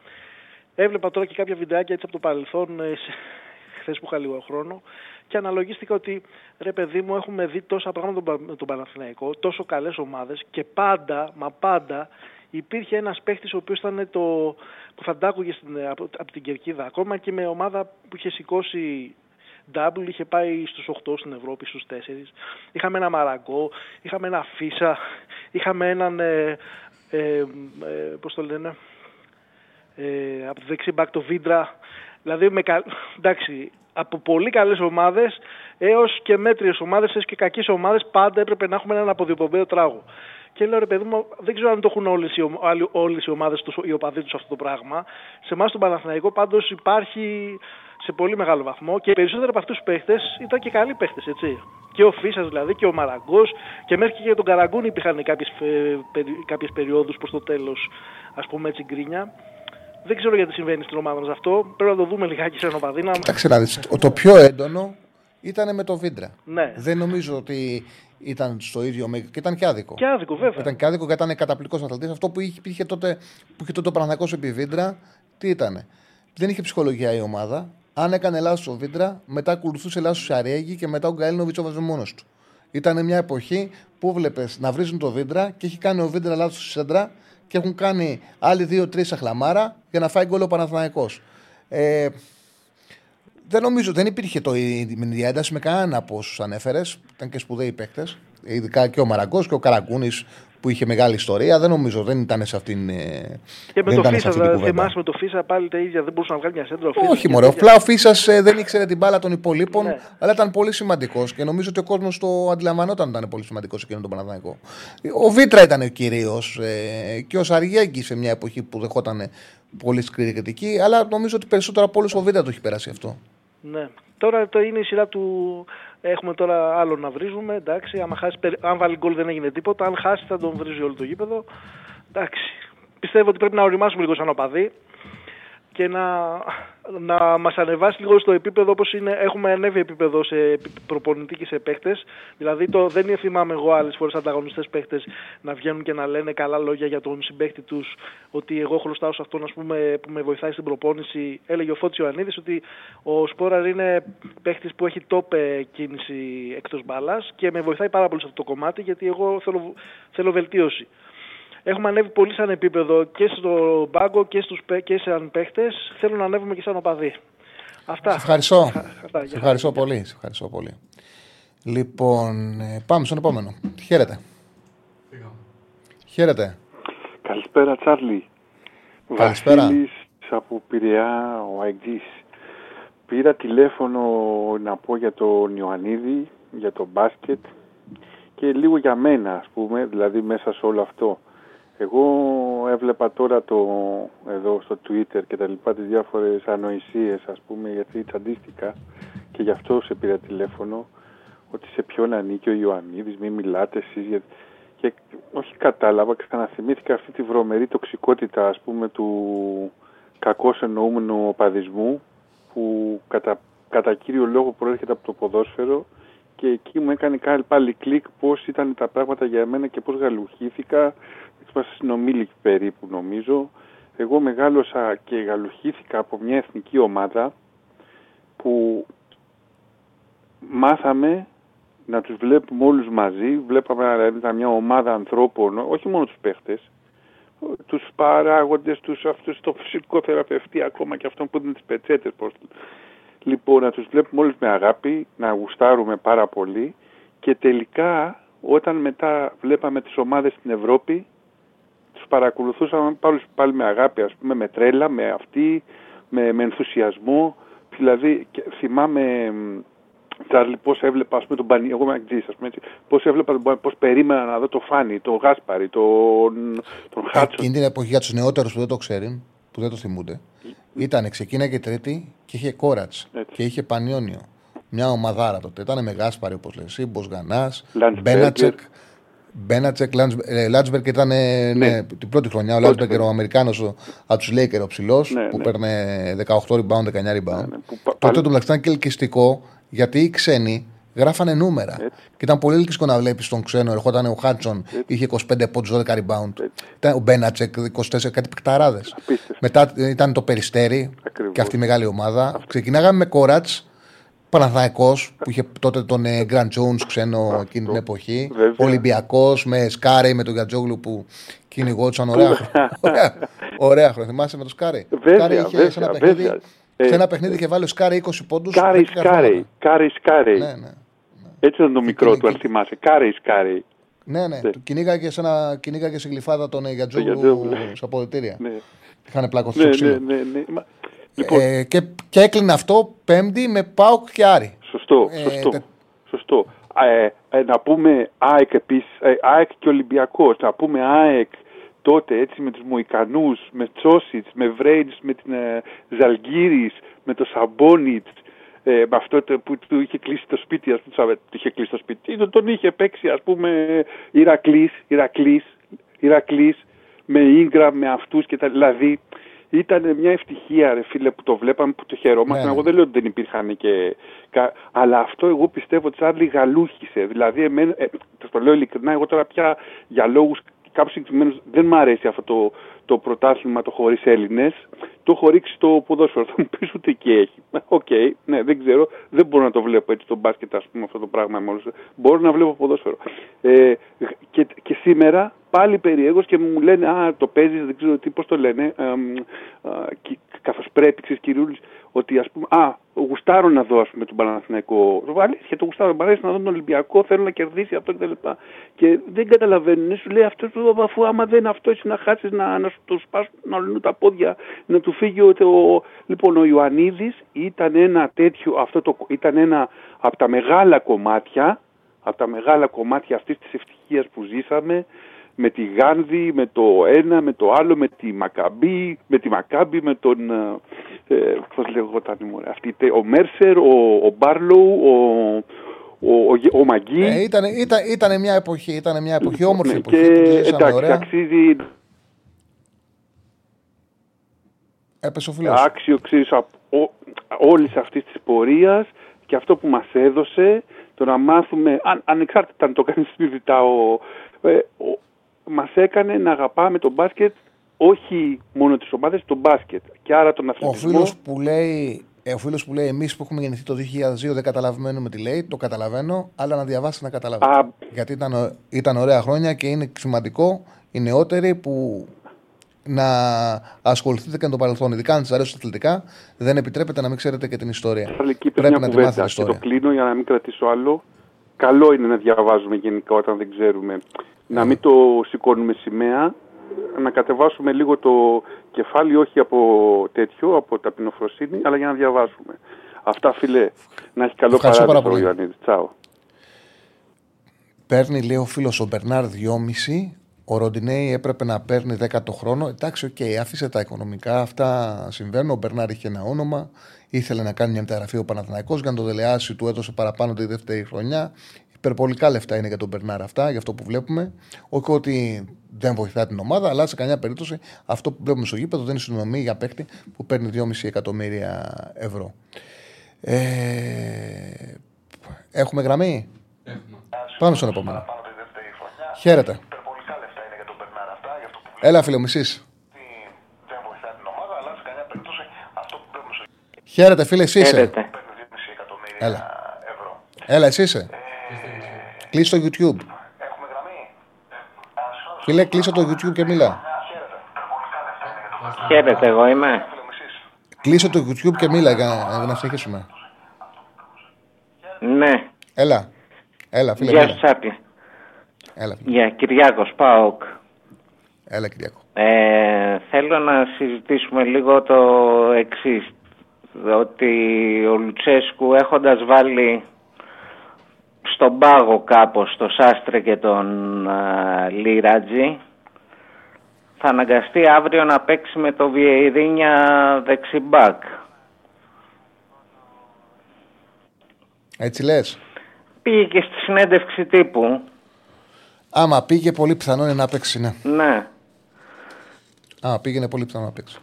Έβλεπα τώρα και κάποια βιντεάκια έτσι από το παρελθόν, ε, χθες που είχα λίγο χρόνο, και αναλογίστηκα ότι ρε παιδί μου έχουμε δει τόσα πράγματα με τον Παναθηναϊκό, τόσο καλές ομάδες και πάντα, μα πάντα υπήρχε ένας παίχτης ο οποίος ήταν το, που θα ντάκουγε από, από την Κερκίδα ακόμα και με ομάδα που είχε σηκώσει double, είχε πάει στους 8 στην Ευρώπη, στους 4. Είχαμε ένα Μαραγκό, είχαμε ένα Φίσα, είχαμε έναν, ε, ε, ε, πώς το λένε, ε, από το δεξί μπακ το Βίντρα. Δηλαδή, με, εντάξει, από πολύ καλές ομάδες έως και μέτριες ομάδες, έως και κακές ομάδες, πάντα έπρεπε να έχουμε έναν αποδιοπομπαίο τράγο. Και λέω ρε παιδί μου, δεν ξέρω αν το έχουν όλες οι, όλες οι ομάδες τους, οι οπαδοί τους αυτό το πράγμα. Σε εμάς τον Παναθηναϊκό πάντως υπάρχει σε πολύ μεγάλο βαθμό και οι περισσότεροι από αυτούς τους παίχτες ήταν και καλοί παίχτες, έτσι. Και ο Φίσας δηλαδή και ο Μαραγκός και μέχρι και για τον Καραγκούνη υπήρχαν κάποιες, ε, κάποιες περιόδους προς το τέλος, ας πούμε έτσι γκρίνια. Δεν ξέρω γιατί συμβαίνει στην ομάδα μας αυτό. Πρέπει να το δούμε λιγάκι σε ένα Κοιτάξτε να δεις, το πιο έντονο ήταν με το Βίντρα. Ναι. Δεν νομίζω ότι ήταν στο ίδιο μέγεθο. Και ήταν και άδικο. Και άδικο, βέβαια. Ήταν και άδικο και ήταν καταπληκτικός αθλητής. Αυτό που είχε, τότε, που είχε τότε ο Παναγικό επί Βίντρα, τι ήταν. Δεν είχε ψυχολογία η ομάδα. Αν έκανε λάθος ο Βίντρα, μετά ακολουθούσε λάθος ο Αριέγη και μετά ο Γκαέλνοβιτ ο μόνος του. Ήταν μια εποχή που βλέπεις να βρίζουν το Βίντρα και έχει κάνει ο Βίντρα λάθος στη σέντρα και έχουν κάνει άλλοι δύο-τρει αχλαμάρα για να φάει γκολ ο Παναθηναϊκός. Ε, δεν νομίζω, δεν υπήρχε το, η διένταση με κανέναν από όσους ανέφερες. Ήταν και σπουδαίοι παίκτες. Ειδικά και ο Μαραγκός και ο Καραγκούνης που είχε μεγάλη ιστορία. Δεν νομίζω, δεν ήταν σε αυτήν. Ε, και με το Φίσας, δηλαδή, θυμάσαι με το Φίσα πάλι τα ίδια, δεν μπορούσε να βγάλει μια σέντρα. Όχι, μωρέ. Απλά ο Φίσας ε, δεν ήξερε την μπάλα των υπολείπων, ναι. αλλά ήταν πολύ σημαντικός και νομίζω ότι ο κόσμος το αντιλαμβανόταν ότι ήταν πολύ σημαντικός σε εκείνον τον Παναδάκο. Ο Βίτρα ήταν ο κυρίως ε, και ο Σαριέγκη σε μια εποχή που δεχόταν πολύ σκληρή κριτική, αλλά νομίζω ότι περισσότερο από όλους ο Βίτρα το έχει περάσει αυτό. Ναι. Τώρα το είναι η σειρά του. Έχουμε τώρα άλλο να βρίζουμε. Εντάξει, άμα χάσει, αν βάλει γκολ δεν έγινε τίποτα. Αν χάσει θα τον βρίζει όλο το γήπεδο. Εντάξει. Πιστεύω ότι πρέπει να οριμάσουμε λίγο σαν οπαδί και να, να μας ανεβάσει λίγο στο επίπεδο όπως είναι, έχουμε ανέβει επίπεδο σε προπονητή και σε παίχτες. Δηλαδή το, δεν θυμάμαι εγώ άλλες φορές ανταγωνιστές παίχτες να βγαίνουν και να λένε καλά λόγια για τον συμπαίχτη τους ότι εγώ χρωστάω σε αυτόν ας πούμε, που με βοηθάει στην προπόνηση. Έλεγε ο Φώτης Ιωαννίδης ότι ο Σπόραρ είναι παίχτης που έχει τόπε κίνηση εκτός μπάλας και με βοηθάει πάρα πολύ σε αυτό το κομμάτι γιατί εγώ θέλω, θέλω βελτίωση. Έχουμε ανέβει πολύ σαν επίπεδο και στο μπάγκο και, στους, και σαν παίχτες. Θέλω να ανέβουμε και σαν οπαδί. Αυτά. Σε ευχαριστώ. Αυτά, σε ευχαριστώ πολύ. Σε ευχαριστώ πολύ. Λοιπόν, ε, πάμε στον επόμενο. Χαίρετε. Χαίρετε. Καλησπέρα, Τσάρλι. Καλησπέρα. Βασίλης από Πειραιά, ο Αγγής. Πήρα τηλέφωνο να πω για τον Ιωαννίδη, για το μπάσκετ και λίγο για μένα, ας πούμε, δηλαδή μέσα σε όλο αυτό. Εγώ έβλεπα τώρα το, εδώ στο Twitter και τα λοιπά τις διάφορες ανοησίες ας πούμε γιατί τσαντίστηκα και γι' αυτό σε πήρα τηλέφωνο ότι σε ποιον ανήκει ο Ιωαννίδης, μην μιλάτε εσείς και όχι κατάλαβα, ξαναθυμήθηκα αυτή τη βρωμερή τοξικότητα ας πούμε του κακώς εννοούμενου οπαδισμού που κατά, κατά κύριο λόγο προέρχεται από το ποδόσφαιρο και εκεί μου έκανε πάλι κλικ πώς ήταν τα πράγματα για μένα και πώς γαλουχήθηκα. Είμαστε συνομήλικοι περίπου νομίζω. Εγώ μεγάλωσα και γαλουχήθηκα από μια εθνική ομάδα που μάθαμε να τους βλέπουμε όλους μαζί. Βλέπαμε δηλαδή ήταν μια ομάδα ανθρώπων, όχι μόνο τους παίχτες, τους παράγοντες, τους αυτούς, το φυσικό θεραπευτή ακόμα και αυτόν που είναι τις πετσέτες. Πώς. Λοιπόν, να τους βλέπουμε όλους με αγάπη, να γουστάρουμε πάρα πολύ και τελικά όταν μετά βλέπαμε τις ομάδες στην Ευρώπη, τους παρακολουθούσαμε πάλι, πάλι με αγάπη, ας πούμε, με τρέλα, με αυτή, με, με ενθουσιασμό. Δηλαδή, θυμάμαι Τσάρλι, πώς έβλεπα, ας πούμε, τον Πανί, εγώ είμαι αγγλής, ας πούμε, έτσι, πώς έβλεπα, πώς περίμενα να δω το Φάνη, τον Γάσπαρη, τον, τον Χάτσον. Εκείνη την εποχή για τους νεότερους που δεν το ξέρουν, που δεν το θυμούνται, ήταν ξεκίναγε τρίτη και είχε Κόρατς και είχε Πανιώνιο. Μια ομαδάρα τότε. Ήταν με Γάσπαρη, όπως λες, εσύ, Μποσγανά, Μπένατσεκ. Μπένατσεκ, Λάντσμπεργκ ήταν ναι. ναι, την πρώτη χρονιά. Ο Λάντσμπεργκ ο Αμερικάνος από τους Λέικερς, ο ψηλός, ναι, που ναι. παίρνε 18 rebound, 19 rebound. Ναι, ναι, Τότε του ήταν και ελκυστικό γιατί οι ξένοι γράφανε νούμερα. Έτσι. Και ήταν πολύ ελκυστικό να βλέπεις τον ξένο. Ερχόταν ο Χάτσον, είχε 25 πόντους, 12 rebound. Ήταν ο Μπένατσεκ, 24, κάτι παικταράδες. Μετά ήταν το Περιστέρι Ακριβώς. και αυτή η μεγάλη ομάδα. Αυτό. Ξεκινάγαμε με Κόρατς, Παναθαϊκό που είχε τότε τον Γκραντ Τζόουνς ξένο εκείνη την εποχή. Ολυμπιακός με Σκάρι, με τον Γιατζόγλου που κυνηγόντουσαν ωραία χρόνια. ωραία χρόνια. Θυμάσαι με τον Σκάρι. Σκάρι είχε βέβαια, σε ένα παιχνίδι ε, σε ένα παιχνίδι είχε βάλει ο Σκάρι 20 πόντους. Κάρι Σκάρι. Κάρι Σκάρι. Ναι, ναι. Έτσι ήταν το μικρό του, αν θυμάσαι. Κάρι Σκάρι. Ναι, ναι. Του κυνήγαγε σε, ένα, κυνήγαγε σε Γλυφάδα τον Γιατζόγλου στα αποδυτήρια. Ναι. Είχαν πλακωθεί ναι, στο ναι, ναι, ναι. Λοιπόν, ε, και, και έκλεινε αυτό πέμπτη με ΠΑΟΚ και Άρη. Σωστό, ε, σωστό. Τε... σωστό. Ε, ε, να πούμε ΑΕΚ επίσης, ε, ΑΕΚ και Ολυμπιακός, να πούμε ΑΕΚ τότε έτσι με τους Μοϊκανούς, με Τσόσιτς, με Βρέιτς, με την ε, Ζαλγκύρης, με το Σαμπόνιτς, ε, με αυτό το, που του είχε κλείσει το σπίτι, ας πούμε, του είχε κλείσει το σπίτι, τον, τον είχε παίξει ας πούμε Ηρακλής, Ηρακλής, Ηρακλής, με Ίγκρα, με αυτούς και τα δηλαδή ήταν μια ευτυχία ρε φίλε που το βλέπαμε, που το χαιρόμασταν. Ναι. Εγώ δεν λέω ότι δεν υπήρχαν και... Αλλά αυτό εγώ πιστεύω ότι Τσάρλι γαλούχησε. Δηλαδή, εμένα, ε, το λέω ειλικρινά, εγώ τώρα πια για λόγους κάποιους συγκεκριμένους δεν μου αρέσει αυτό το, το πρωτάθλημα το χωρίς Έλληνες. Το έχω ρίξει στο ποδόσφαιρο. Θα μου πεις ούτε και έχει. OK, okay, ναι, δεν ξέρω. Δεν μπορώ να το βλέπω έτσι το μπάσκετ, ας πούμε, αυτό το πράγμα μόλις. Μπορώ να βλέπω ποδόσφαιρο. Ε, και, και σήμερα πάλι περιέργως και μου λένε Α, το παίζεις, δεν ξέρω τι, πώς το λένε. Ε, ε, Καθώς πρέπει, ξέρεις, κυριούλη, ότι ας πούμε. Α, γουστάρω να δω, ας πούμε, τον Παναθηναϊκό. Αλήθεια, το γουστάρω. Μ' αρέσει να δω τον Ολυμπιακό, θέλω να κερδίσει αυτό κτλ. Και, και δεν καταλαβαίνουν. Σου λέει αυτός, αφού άμα δεν αυτός, εσύ να χάσεις, να, να σου το σπάσουν, να λύνουν τα πόδια, να του φύγει ο. ο λοιπόν, ο Ιωαννίδης ήταν ένα τέτοιο, αυτό το, ήταν ένα από τα μεγάλα κομμάτια, από τα μεγάλα κομμάτια αυτής της ευτυχίας που ζήσαμε, με τη Γάνδη, με το ένα, με το άλλο, με τη Μακαμπή, με τη Μακάμπη, με τον, ε, ε πώς λεγόταν η αυτή, ο Μέρσερ, ο, ο Μπάρλοου, ο, ο, ο, ο Μαγκή. Ε, ήταν, ήταν, ήταν, μια εποχή, ήταν μια εποχή, όμορφη ναι, εποχή. Και, εντάξει, ωραία. αξίζει... Έπεσε ο φίλος. Άξιο, ξέρεις, όλης αυτής της πορείας και αυτό που μας έδωσε, το να μάθουμε, αν, ανεξάρτητα αν το κάνεις συνειδητά, ο, ε, ο, μας έκανε να αγαπάμε τον μπάσκετ όχι μόνο τις ομάδες, τον μπάσκετ και άρα τον αθλητισμό. Ο φίλος που λέει, ε, ο φίλος που λέει εμείς που έχουμε γεννηθεί το 2002 δεν καταλαβαίνουμε τι λέει, το καταλαβαίνω, αλλά να διαβάσει να καταλαβαίνω. Γιατί ήταν, ήταν ωραία χρόνια και είναι σημαντικό οι νεότεροι που να ασχοληθείτε και με το παρελθόν. Ειδικά αν σας αρέσουν αθλητικά, δεν επιτρέπεται να μην ξέρετε και την ιστορία. Πρέπει να τη μάθετε. Και το κλείνω για να μην κρατήσω άλλο. Καλό είναι να διαβάζουμε γενικά όταν δεν ξέρουμε να μην το σηκώνουμε σημαία, να κατεβάσουμε λίγο το κεφάλι, όχι από τέτοιο, από ταπεινοφροσύνη, αλλά για να διαβάσουμε. Αυτά, φίλε, να έχει καλό παράδειγμα ο Ιωαννίδης. Τσάω. Παίρνει, λέει ο φίλος ο Μπερνάρ 2,5. Ο Ροντινέι έπρεπε να παίρνει 10 το χρόνο. Εντάξει, OK, okay, άφησε τα οικονομικά. Αυτά συμβαίνουν. Ο Μπερνάρ είχε ένα όνομα. Ήθελε να κάνει μια μεταγραφή ο Παναθηναϊκός για να το δελεάσει. Του έδωσε παραπάνω τη δεύτερη χρονιά Υπερβολικά λεφτά είναι για τον Μπερνάρ αυτά, για αυτό που βλέπουμε. Όχι ότι δεν βοηθά την ομάδα, αλλά σε καμιά περίπτωση αυτό που βλέπουμε στο γήπεδο δεν είναι συνομιλία για παίκτη που παίρνει 2,5 εκατομμύρια ευρώ. Ε, έχουμε γραμμή; Έχουμε. Πάμε στον επόμενο. Χαίρετε. Έλα, φίλε μου, εσείς. Χαίρετε, φίλε, εσύ είσαι. Έλα. Έλα, εσύ είσαι. Κλείσει το YouTube. Φίλε, κλείσε το YouTube και μίλα. Χαίρετε, εγώ είμαι. Κλείσε το YouTube και μίλα για να συνεχίσουμε. Ναι. Έλα. Έλα, φίλε. Γεια σας, Έλα. Γεια, Κυριάκος, ΠΑΟΚ. Έλα, Κυριάκο. Ε, θέλω να συζητήσουμε λίγο το εξής. Ότι ο Λουτσέσκου έχοντας βάλει στον πάγο κάπως το Σάστρε και τον α, Λίρατζι θα αναγκαστεί αύριο να παίξει με το Βιερίνια δεξιμπάκ. Έτσι λες; Πήγε και στη συνέντευξη τύπου. Άμα πήγε, πολύ πιθανό είναι να παίξει, ναι. Ναι. Άμα πήγαινε, πολύ πιθανό να παίξει.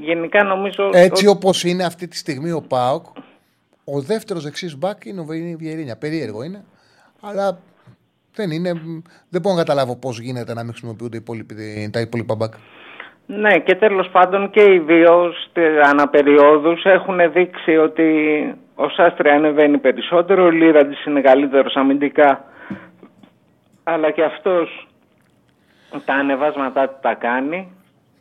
Γενικά νομίζω... Έτσι όπως είναι αυτή τη στιγμή ο ΠΑΟΚ, ο δεύτερος δεξί μπακ είναι ο Βιερίνια. Περίεργο είναι. Αλλά δεν είναι. Δεν μπορώ να καταλάβω πώς γίνεται να μην χρησιμοποιούνται τα υπόλοιπα μπακ. Ναι, και τέλος πάντων και οι δύο αναπεριόδους έχουν δείξει ότι ο Σάστρια ανεβαίνει περισσότερο, ο Λίραντζη είναι καλύτερος αμυντικά. Αλλά και αυτός τα ανεβάσματά του τα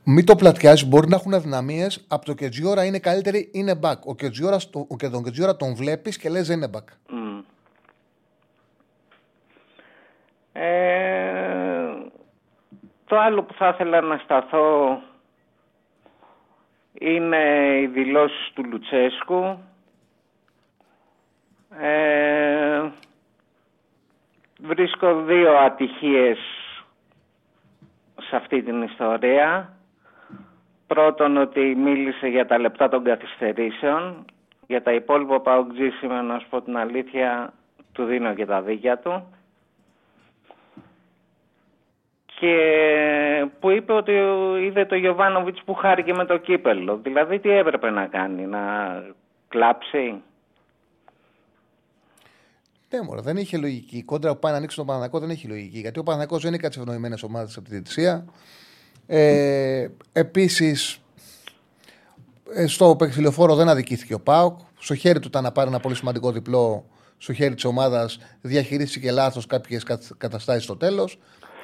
Μην το πλατιάζεις, μπορεί να έχουν αδυναμίες. Από το Κετζιόρα είναι καλύτερη, είναι back. Ο Κετζιόρα, ο, και τον Κετζιόρα τον βλέπεις και λες δεν είναι back. Ε, το άλλο που θα ήθελα να σταθώ είναι οι δηλώσεις του Λουτσέσκου. Ε, βρίσκω δύο ατυχίες σε αυτή την ιστορία. Πρώτον ότι μίλησε για τα λεπτά των καθυστερήσεων. Για τα υπόλοιπα παουτζή σήμερα να σου πω την αλήθεια του δίνω και τα δίκια του. Και που είπε ότι είδε το Γιωβάνοβιτς που χάρηκε με το κύπελο. Δηλαδή τι έπρεπε να κάνει, να κλάψει; Ναι, μωρέ, δεν είχε λογική. Η κόντρα που πάει να ανοίξει τον Παναγικό δεν έχει λογική. Γιατί ο Παναγικό δεν είναι κάτι ευνοημένε ομάδες από τη διαιτησία. Ε, Επίσης, ε, στο παιχνιλιοφόρο δεν αδικήθηκε ο Πάοκ. Στο χέρι του ήταν να πάρει ένα πολύ σημαντικό διπλό. Στο χέρι της ομάδας διαχειρίστηκε λάθος κάποιες καταστάσεις στο τέλος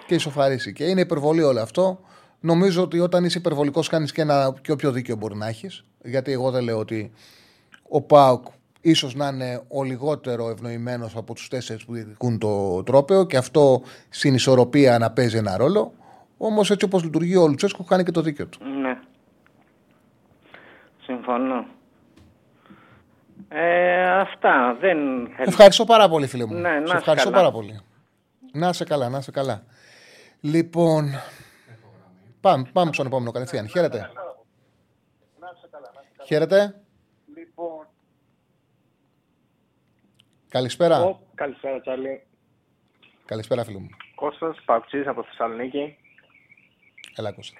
και ισοφαρίσει. Και είναι υπερβολή όλο αυτό. Νομίζω ότι όταν είσαι υπερβολικός, κάνεις και ένα και όποιο δίκαιο μπορεί να έχεις. Γιατί εγώ δεν λέω ότι ο Πάοκ ίσως να είναι ο λιγότερο ευνοημένος από τους τέσσερις που διεκδικούν το τρόπαιο και αυτό στην ισορροπία να παίζει ένα ρόλο. Όμως έτσι όπως λειτουργεί ο Λουτσέσκο, κάνει και το δίκαιο του. Ναι. Συμφωνώ. Ε, αυτά. Δεν... Ευχαριστώ πάρα πολύ, φίλε μου. Ναι, σε ευχαριστώ πάρα πολύ. Να σε καλά, να σε καλά. Λοιπόν. Πάμε, πάμε στον επόμενο κατευθείαν. Χαίρετε. Χαίρετε. Λοιπόν. Καλησπέρα. καλησπέρα, Τσάρλι. Καλησπέρα, φίλο μου. Κώστας, Παουξής από Θεσσαλονίκη. Έλα, Κώστα.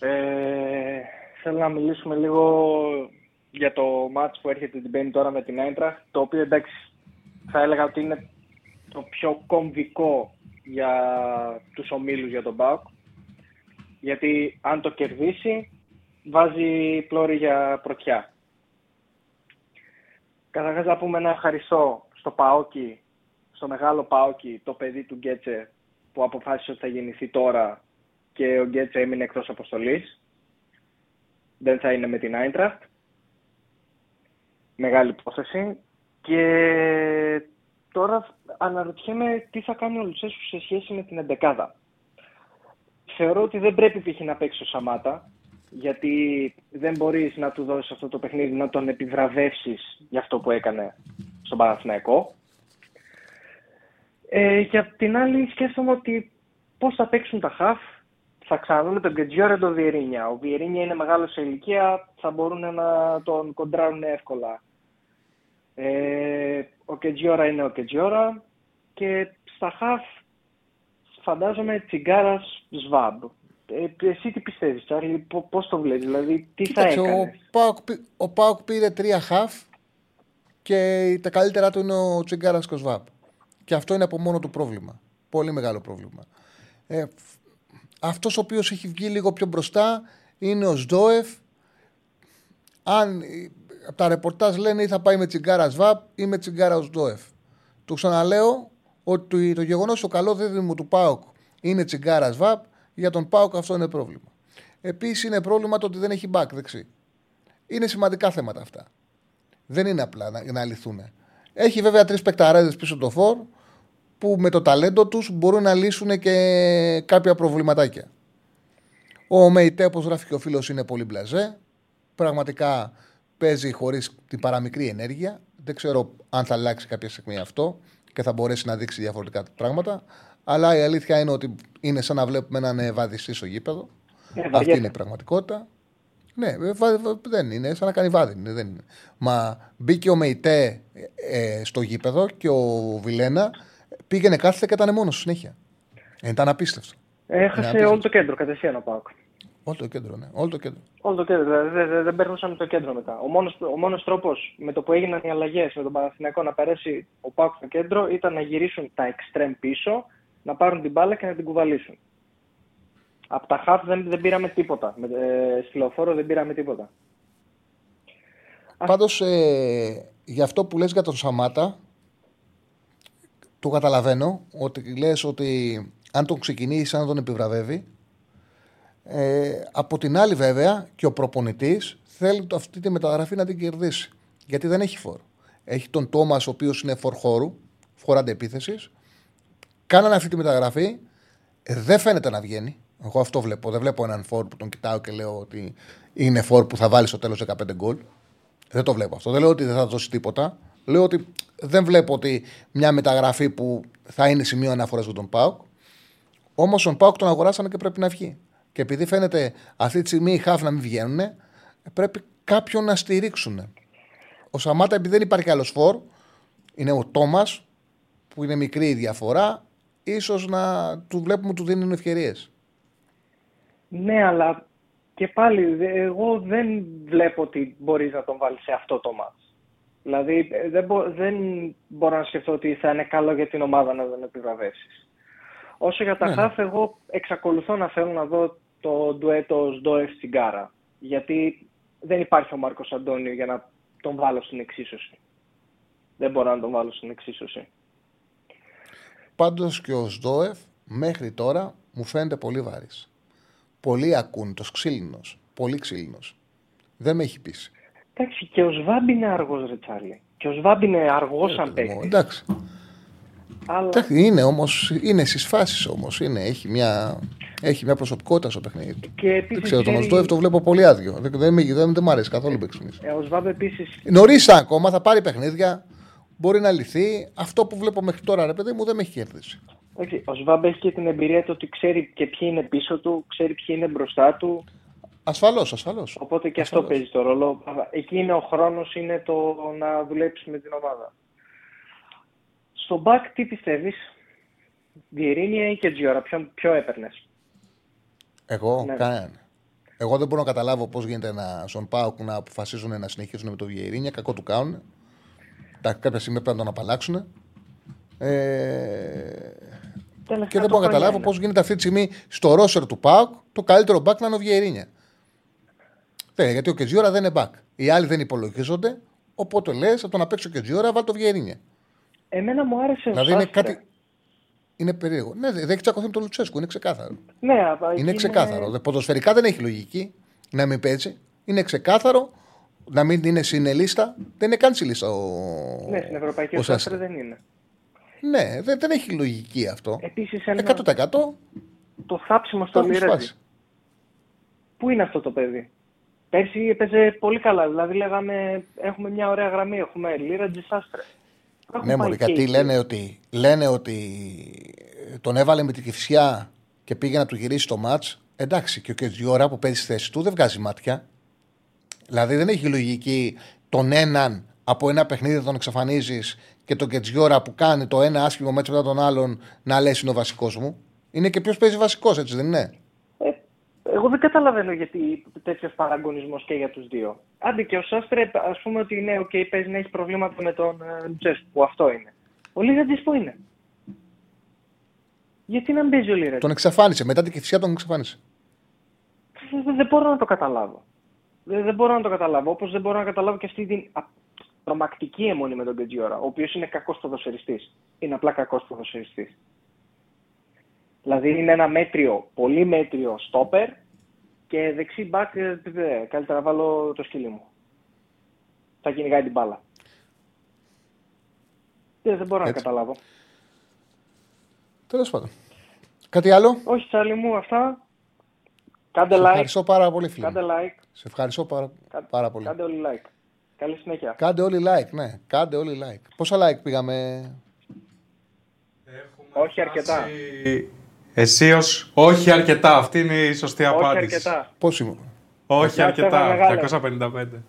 Ε, θέλω να μιλήσουμε λίγο για το μάτς που έρχεται την Πέμπτη τώρα με την Έντρα, το οποίο εντάξει θα έλεγα ότι είναι το πιο κομβικό για τους ομίλους για τον ΠΑΟΚ. Γιατί αν το κερδίσει, βάζει πλώρη για πρωτιά. Καταρχάς να πούμε ένα ευχαριστώ στο ΠΑΟΚι, στο μεγάλο ΠΑΟΚι, το παιδί του Γκέτσε που αποφάσισε ότι θα γεννηθεί τώρα και ο Γκέτσε έμεινε εκτός αποστολής. Δεν θα είναι με την Άιντραχτ. Μεγάλη υπόθεση. Και Τώρα αναρωτιέμαι τι θα κάνει ο Λουτσέσκου σε σχέση με την εντεκάδα. Θεωρώ ότι δεν πρέπει π.χ. να παίξει ο Σαμάτα, γιατί δεν μπορείς να του δώσεις αυτό το παιχνίδι, να τον επιβραβεύσεις για αυτό που έκανε στον Παναθηναϊκό. Ε, για την άλλη σκέφτομαι ότι πώς θα παίξουν τα χαφ, θα ξαναδούμε τον Γκετζιόρα τον Βιερίνια. Ο Βιερίνια είναι μεγάλος σε ηλικία, θα μπορούν να τον κοντράρουν εύκολα. Ε, ο Κετζιόρα είναι ο Κετζιόρα. και στα χαφ φαντάζομαι τσιγκάρας σβάμπ. Ε, εσύ τι πιστεύεις, Τσάρλι, πώς το βλέπεις, δηλαδή τι Κοίταξε, θα έκανες; Ο Πάοκ, πή- ο Πάοκ πήρε τρία χαφ και τα καλύτερά του είναι ο Τσιγκάρας και ο Σβάπ. Και αυτό είναι από μόνο του πρόβλημα. Πολύ μεγάλο πρόβλημα. Ε, αυτός ο οποίος έχει βγει λίγο πιο μπροστά είναι ο Σντόεφ. Αν ε, από τα ρεπορτάζ λένε ή θα πάει με τσιγκάρα Σβάπ ή με τσιγκάρα ο Σντόεφ. Του ξαναλέω ότι το γεγονός ο καλό δίδυμο του Πάοκ είναι τσιγκάρα Σβάπ. Για τον Πάοκ αυτό είναι πρόβλημα. Επίσης είναι πρόβλημα το ότι δεν έχει back δεξί. Είναι σημαντικά θέματα αυτά. Δεν είναι απλά να, να λυθούν. Έχει βέβαια τρεις παικταράδες πίσω το φόρ που με το ταλέντο τους μπορούν να λύσουν και κάποια προβληματάκια. Ο Μεϊτέ, όπως γράφει και ο φίλος, είναι πολύ μπλαζέ. Πραγματικά παίζει χωρίς την παραμικρή ενέργεια. Δεν ξέρω αν θα αλλάξει κάποια στιγμή αυτό και θα μπορέσει να δείξει διαφορετικά πράγματα. Αλλά η αλήθεια είναι ότι είναι σαν να βλέπουμε έναν ε, βαδιστή στο γήπεδο. Ε, Αυτή βαριέται. είναι η πραγματικότητα. Ναι, ε, βα- βα- δεν είναι, σαν να κάνει βάδι. είναι, Δεν είναι. Μα μπήκε ο Μεϊτέ ε, στο γήπεδο και ο Βιλένα πήγαινε κάθεται και ήταν μόνος συνέχεια. Ε, ήταν απίστευτο. Έχασε Ναι, απίστευτο. όλο το κέντρο κατευθείαν ο Πάοκ. Όλο το κέντρο, ναι. Όλο το κέντρο. Όλο το κέντρο, δηλαδή δεν, δεν, δεν περνούσαν το κέντρο μετά. Ο μόνος, ο μόνος τρόπος με το που έγιναν οι αλλαγές με τον Παναθηναϊκό να περάσει ο Πάοκ στο κέντρο ήταν να γυρίσουν τα εξτρέμ πίσω, να πάρουν την μπάλα και να την κουβαλήσουν. Από τα χαφ δεν, δεν πήραμε τίποτα. Με, ε, στη λεωφόρο δεν πήραμε τίποτα. Πάντως, ε, για αυτό που λες για τον Σαμάτα, το καταλαβαίνω ότι λες ότι αν τον ξεκινήσεις, αν τον επιβραβεύει. Ε, από την άλλη, βέβαια, και ο προπονητής θέλει το- αυτή τη μεταγραφή να την κερδίσει. Γιατί δεν έχει φόρ. Έχει τον Τόμας, ο οποίος είναι φορ χώρου, φορ αντεπίθεσης. Κάνανε αυτή τη μεταγραφή. Ε, δεν φαίνεται να βγαίνει. Εγώ αυτό βλέπω. Δεν βλέπω έναν φόρ που τον κοιτάω και λέω ότι είναι φόρ που θα βάλει στο τέλος 15 γκολ. Δεν το βλέπω αυτό. Δεν λέω ότι δεν θα δώσει τίποτα. Λέω ότι δεν βλέπω ότι μια μεταγραφή που θα είναι σημείο αναφοράς για τον Πάουκ. Όμως τον Πάουκ τον αγοράσανε και πρέπει να βγει. Και επειδή φαίνεται αυτή τη στιγμή οι χάφ να μην βγαίνουν, πρέπει κάποιον να στηρίξουν. Ο Σαμάτα, επειδή δεν υπάρχει άλλος φόρ, είναι ο Τόμας, που είναι μικρή η διαφορά, ίσως να του βλέπουμε ότι του δίνουν ευκαιρίες. Ναι, αλλά και πάλι δε- εγώ δεν βλέπω ότι μπορείς να τον βάλεις σε αυτό το μάτς. Δηλαδή ε, δεν, μπο- δεν μπορώ να σκεφτώ ότι θα είναι καλό για την ομάδα να τον επιβραβεύσεις. Όσο για τα Ναι, ναι. χαφ, εγώ εξακολουθώ να θέλω να δω το ντουέτο Σντόεφ Τσιγκάρα. Γιατί δεν υπάρχει ο Μάρκος Αντώνιο για να τον βάλω στην εξίσωση. Δεν μπορώ να τον βάλω στην εξίσωση. Πάντως και ο Σδόεφ μέχρι τώρα μου φαίνεται πολύ βαρύ. Πολύ ακούνητο, ξύλινος. Πολύ ξύλινος. Δεν με έχει πείσει. Εντάξει, και ο Σβάμπ είναι αργός, ρε Τσάρλι. Και ο Σβάμπ είναι αργός σαν παίκτη. Εντάξει. Αλλά... Εντάξει, είναι όμως, είναι στις φάσεις όμως. Έχει μια, έχει μια προσωπικότητα στο παιχνίδι του. Και επίσης Δεν ξέρω, τον ξέρει- Σδόεφ το βλέπω πολύ άδειο. Δεν, δεν, με- δεν, δεν μ' αρέσει καθόλου παίξιμος. Ε, ο Σβάμπ επίσης Νωρίς ακόμα, θα πάρει παιχνίδια. Μπορεί να λυθεί. Αυτό που βλέπω μέχρι τώρα, ρε παιδί μου, δεν με έχει κερδίσει. Όχι, ο Σβάμπ έχει και την εμπειρία του ότι ξέρει και ποιοι είναι πίσω του, ξέρει ποιοι είναι μπροστά του. Ασφαλώς, ασφαλώς. Οπότε και αυτό παίζει το ρόλο. Εκεί είναι ο χρόνος, είναι το να δουλέψεις με την ομάδα. Στο back τι πιστεύεις, Βιερίνια ή και Τζιόρα, ποιον ποιο έπαιρνες; Εγώ, Ναι. κανέναν. Εγώ δεν μπορώ να καταλάβω πώς γίνεται να, στον Πάουκ να αποφασίζουν να συνεχίσουν με το Βιερίνια. Κακό του κάνουν. Τα, κάποια στιγμή πρέπει να τον απαλλάξουν. Ε, και δεν μπορώ να καταλάβω πώς γίνεται αυτή τη στιγμή στο ρόσερ του Πάουκ το καλύτερο back να είναι ο Βιερίνια. Δεν, γιατί ο Κετζιόρα δεν είναι back. Οι άλλοι δεν υπολογίζονται. Οπότε λες, από το να παίξει ο Κετζιόρα, βάλει το Βιερίνια. Εμένα μου άρεσε ο Δηλαδή είναι Σάστρε. κάτι. Είναι περίεργο. Ναι, δεν έχει τσακωθεί με τον Λουτσέσκου, είναι ξεκάθαρο. Ναι, αλλά εκεί Είναι ξεκάθαρο. Δε- Ποδοσφαιρικά δεν έχει λογική να μην παίζει. Είναι ξεκάθαρο να μην είναι συνελίστα. Δεν είναι καν στη λίστα ο. Ναι, στην Ευρωπαϊκή ο ο Σάστρε Σάστρε. δεν είναι. Ναι, δεν, δεν έχει λογική αυτό. Επίσης ένα... 100% το θάψιμο το στο έχουν Λιρέτζι. σπάσει. Πού είναι αυτό το παιδί; Πέρσι έπαιζε πολύ καλά. Δηλαδή λέγαμε έχουμε μια ωραία γραμμή. Έχουμε Λίρατζι Σάστρε. Έχουν Ναι, πάει μωρή, και γιατί εκεί. λένε ότι, λένε ότι τον έβαλε με την κυφσιά και πήγε να του γυρίσει το μάτς. Εντάξει, και ο Κετζιόρα που παίζει στη θέση του δεν βγάζει μάτια. Δηλαδή δεν έχει λογική τον έναν από ένα παιχνίδι θα τον εξαφανίζεις και τον Κετζιόρα που κάνει το ένα άσχημο μέτρο μετά τον άλλον να λες είναι ο βασικός μου. Είναι και ποιος παίζει βασικός, έτσι δεν είναι; Ε, εγώ δεν καταλαβαίνω γιατί τέτοιος παραγωνισμός και για τους δύο. Άντε και ο Σάστρε, ας πούμε ότι είναι, OK, παίζει να έχει προβλήματα με τον ε, Λουτσέσκου, που αυτό είναι. Ο Λίγαντζη που είναι. Γιατί να μην παίζει ο Λίγαντζη. Τον εξαφάνισε. Μετά την κυφσιά τον εξαφάνισε. Δεν, δεν μπορώ να το καταλάβω. Δεν, δεν μπορώ να το καταλάβω. Όπως δεν μπορώ να καταλάβω και αυτή την α- τρομακτική αιμονή με τον Κετζιόρα, ο οποίος είναι κακός ποδοσφαιριστής. Είναι απλά κακός ποδοσφαιριστής. Δηλαδή είναι ένα μέτριο, πολύ μέτριο στόπερ και δεξί μπακ, ε, ε, καλύτερα να βάλω το σκυλί μου. Θα κυνηγάει την μπάλα. Ε, δεν μπορώ Έτσι. να καταλάβω. Τέλος πάντων. Κάτι άλλο; Όχι, Τσάλι μου, αυτά. Κάντε Σε like. ευχαριστώ πάρα πολύ, φίλε. Κάντε like. Σε ευχαριστώ πάρα, πάρα πολύ. Κάντε όλοι like. Καλή συνέχεια. Κάντε όλοι like, ναι. Κάντε όλοι like. Πόσα like πήγαμε; Όχι αρκετά. Εσύ ως όχι αρκετά. Αυτή είναι η σωστή Όχι απάντηση. αρκετά. Πώς είμαι; Όχι Γεια, Στέφανε, αρκετά. μεγάλε. 255.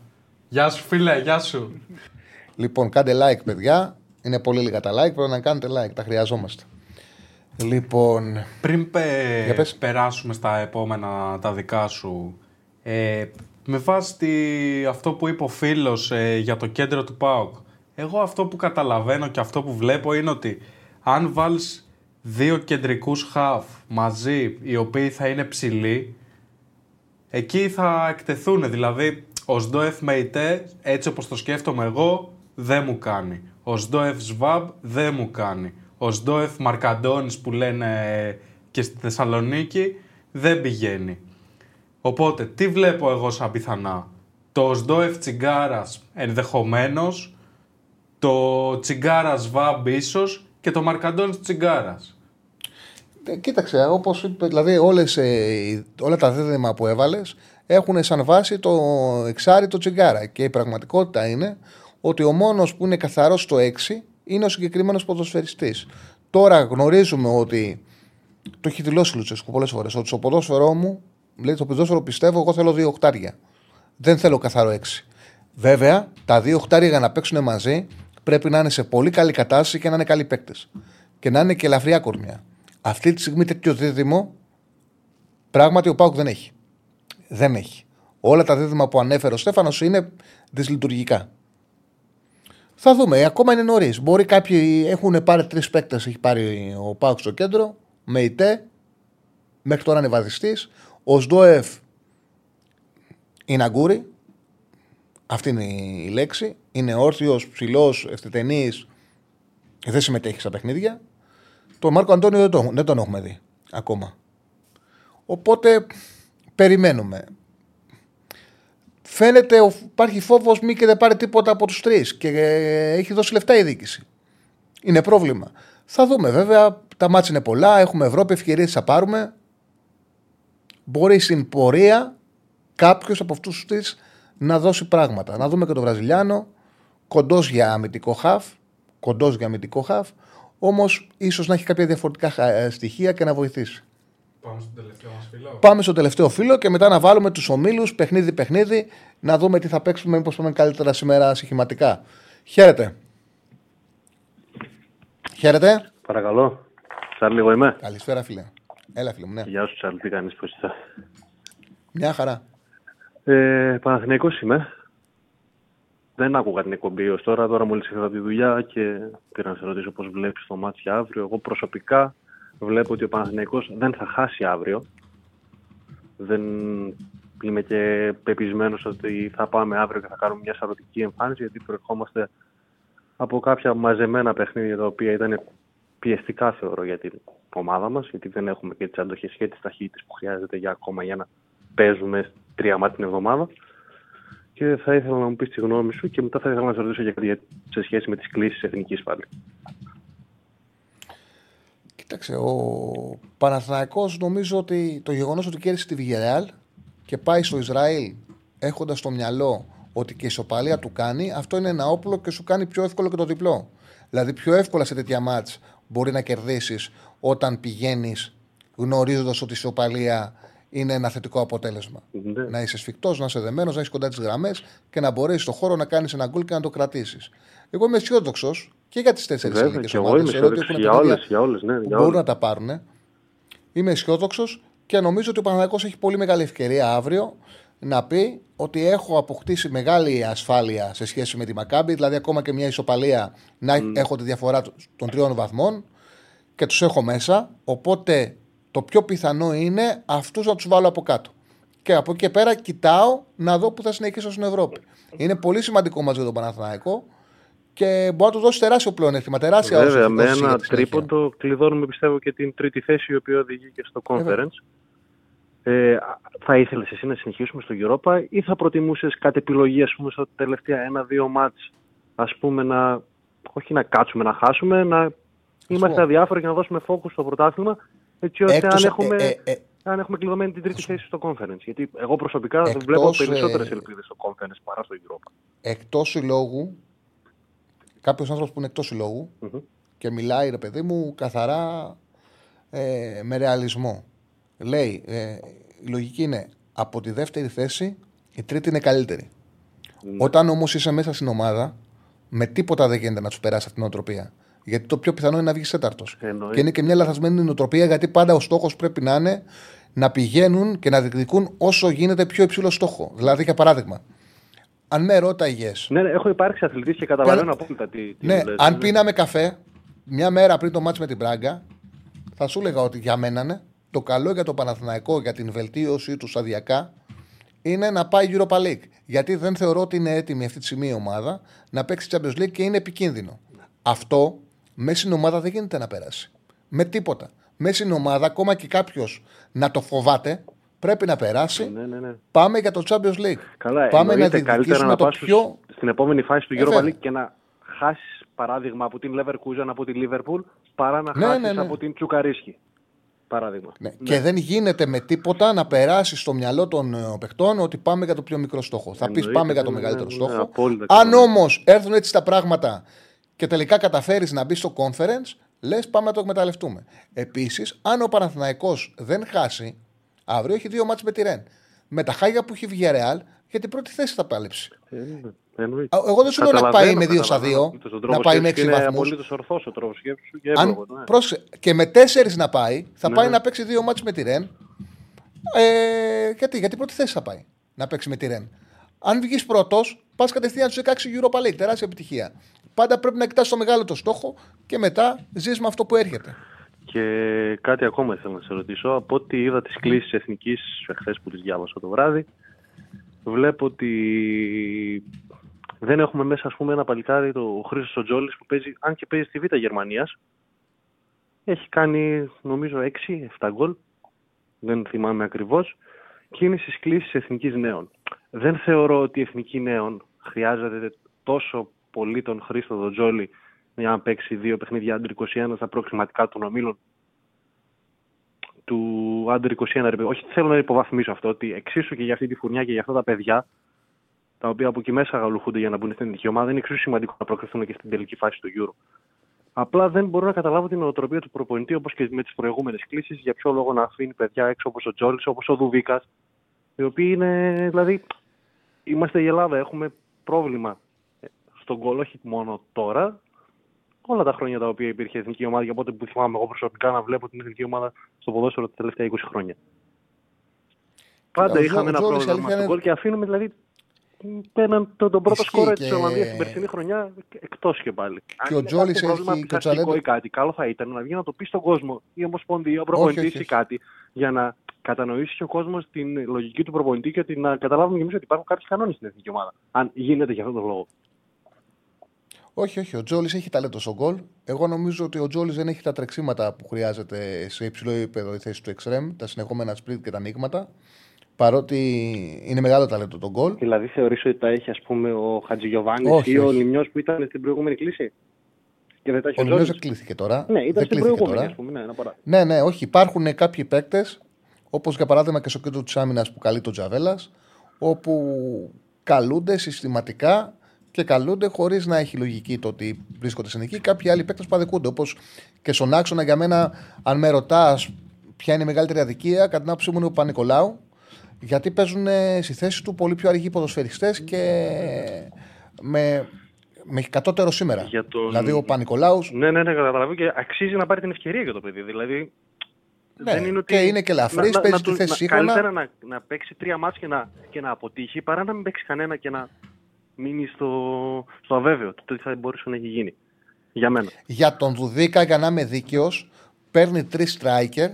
Γεια σου φίλε, γεια σου. Λοιπόν, κάντε like, παιδιά. Είναι πολύ λίγα τα like. Πρέπει να κάνετε like. Τα χρειαζόμαστε. Λοιπόν. Πριν πε- Για πες. περάσουμε στα επόμενα τα δικά σου, ε, με βάση τη- αυτό που είπε ο φίλος ε, για το κέντρο του ΠΑΟΚ, εγώ αυτό που καταλαβαίνω και αυτό που βλέπω είναι ότι αν βάλεις δύο κεντρικούς χαφ μαζί, οι οποίοι θα είναι ψηλοί, εκεί θα εκτεθούν. Δηλαδή, ο Σντόεφ με ΙΤΕ, έτσι όπως το σκέφτομαι εγώ, δεν μου κάνει. Ο Σντόεφ Σβάμπ δεν μου κάνει. Ο Σντόεφ Μαρκαντώνης που λένε και στη Θεσσαλονίκη δεν πηγαίνει. Οπότε, τι βλέπω εγώ σαν πιθανά; Το Σντόεφ Τσιγκάρας ενδεχομένως, το Τσιγκάρας Βάμπ ίσως και το Μαρκαντώνης Τσιγκάρας. Ε, Κοίταξε, όπω είπε, δηλαδή όλες, ε, οι- όλα τα δίδυμα που έβαλες έχουν σαν βάση το εξάρι το τσιγκάρα. Και η πραγματικότητα είναι ότι ο μόνος που είναι καθαρός στο 6 είναι ο συγκεκριμένος ποδοσφαιριστής. Τώρα γνωρίζουμε ότι το έχει δηλώσει ο Λουτσέσκου πολλές φορές. Ότι στο ποδόσφαιρό μου, λέει το ποδόσφαιρο πιστεύω, εγώ θέλω δύο οχτάρια. Δεν θέλω καθαρό 6. Βέβαια, τα δύο οχτάρια για να παίξουν μαζί πρέπει να είναι σε πολύ καλή κατάσταση και να είναι καλοί παίκτες. Και να είναι και ελαφριά κορμιά. Αυτή τη στιγμή τέτοιο δίδυμο πράγματι ο Πάουκ δεν έχει. Δεν έχει. Όλα τα δίδυμα που ανέφερε ο Στέφανος είναι δυσλειτουργικά. Θα δούμε. Ακόμα είναι νωρίς. Μπορεί κάποιοι έχουν πάρει τρεις παίκτες. Έχει πάρει ο Πάουκ στο κέντρο. Με ητέ. Μέχρι τώρα είναι βαδιστή. Ο Σντόεφ είναι αγκούρι. Αυτή είναι η λέξη. Είναι όρθιος, ψηλός, ευθυτενής. Δεν συμμετέχει στα παιχνίδια. Τον Μάρκο Αντώνιο δεν τον, δεν τον έχουμε δει ακόμα. Οπότε περιμένουμε. Φαίνεται ο- υπάρχει φόβος μη και δεν πάρει τίποτα από τους τρεις και ε, έχει δώσει λεφτά η διοίκηση. Είναι πρόβλημα. Θα δούμε βέβαια. Τα μάτια είναι πολλά. Έχουμε Ευρώπη, ευκαιρίες θα πάρουμε. Μπορεί στην πορεία κάποιος από αυτούς του τρεις να δώσει πράγματα. Να δούμε και τον Βραζιλιάνο. Κοντός για αμυντικό χαφ. Κοντός για αμυντικό χαφ. Όμως ίσως να έχει κάποια διαφορετικά χα- ε, στοιχεία και να βοηθήσει. Πάμε στον τελευταίο μας φίλο. Πάμε στο τελευταίο φύλλο και μετά να βάλουμε τους ομίλους παιχνίδι-παιχνίδι να δούμε τι θα παίξουμε, μήπως πάμε καλύτερα σήμερα συχηματικά. Χαίρετε. Χαίρετε. Παρακαλώ. Τσάρλι, εγώ είμαι. Καλησπέρα, φίλε. Έλα, φίλε μου, ναι. Γεια σου, Τσάρλι, τι κάνεις, πώς είσαι; Μια χαρά. Ε, Παναθηναϊκός είμαι. Δεν άκουγα την εκπομπή ως τώρα. Τώρα μόλις ήρθα από τη δουλειά και πήρα να σε ρωτήσω πώς βλέπεις το μάτι για αύριο. Εγώ προσωπικά βλέπω ότι ο Παναθηναϊκός δεν θα χάσει αύριο. Δεν είμαι και πεπισμένος ότι θα πάμε αύριο και θα κάνουμε μια σαρωτική εμφάνιση γιατί προερχόμαστε από κάποια μαζεμένα παιχνίδια τα οποία ήταν πιεστικά θεωρώ για την ομάδα μας γιατί δεν έχουμε και τις αντοχές και τις ταχύτητες που χρειάζεται για ακόμα για να παίζουμε τρία μάτια την εβδομάδα. Και θα ήθελα να μου πεις τη γνώμη σου και μετά θα ήθελα να σε ρωτήσω για κάτι για- σε σχέση με τις κλήσεις εθνικής πάλι. Κοίταξε, ο Παναθηναϊκός νομίζω ότι το γεγονός ότι κέρδισε τη Villarreal και πάει στο Ισραήλ έχοντας στο μυαλό ότι και η ισοπαλία του κάνει, αυτό είναι ένα όπλο και σου κάνει πιο εύκολο και το διπλό. Δηλαδή, πιο εύκολα σε τέτοια μάτς μπορεί να κερδίσεις όταν πηγαίνεις γνωρίζοντας ότι η ισοπαλία είναι ένα θετικό αποτέλεσμα. Ναι. Να είσαι σφιχτός, να είσαι δεμένος, να είσαι κοντά τις γραμμές και να μπορέσεις στον χώρο να κάνεις ένα γκολ και να το κρατήσεις. Εγώ είμαι αισιόδοξος και για τις τέσσερις Βέβαια, ελληνικέ και εγώ ομάδες. είμαι Θεωρώ ότι αισιόδοξος έχουν για παιχνίδια όλες, για όλες, ναι, που για μπορούν όλες. να τα πάρουν. Είμαι αισιόδοξος και νομίζω ότι ο Παναγιακός έχει πολύ μεγάλη ευκαιρία αύριο να πει ότι έχω αποκτήσει μεγάλη ασφάλεια σε σχέση με τη Μακάμπη, δηλαδή ακόμα και μια ισοπαλία να έχω τη διαφορά των τριών βαθμών και τους έχω μέσα, οπότε το πιο πιθανό είναι αυτούς να τους βάλω από κάτω. Και από εκεί και πέρα κοιτάω να δω που θα συνεχίσω στην Ευρώπη. Είναι πολύ σημαντικό μαζί με τον Παναθηναϊκό και μπορεί να του δώσει τεράστιο πλεονέκτημα. Τεράστια Βέβαια, όση με δόση για ένα τη συνέχεια. τρίποντο κλειδώνουμε πιστεύω και την τρίτη θέση η οποία οδηγεί και στο conference. Ε, θα ήθελες εσύ να συνεχίσουμε στο Europa ή θα προτιμούσες κάτι επιλογή ας πούμε στα τελευταία ένα-δύο μάτς ας πούμε να όχι να κάτσουμε να χάσουμε να είμαστε αδιάφοροι και να δώσουμε focus στο πρωτάθλημα έτσι ώστε Έκτος, αν έχουμε, ε, ε, ε, αν έχουμε κλειδωμένη την τρίτη θέση στο conference γιατί εγώ προσωπικά Εκτός, βλέπω περισσότερες ε, ελπίδες στο conference παρά στο Europa. εκτός συλλόγου, κάποιος άνθρωπος που είναι εκτός συλλόγου και μιλάει, ρε παιδί μου, καθαρά ε, με ρεαλισμό. Λέει, ε, η λογική είναι από τη δεύτερη θέση η τρίτη είναι καλύτερη. Όταν όμως είσαι μέσα στην ομάδα, με τίποτα δεν γίνεται να του περάσει αυτή την νοοτροπία. Γιατί το πιο πιθανό είναι να βγεις τέταρτος. Εννοείται. Και είναι και μια λαθασμένη νοοτροπία, γιατί πάντα ο στόχος πρέπει να είναι να πηγαίνουν και να διεκδικούν όσο γίνεται πιο υψηλό στόχο. Δηλαδή, για παράδειγμα, αν με ρώταγε. Ναι, ναι, έχω υπάρξει αθλητής και καταλαβαίνω απόλυτα τι, τι Ναι, μου λες, αν ναι. πίναμε καφέ μια μέρα πριν το μάτς με την Πράγκα, θα σου έλεγα ότι για μένα ναι, το καλό για το Παναθηναϊκό, για την βελτίωση του σταδιακά, είναι να πάει Europa League. Γιατί δεν θεωρώ ότι είναι έτοιμη αυτή τη στιγμή η ομάδα να παίξει Champions League και είναι επικίνδυνο. Αυτό μέσα στην ομάδα δεν γίνεται να περάσει. Με τίποτα. Μέσα στην ομάδα, ακόμα και κάποιος να το φοβάται, πρέπει να περάσει. Ναι, ναι, ναι. Πάμε για το Champions League. Καλά, Πάμε να εννοείται καλύτερα διεκδικήσουμε να το πας πιο. στην επόμενη φάση του Ε, Europa βέβαια. League και να χάσεις παράδειγμα από την Leverkusen, από τη Liverpool, παρά να Ναι, χάσεις ναι, ναι. από την Τσουκαρίσκη. Παράδειγμα. Ναι. Και δεν γίνεται με τίποτα να περάσεις στο μυαλό των ε, παιχτών ότι πάμε για το πιο μικρό στόχο. Θα πεις Εννοείται, πάμε για το ναι, μεγαλύτερο ναι, ναι, στόχο. απόλυτα Αν συμφωνώ. όμως έρθουν έτσι τα πράγματα και τελικά καταφέρεις να μπεις στο conference, λες πάμε να το εκμεταλλευτούμε. Επίσης, αν ο Παναθηναϊκός δεν χάσει, αύριο έχει δύο μάτς με τη Ρεν. Με τα χάγια που έχει βγει η Real, για την πρώτη θέση θα πάλεψει. Ε, εννοείται. Α, εγώ δεν σου λέω να Καταλαβαίνω, πάει με δύο στα καταλαβαίνω. δύο, Στον να τρόπο πάει με σκέψης έξι Είναι βαθμούς. απολύτως ορθός ο τρόπος σκέψης σου και Αν, εύλογο. ναι. πρόσεξε, και με τέσσερις να πάει, θα Ναι, πάει ναι. να παίξει δύο μάτς με τη Ρεν. Ε, γιατί, γιατί πρώτη θέση θα πάει να παίξει με τη Ρεν. Αν βγεις πρώτος, πας κατευθείαν στους 16 Europa League. Τεράστια επιτυχία. Πάντα πρέπει να κοιτάς το μεγάλο το στόχο και μετά ζεις με αυτό που έρχεται. Και κάτι ακόμα ήθελα να σε ρωτήσω. Από ό,τι είδα τις κλήσεις εθνικής εχθές που τις διάβασα το βράδυ, βλέπω ότι δεν έχουμε μέσα ας πούμε ένα παλικάρι, το Χρήστος ο Τζόλης, που παίζει, αν και παίζει στη Β' Γερμανίας. Έχει κάνει νομίζω 6-7 γκολ, δεν θυμάμαι ακριβώς, και είναι στις κλήσεις εθνικής νέων. Δεν θεωρώ ότι η εθνική νέων χρειάζεται τόσο πολύ τον Χρήστο τον Τζόλη για να παίξει δύο παιχνίδια Under 21 στα προξηματικά των ομίλων του Under 21. Ρε, παιδί. Όχι θέλω να υποβαθμίσω αυτό, ότι εξίσου και για αυτή τη φουρνιά και για αυτά τα παιδιά, τα οποία από εκεί μέσα αγαλουχούνται για να μπουν στην εθνική ομάδα, είναι εξίσου σημαντικό να προκριθούν και στην τελική φάση του Euro. Απλά δεν μπορώ να καταλάβω την νοοτροπία του προπονητή όπως και με τις προηγούμενες κλήσεις. Για ποιο λόγο να αφήνει παιδιά έξω όπως ο Τζόλης, όπως ο Δουβίκας, οι οποίοι είναι. Δηλαδή, είμαστε η Ελλάδα, έχουμε πρόβλημα ε, στον γκολ, όχι μόνο τώρα, όλα τα χρόνια τα οποία υπήρχε εθνική ομάδα, για πότε που θυμάμαι εγώ προσωπικά να βλέπω την εθνική ομάδα στο ποδόσφαιρο τα τελευταία 20 χρόνια. Πάντα ο Ζω- είχαμε ο ένα Τζόλης, πρόβλημα αλήθεια στον είναι- γκολ και αφήνουμε δηλαδή πέραν τον, τον πρώτο Ισχύει σκόρ και- τη Ολλανδία την περσινή χρονιά εκτός και πάλι. Και Αν ο είναι Τζόλης κάποιο πρόβλημα έχει- και ο πειθαρχικό Τσαλέντα- ή κάτι, καλό θα ήταν να βγει να το πει στον κόσμο ή η Ομοσπονδία, ή ο προπονητής όχι, ή όχι. κάτι για να κατανοήσει και ο κόσμος την λογική του προπονητή και ότι να καταλάβουμε κι εμείς ότι υπάρχουν κάποιοι κανόνες στην εθνική ομάδα. Αν γίνεται για αυτόν τον λόγο. Όχι, όχι. Ο Τζόλης έχει ταλέντο στον γκολ. Εγώ νομίζω ότι ο Τζόλης δεν έχει τα τρεξίματα που χρειάζεται σε υψηλό επίπεδο η θέση του εξτρέμ, τα συνεχόμενα σπριτ και τα ανοίγματα. Παρότι είναι μεγάλο ταλέντο τον γκολ. Δηλαδή θεωρείς ότι τα έχει ας πούμε ο Χατζηγιοβάνης Όχι, ή ο όχι. Λιμιός που ήταν στην προηγούμενη κλίση; Και δεν τα έχει Ο ο Λιμιός Τζόλης; δεν κλείθηκε τώρα. Ναι, ήταν Δεν στην κλείθηκε προηγούμενη τώρα. ας πούμε. Ναι, ένα παράδειγμα. Ναι, ναι, όχι. Υπάρχουν κάποιοι παίκτες, όπως για παράδειγμα και στο κέντρο της άμυνας που καλεί τον Τζαβέλας, όπου καλούνται συστηματικά και καλούνται χωρίς να έχει λογική το ότι βρίσκονται στην εκεί. Κάποιοι άλλοι παίκτες που αδικούνται. Όπως και στον άξονα για μένα, αν με ρωτάς ποια είναι η μεγαλύτερη αδικία, κατά την άποψή μου είναι ο Πανικολάου, γιατί παίζουν ε, στη θέση του πολύ πιο αργοί ποδοσφαιριστές και με, με κατώτερο σήμερα. Για τον- Δηλαδή ο Πανικολάου. Ναι, ναι, ναι, καταλαβαίνω και αξίζει να πάρει την ευκαιρία για το παιδί. Δηλαδή. Ναι, δεν είναι ότι... και είναι και ελαφρύς, να- να- παίζει να τη του- θέση να- σύγχρονα. Καλύτερα να, να παίξει τρία μάτς και να, και να αποτύχει παρά να μην παίξει κανένα και να μείνει στο, στο αβέβαιο του τι θα μπορούσε να έχει γίνει. Για μένα. Για τον Δουδίκα, για να είμαι δίκαιος, παίρνει τρεις striker.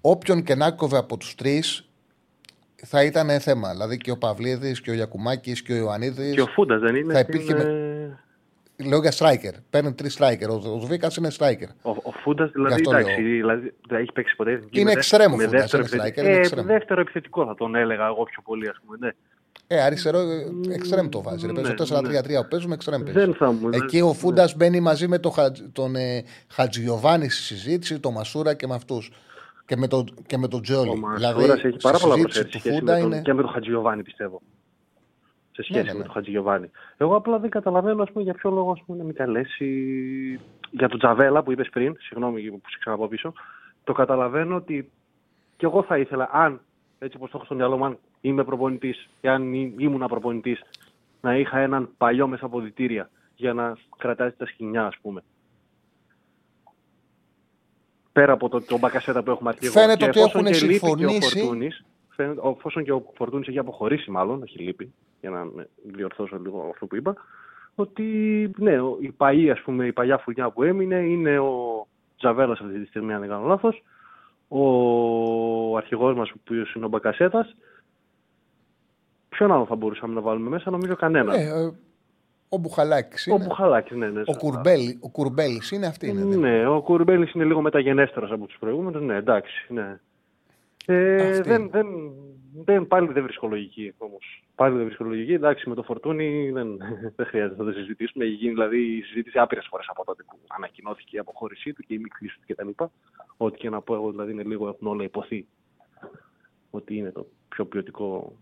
Όποιον και να κόβε από τους τρεις θα ήταν θέμα. Δηλαδή και ο Παυλίδης και ο Γιακουμάκης και ο Ιωαννίδης. Και ο Φούντας δεν είναι. Θα στην, υπήρχε. ε, Λέω για striker. Παίρνει τρεις striker. Ο, ο Δουδίκα είναι striker. Ο, ο Φούντας δηλαδή, αυτό εντάξει, λέω. δηλαδή δεν έχει παίξει ποτέ. εθνική Είναι με δε- εξτρέμο με Φούντας, δεύτερο είναι επιθετικό. striker, είναι Ε, εξτρέμο. δεύτερο επιθετικό θα τον έλεγα εγώ πιο πολύ, ας πούμε. Ναι. Ε, αριστερό εξτρέμ το βάζεις. Ρε, Ναι, παίζει το 4-3-3 που παίζουμε εξτρέμ. παίζεις. Δεν θα μου. Εκεί ο Φούντας μπαίνει μαζί με το, Χατζ- τον ε, Χατζιωβάνη στη συζήτηση, τον Μασούρα και με αυτούς. Και με τον και με τον Τζόλι. Ο Δηλαδή, Μασούρας έχει πάρα στη πολλά συζήτηση προσθέσει του σχέση Φούντα με τον, είναι. και με τον Χατζιωβάνη, πιστεύω. Σε σχέση ναι, με ναι. τον Χατζιωβάνη. Εγώ απλά δεν καταλαβαίνω ας πούμε, για ποιο λόγο ας πούμε, να μην καλέσει για τον Τζαβέλα που είπες πριν, συγγνώμη που σε ξαναπώ πίσω. Το καταλαβαίνω ότι και εγώ θα ήθελα, αν έτσι όπως το έχω στο μυαλό μου, αν είμαι προπονητής, εάν ή- ήμουν προπονητής, να είχα έναν παλιό μέσα από διτήρια για να κρατάει τα σκηνιά, ας πούμε. Πέρα από το, τον Μπακασέτα που έχουμε αρχίσει. Φαίνεται ότι εφόσον έχουν και λείπει και ο συμφωνήσει. Φορτούνης, φαίνεται, ο- εφόσον και ο Φορτούνης έχει αποχωρήσει μάλλον, έχει λείπει, για να με διορθώσω λίγο αυτό που είπα, ότι ναι, ο- η παλιά, ας πούμε, η παλιά φουρνιά που έμεινε είναι ο Τζαβέλας αυτή τη στιγμή, αν δεν κάνω λάθος, ο αρχηγός μας, ο οποίος είναι ο Μπακασέτας, Ποιον άλλο θα μπορούσαμε να βάλουμε μέσα, νομίζω κανένα. Ε, ε, ο Μπουχαλάκης. ο Μπουχαλάκης, ναι, ναι. Ο, Κουρμπέλη, ο Κουρμπέλης είναι αυτή. Είναι, δεν- Ναι, ο Κουρμπέλης είναι λίγο μεταγενέστερος από τους προηγούμενους, ναι, εντάξει, ναι. Ε, Αυτή δεν, δεν, δεν, πάλι δεν βρίσκω λογική όμως. Πάλι δεν βρίσκω λογική. Εντάξει, με το Φορτούνι δεν, <laughs> δεν χρειάζεται να το συζητήσουμε. Έχει γίνει δηλαδή η συζήτηση άπειρες φορές από τότε που ανακοινώθηκε η αποχώρησή του και η μικρή του κτλ. Ό,τι και να πω εγώ, δηλαδή είναι λίγο, έχουν όλα υποθεί ότι είναι το πιο ποιοτικό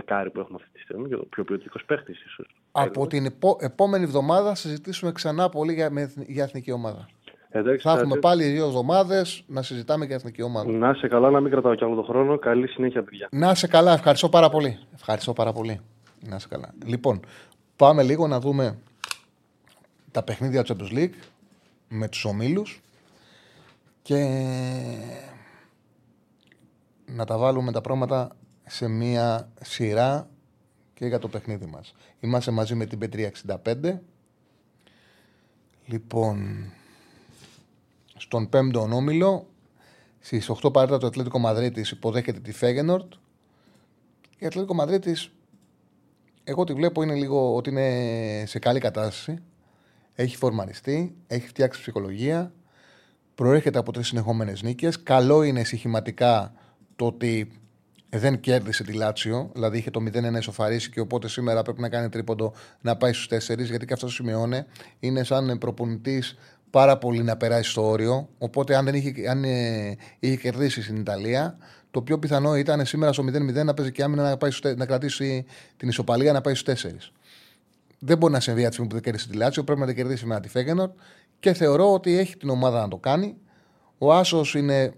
δεκάρι που έχουμε αυτή τη στιγμή και το πιο ποιοτικός παίχτη ίσως. Από την επο- επόμενη εβδομάδα θα συζητήσουμε ξανά πολύ για, με, εθνη- για εθνική ομάδα. Εντάξει, Θα έχουμε θα- πάλι δύο εβδομάδες να συζητάμε για εθνική ομάδα. Να είσαι καλά, να μην κρατάω κι άλλο τον χρόνο. Καλή συνέχεια, παιδιά. Να είσαι καλά, ευχαριστώ πάρα πολύ. Ευχαριστώ πάρα πολύ. Να είσαι καλά. Λοιπόν, πάμε λίγο να δούμε τα παιχνίδια του Champions League με τους ομίλους και να τα βάλουμε τα πράγματα σε μία σειρά και για το παιχνίδι μας. Είμαστε μαζί με την P365. Λοιπόν, στον πέμπτο όμιλο, στις 8 παρέτα το Ατλέτικο Μαδρίτης υποδέχεται τη Φέγενορτ. Η Ατλέτικο Μαδρίτης, εγώ τη βλέπω είναι λίγο ότι είναι σε καλή κατάσταση. Έχει φορμαριστεί, έχει φτιάξει ψυχολογία, προέρχεται από τρεις συνεχόμενες νίκες. Καλό είναι συχηματικά το ότι δεν κέρδισε τη Λάτσιο, δηλαδή είχε το 0-1 εσωφαρίσει και οπότε σήμερα πρέπει να κάνει τρίποντο να πάει στους 4, γιατί και αυτό το σημειώνει. Είναι σαν προπονητής πάρα πολύ να περάσει στο όριο. Οπότε, αν, δεν είχε, αν ε, είχε κερδίσει στην Ιταλία, το πιο πιθανό ήταν σήμερα στο 0-0 να παίζει και άμυνα να, πάει στους τε- να κρατήσει την ισοπαλία να πάει στους 4. Δεν μπορεί να συμβεί από τη στιγμή που δεν κέρδισε τη Λάτσιο, πρέπει να την κερδίσει με τη Φέγενορ και θεωρώ ότι έχει την ομάδα να το κάνει. Ο Άσος είναι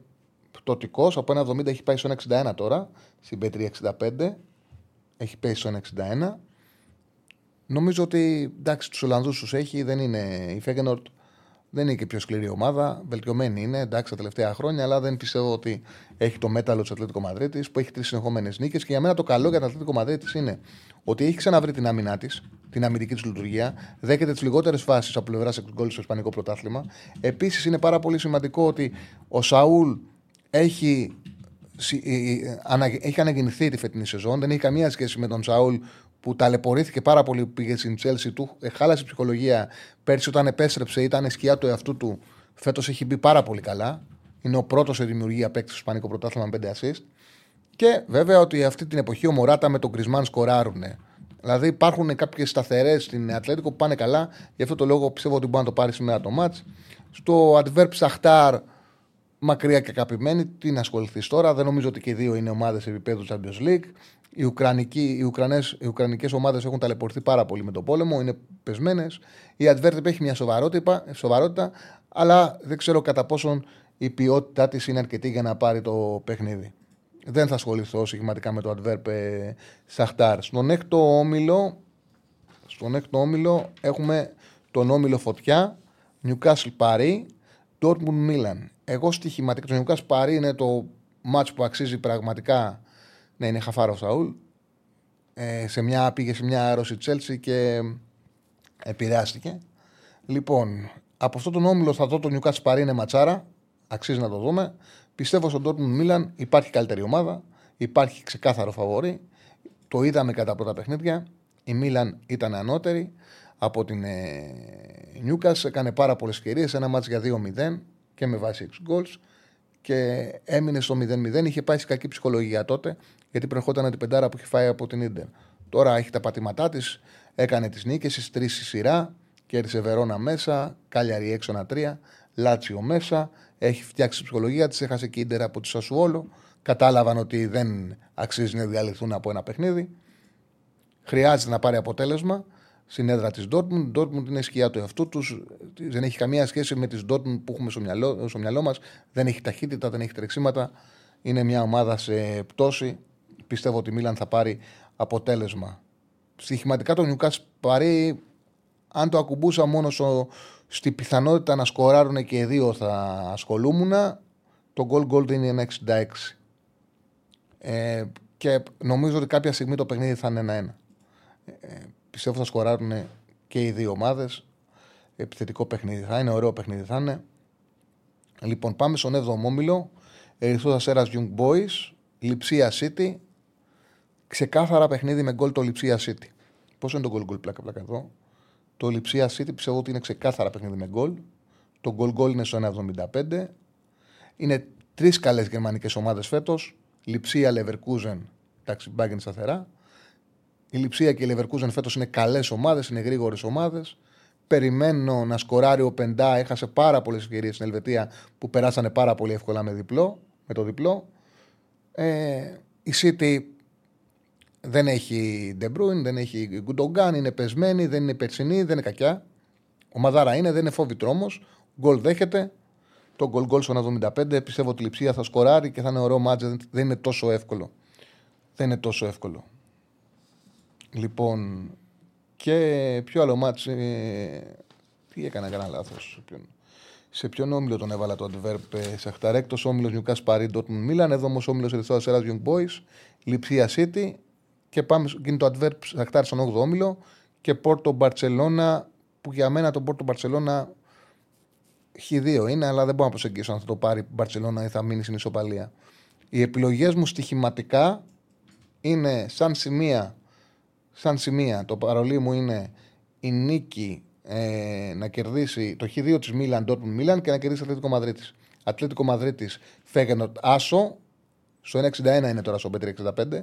πτωτικό, από ένα 70 έχει πάει στο 1,61 τώρα, στην P365. Έχει πέσει στο 1,61. Νομίζω ότι εντάξει, τους Ολλανδούς τους έχει, δεν είναι. Η Φέγενορτ δεν είναι και πιο σκληρή ομάδα. Βελτιωμένη είναι εντάξει τα τελευταία χρόνια, αλλά δεν πιστεύω ότι έχει το μέταλλο της Ατλέτικο Μαδρίτης που έχει τρεις συνεχόμενες νίκες. Και για μένα το καλό για την Ατλέτικο Μαδρίτης είναι ότι έχει ξαναβρει την άμυνά της, την αμυντική της λειτουργία, δέχεται τις λιγότερες φάσεις από πλευράς γκολ στο Ισπανικό πρωτάθλημα. Επίσης είναι πάρα πολύ σημαντικό ότι ο Σαούλ έχει συ- ε, ε, ανα- έχει αναγεννηθεί τη φετινή σεζόν. Δεν έχει καμία σχέση με τον Σαούλ που ταλαιπωρήθηκε πάρα πολύ που πήγε στην Τσέλση του. ε, Χάλασε η ψυχολογία. Πέρσι όταν επέστρεψε ήταν σκιά του εαυτού του. Φέτος έχει μπει πάρα πολύ καλά. Είναι ο πρώτος σε δημιουργία παίκτης στο Ισπανικό πρωτάθλημα με 5 assist. Και βέβαια ότι αυτή την εποχή ο Μωράτα με τον Κρισμάν σκοράρουν. Δηλαδή υπάρχουν κάποιες σταθερές στην Ατλέτικο που πάνε καλά. Γι' αυτό το λόγο πιστεύω ότι μπορεί να το πάρει σήμερα το μάτ. Στο Adverb Σαχτάρ μακριά και αγαπημένη. Τι να ασχοληθείς τώρα; Δεν νομίζω ότι και οι δύο είναι ομάδες επίπεδου Champions League. Οι, Ουκρανικοί, οι, Ουκρανές, οι Ουκρανικές ομάδες έχουν ταλαιπωρηθεί πάρα πολύ με τον πόλεμο, είναι πεσμένες. Η Advertip έχει μια σοβαρότητα, σοβαρότητα, αλλά δεν ξέρω κατά πόσον η ποιότητά της είναι αρκετή για να πάρει το παιχνίδι. Δεν θα ασχοληθώ συγκεκριματικά με το Adverb ε, Σαχτάρ. Στον έκτο όμιλο, στον έκτο όμιλο έχουμε τον όμιλο Φωτιά, Newcastle Paris, Dortmund Milan. Εγώ στοιχηματικά, το Newcastle Paris είναι το μάτς που αξίζει πραγματικά να είναι χαφάρος Σαούλ. Ε, σε μια, πήγε σε μια άρρωση Chelsea και επηρεάστηκε. Λοιπόν, από αυτό τον όμιλο θα δω το Newcastle Paris είναι ματσάρα. Αξίζει να το δούμε. Πιστεύω στον Dortmund Milan υπάρχει καλύτερη ομάδα. Υπάρχει ξεκάθαρο φαβορή. Το είδαμε κατά πρώτα παιχνίδια. Η Μίλαν ήταν ανώτερη από την ε, Newcastle. Έκανε πάρα πολλές ευκαιρίες. Ένα μάτς για 2-0 και με βάση 6 goals. Και έμεινε στο 0-0. Είχε πάει σε κακή ψυχολογία τότε γιατί προερχόταν την πεντάρα που είχε φάει από την Ιντερ. Τώρα έχει τα πατήματά της. Έκανε τις νίκες, τις τρεις στη σειρά. Κέρδισε Βερόνα μέσα. Κάλιαρη έξω ένα τρία. Λάτσιο μέσα έχει φτιάξει τη ψυχολογία της, έχασε κίντερ από τη Σασουόλο. Κατάλαβαν ότι δεν αξίζει να διαλυθούν από ένα παιχνίδι. Χρειάζεται να πάρει αποτέλεσμα στην έδρα της Dortmund. Η Dortmund είναι σκιά του εαυτού τους. Δεν έχει καμία σχέση με τις Dortmund που έχουμε στο μυαλό, στο μυαλό μας. Δεν έχει ταχύτητα, δεν έχει τρεξίματα. Είναι μια ομάδα σε πτώση. Πιστεύω ότι η Μίλαν θα πάρει αποτέλεσμα. Στοιχηματικά το Newcastle πάρει, αν το ακουμπούσα μόνο στο, στη πιθανότητα να σκοράρουν και οι δύο θα ασχολούμουν. Το goal goal είναι ένα 66. Ε, και νομίζω ότι κάποια στιγμή το παιχνίδι θα είναι ένα-ένα. Ε, πιστεύω θα σκοράρουν και οι δύο ομάδες. Επιθετικό παιχνίδι θα είναι, ωραίο παιχνίδι θα είναι. Λοιπόν, πάμε στον 7ο όμιλο. Ερυθρό Αστέρα Young Boys, Λιψία City. Ξεκάθαρα παιχνίδι με γκολ το Λιψία City. Πόσο είναι το γκολ γκολ πλάκα πλάκα εδώ. Το Λιψία City πιστεύω ότι είναι ξεκάθαρα παιχνίδι με γκολ. Το γκολ γκολ είναι στο 1,75. Είναι τρεις καλές γερμανικές ομάδες φέτος. Λιψία, Leverkusen, εντάξει, μπάγκεν σταθερά. Η Λιψία και η Leverkusen φέτος είναι καλές ομάδες, είναι γρήγορες ομάδες. Περιμένω να σκοράρει ο Πεντά. Έχασε πάρα πολλές ευκαιρίες στην Ελβετία που περάσανε πάρα πολύ εύκολα με, διπλό, με το διπλό. Ε, η City δεν έχει De Bruyne, δεν έχει Γκουντογκάν, είναι πεσμένη, δεν είναι περσινή, δεν είναι κακιά. Ο Μαδάρα είναι, δεν είναι φόβη τρόμος. Γκολ δέχεται. Το γκολ γκολ στο 75. Πιστεύω ότι η λειψία θα σκοράρει και θα είναι ωραίο μάτζε. Δεν είναι τόσο εύκολο. Δεν είναι τόσο εύκολο. Λοιπόν, και ποιο άλλο μάτζ. Ε, τι έκανα, έκανα λάθος. Σε ποιον όμιλο τον έβαλα το Αντβέρπ ε, Σαχταρέκτο, όμιλος Νιουκά Παρί, Ντότμουν Μίλαν. Εδώ όμως όμιλος Ερυθρό Ασέρα Young Boys, Λιψία City, και πάμε γίνει το Adverb Σαχτάρ στον 8ο όμιλο και Πόρτο Μπαρσελόνα που για μένα το Πόρτο Μπαρσελόνα χ2 είναι, αλλά δεν μπορώ να προσεγγίσω αν θα το πάρει η Μπαρσελόνα ή θα μείνει στην ισοπαλία. Οι επιλογές μου στοιχηματικά είναι σαν σημεία. Σαν σημεία. Το παρολί μου είναι η νίκη ε, να κερδίσει το χ2 της Μίλαν, Dortmund Μίλαν και να κερδίσει Ατλέτικο Μαδρίτης. Ατλέτικο Μαδρίτης Φέγενοτ Άσο. Στο 1,61 είναι τώρα στο 5,65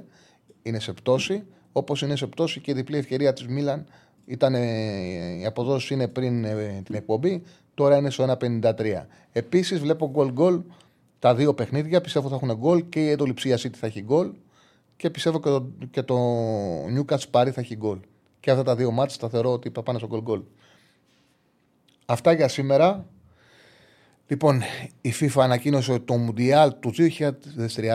είναι σε πτώση, όπως είναι σε πτώση και η διπλή ευκαιρία της Μίλαν. Ήταν, η αποδόση είναι πριν ε, την εκπομπή, τώρα είναι στο 1,53. Επίσης βλέπω γκολ γκολ τα δύο παιχνίδια. Πιστεύω θα έχουν γκολ και η Εντολιψία City θα έχει γκολ και πιστεύω και το, και το Newcastle Paris θα έχει γκολ. Και αυτά τα δύο μάτια θα θεωρώ ότι θα πάνε στο γκολ γκολ. Αυτά για σήμερα. Λοιπόν, η FIFA ανακοίνωσε ότι το Μουντιάλ του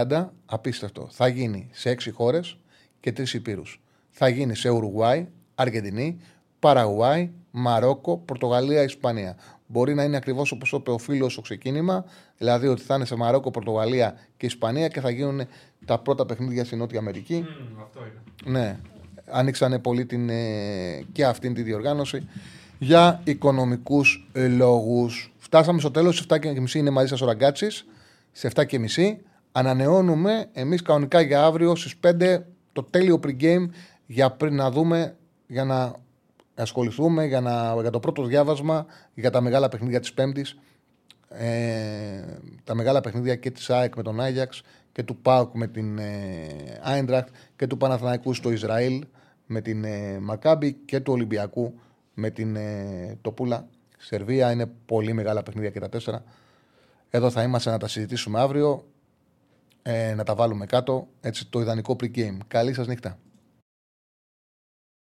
2030, απίστευτο, θα γίνει σε έξι χώρες και τρεις υπήρους. Θα γίνει σε Ουρουγουάη, Αργεντινή, Παραγουάη, Μαρόκο, Πορτογαλία, Ισπανία. Μπορεί να είναι ακριβώς όπως είπε ο φίλος στο ξεκίνημα, δηλαδή ότι θα είναι σε Μαρόκο, Πορτογαλία και Ισπανία και θα γίνουν τα πρώτα παιχνίδια στην Νότια Αμερική. Mm, αυτό είναι. Ναι, άνοιξαν πολύ την, ε, και αυτήν τη διοργάνωση για οικονομικούς λόγους. Φτάσαμε στο τέλος, στι 7.30 είναι μαζί σας ο Ραγκάτσης. Σε 7.30 ανανεώνουμε εμείς κανονικά για αύριο στις 5 το τέλειο pre-game για πριν να δούμε, για να ασχοληθούμε για, να, για το πρώτο διάβασμα για τα μεγάλα παιχνίδια της Πέμπτης. Ε, τα μεγάλα παιχνίδια και της ΑΕΚ με τον Άγιαξ και του ΠΑΟΚ με την ε, και του Παναθηναϊκού στο Ισραήλ με την ε, Μακάμπη και του Ολυμπιακού με την ε, Τοπούλα Σερβία. Είναι πολύ μεγάλα παιχνίδια και τα τέσσερα. Εδώ θα είμαστε να τα συζητήσουμε αύριο, ε, να τα βάλουμε κάτω. Έτσι, το ιδανικό pre-game. Καλή σας νύχτα.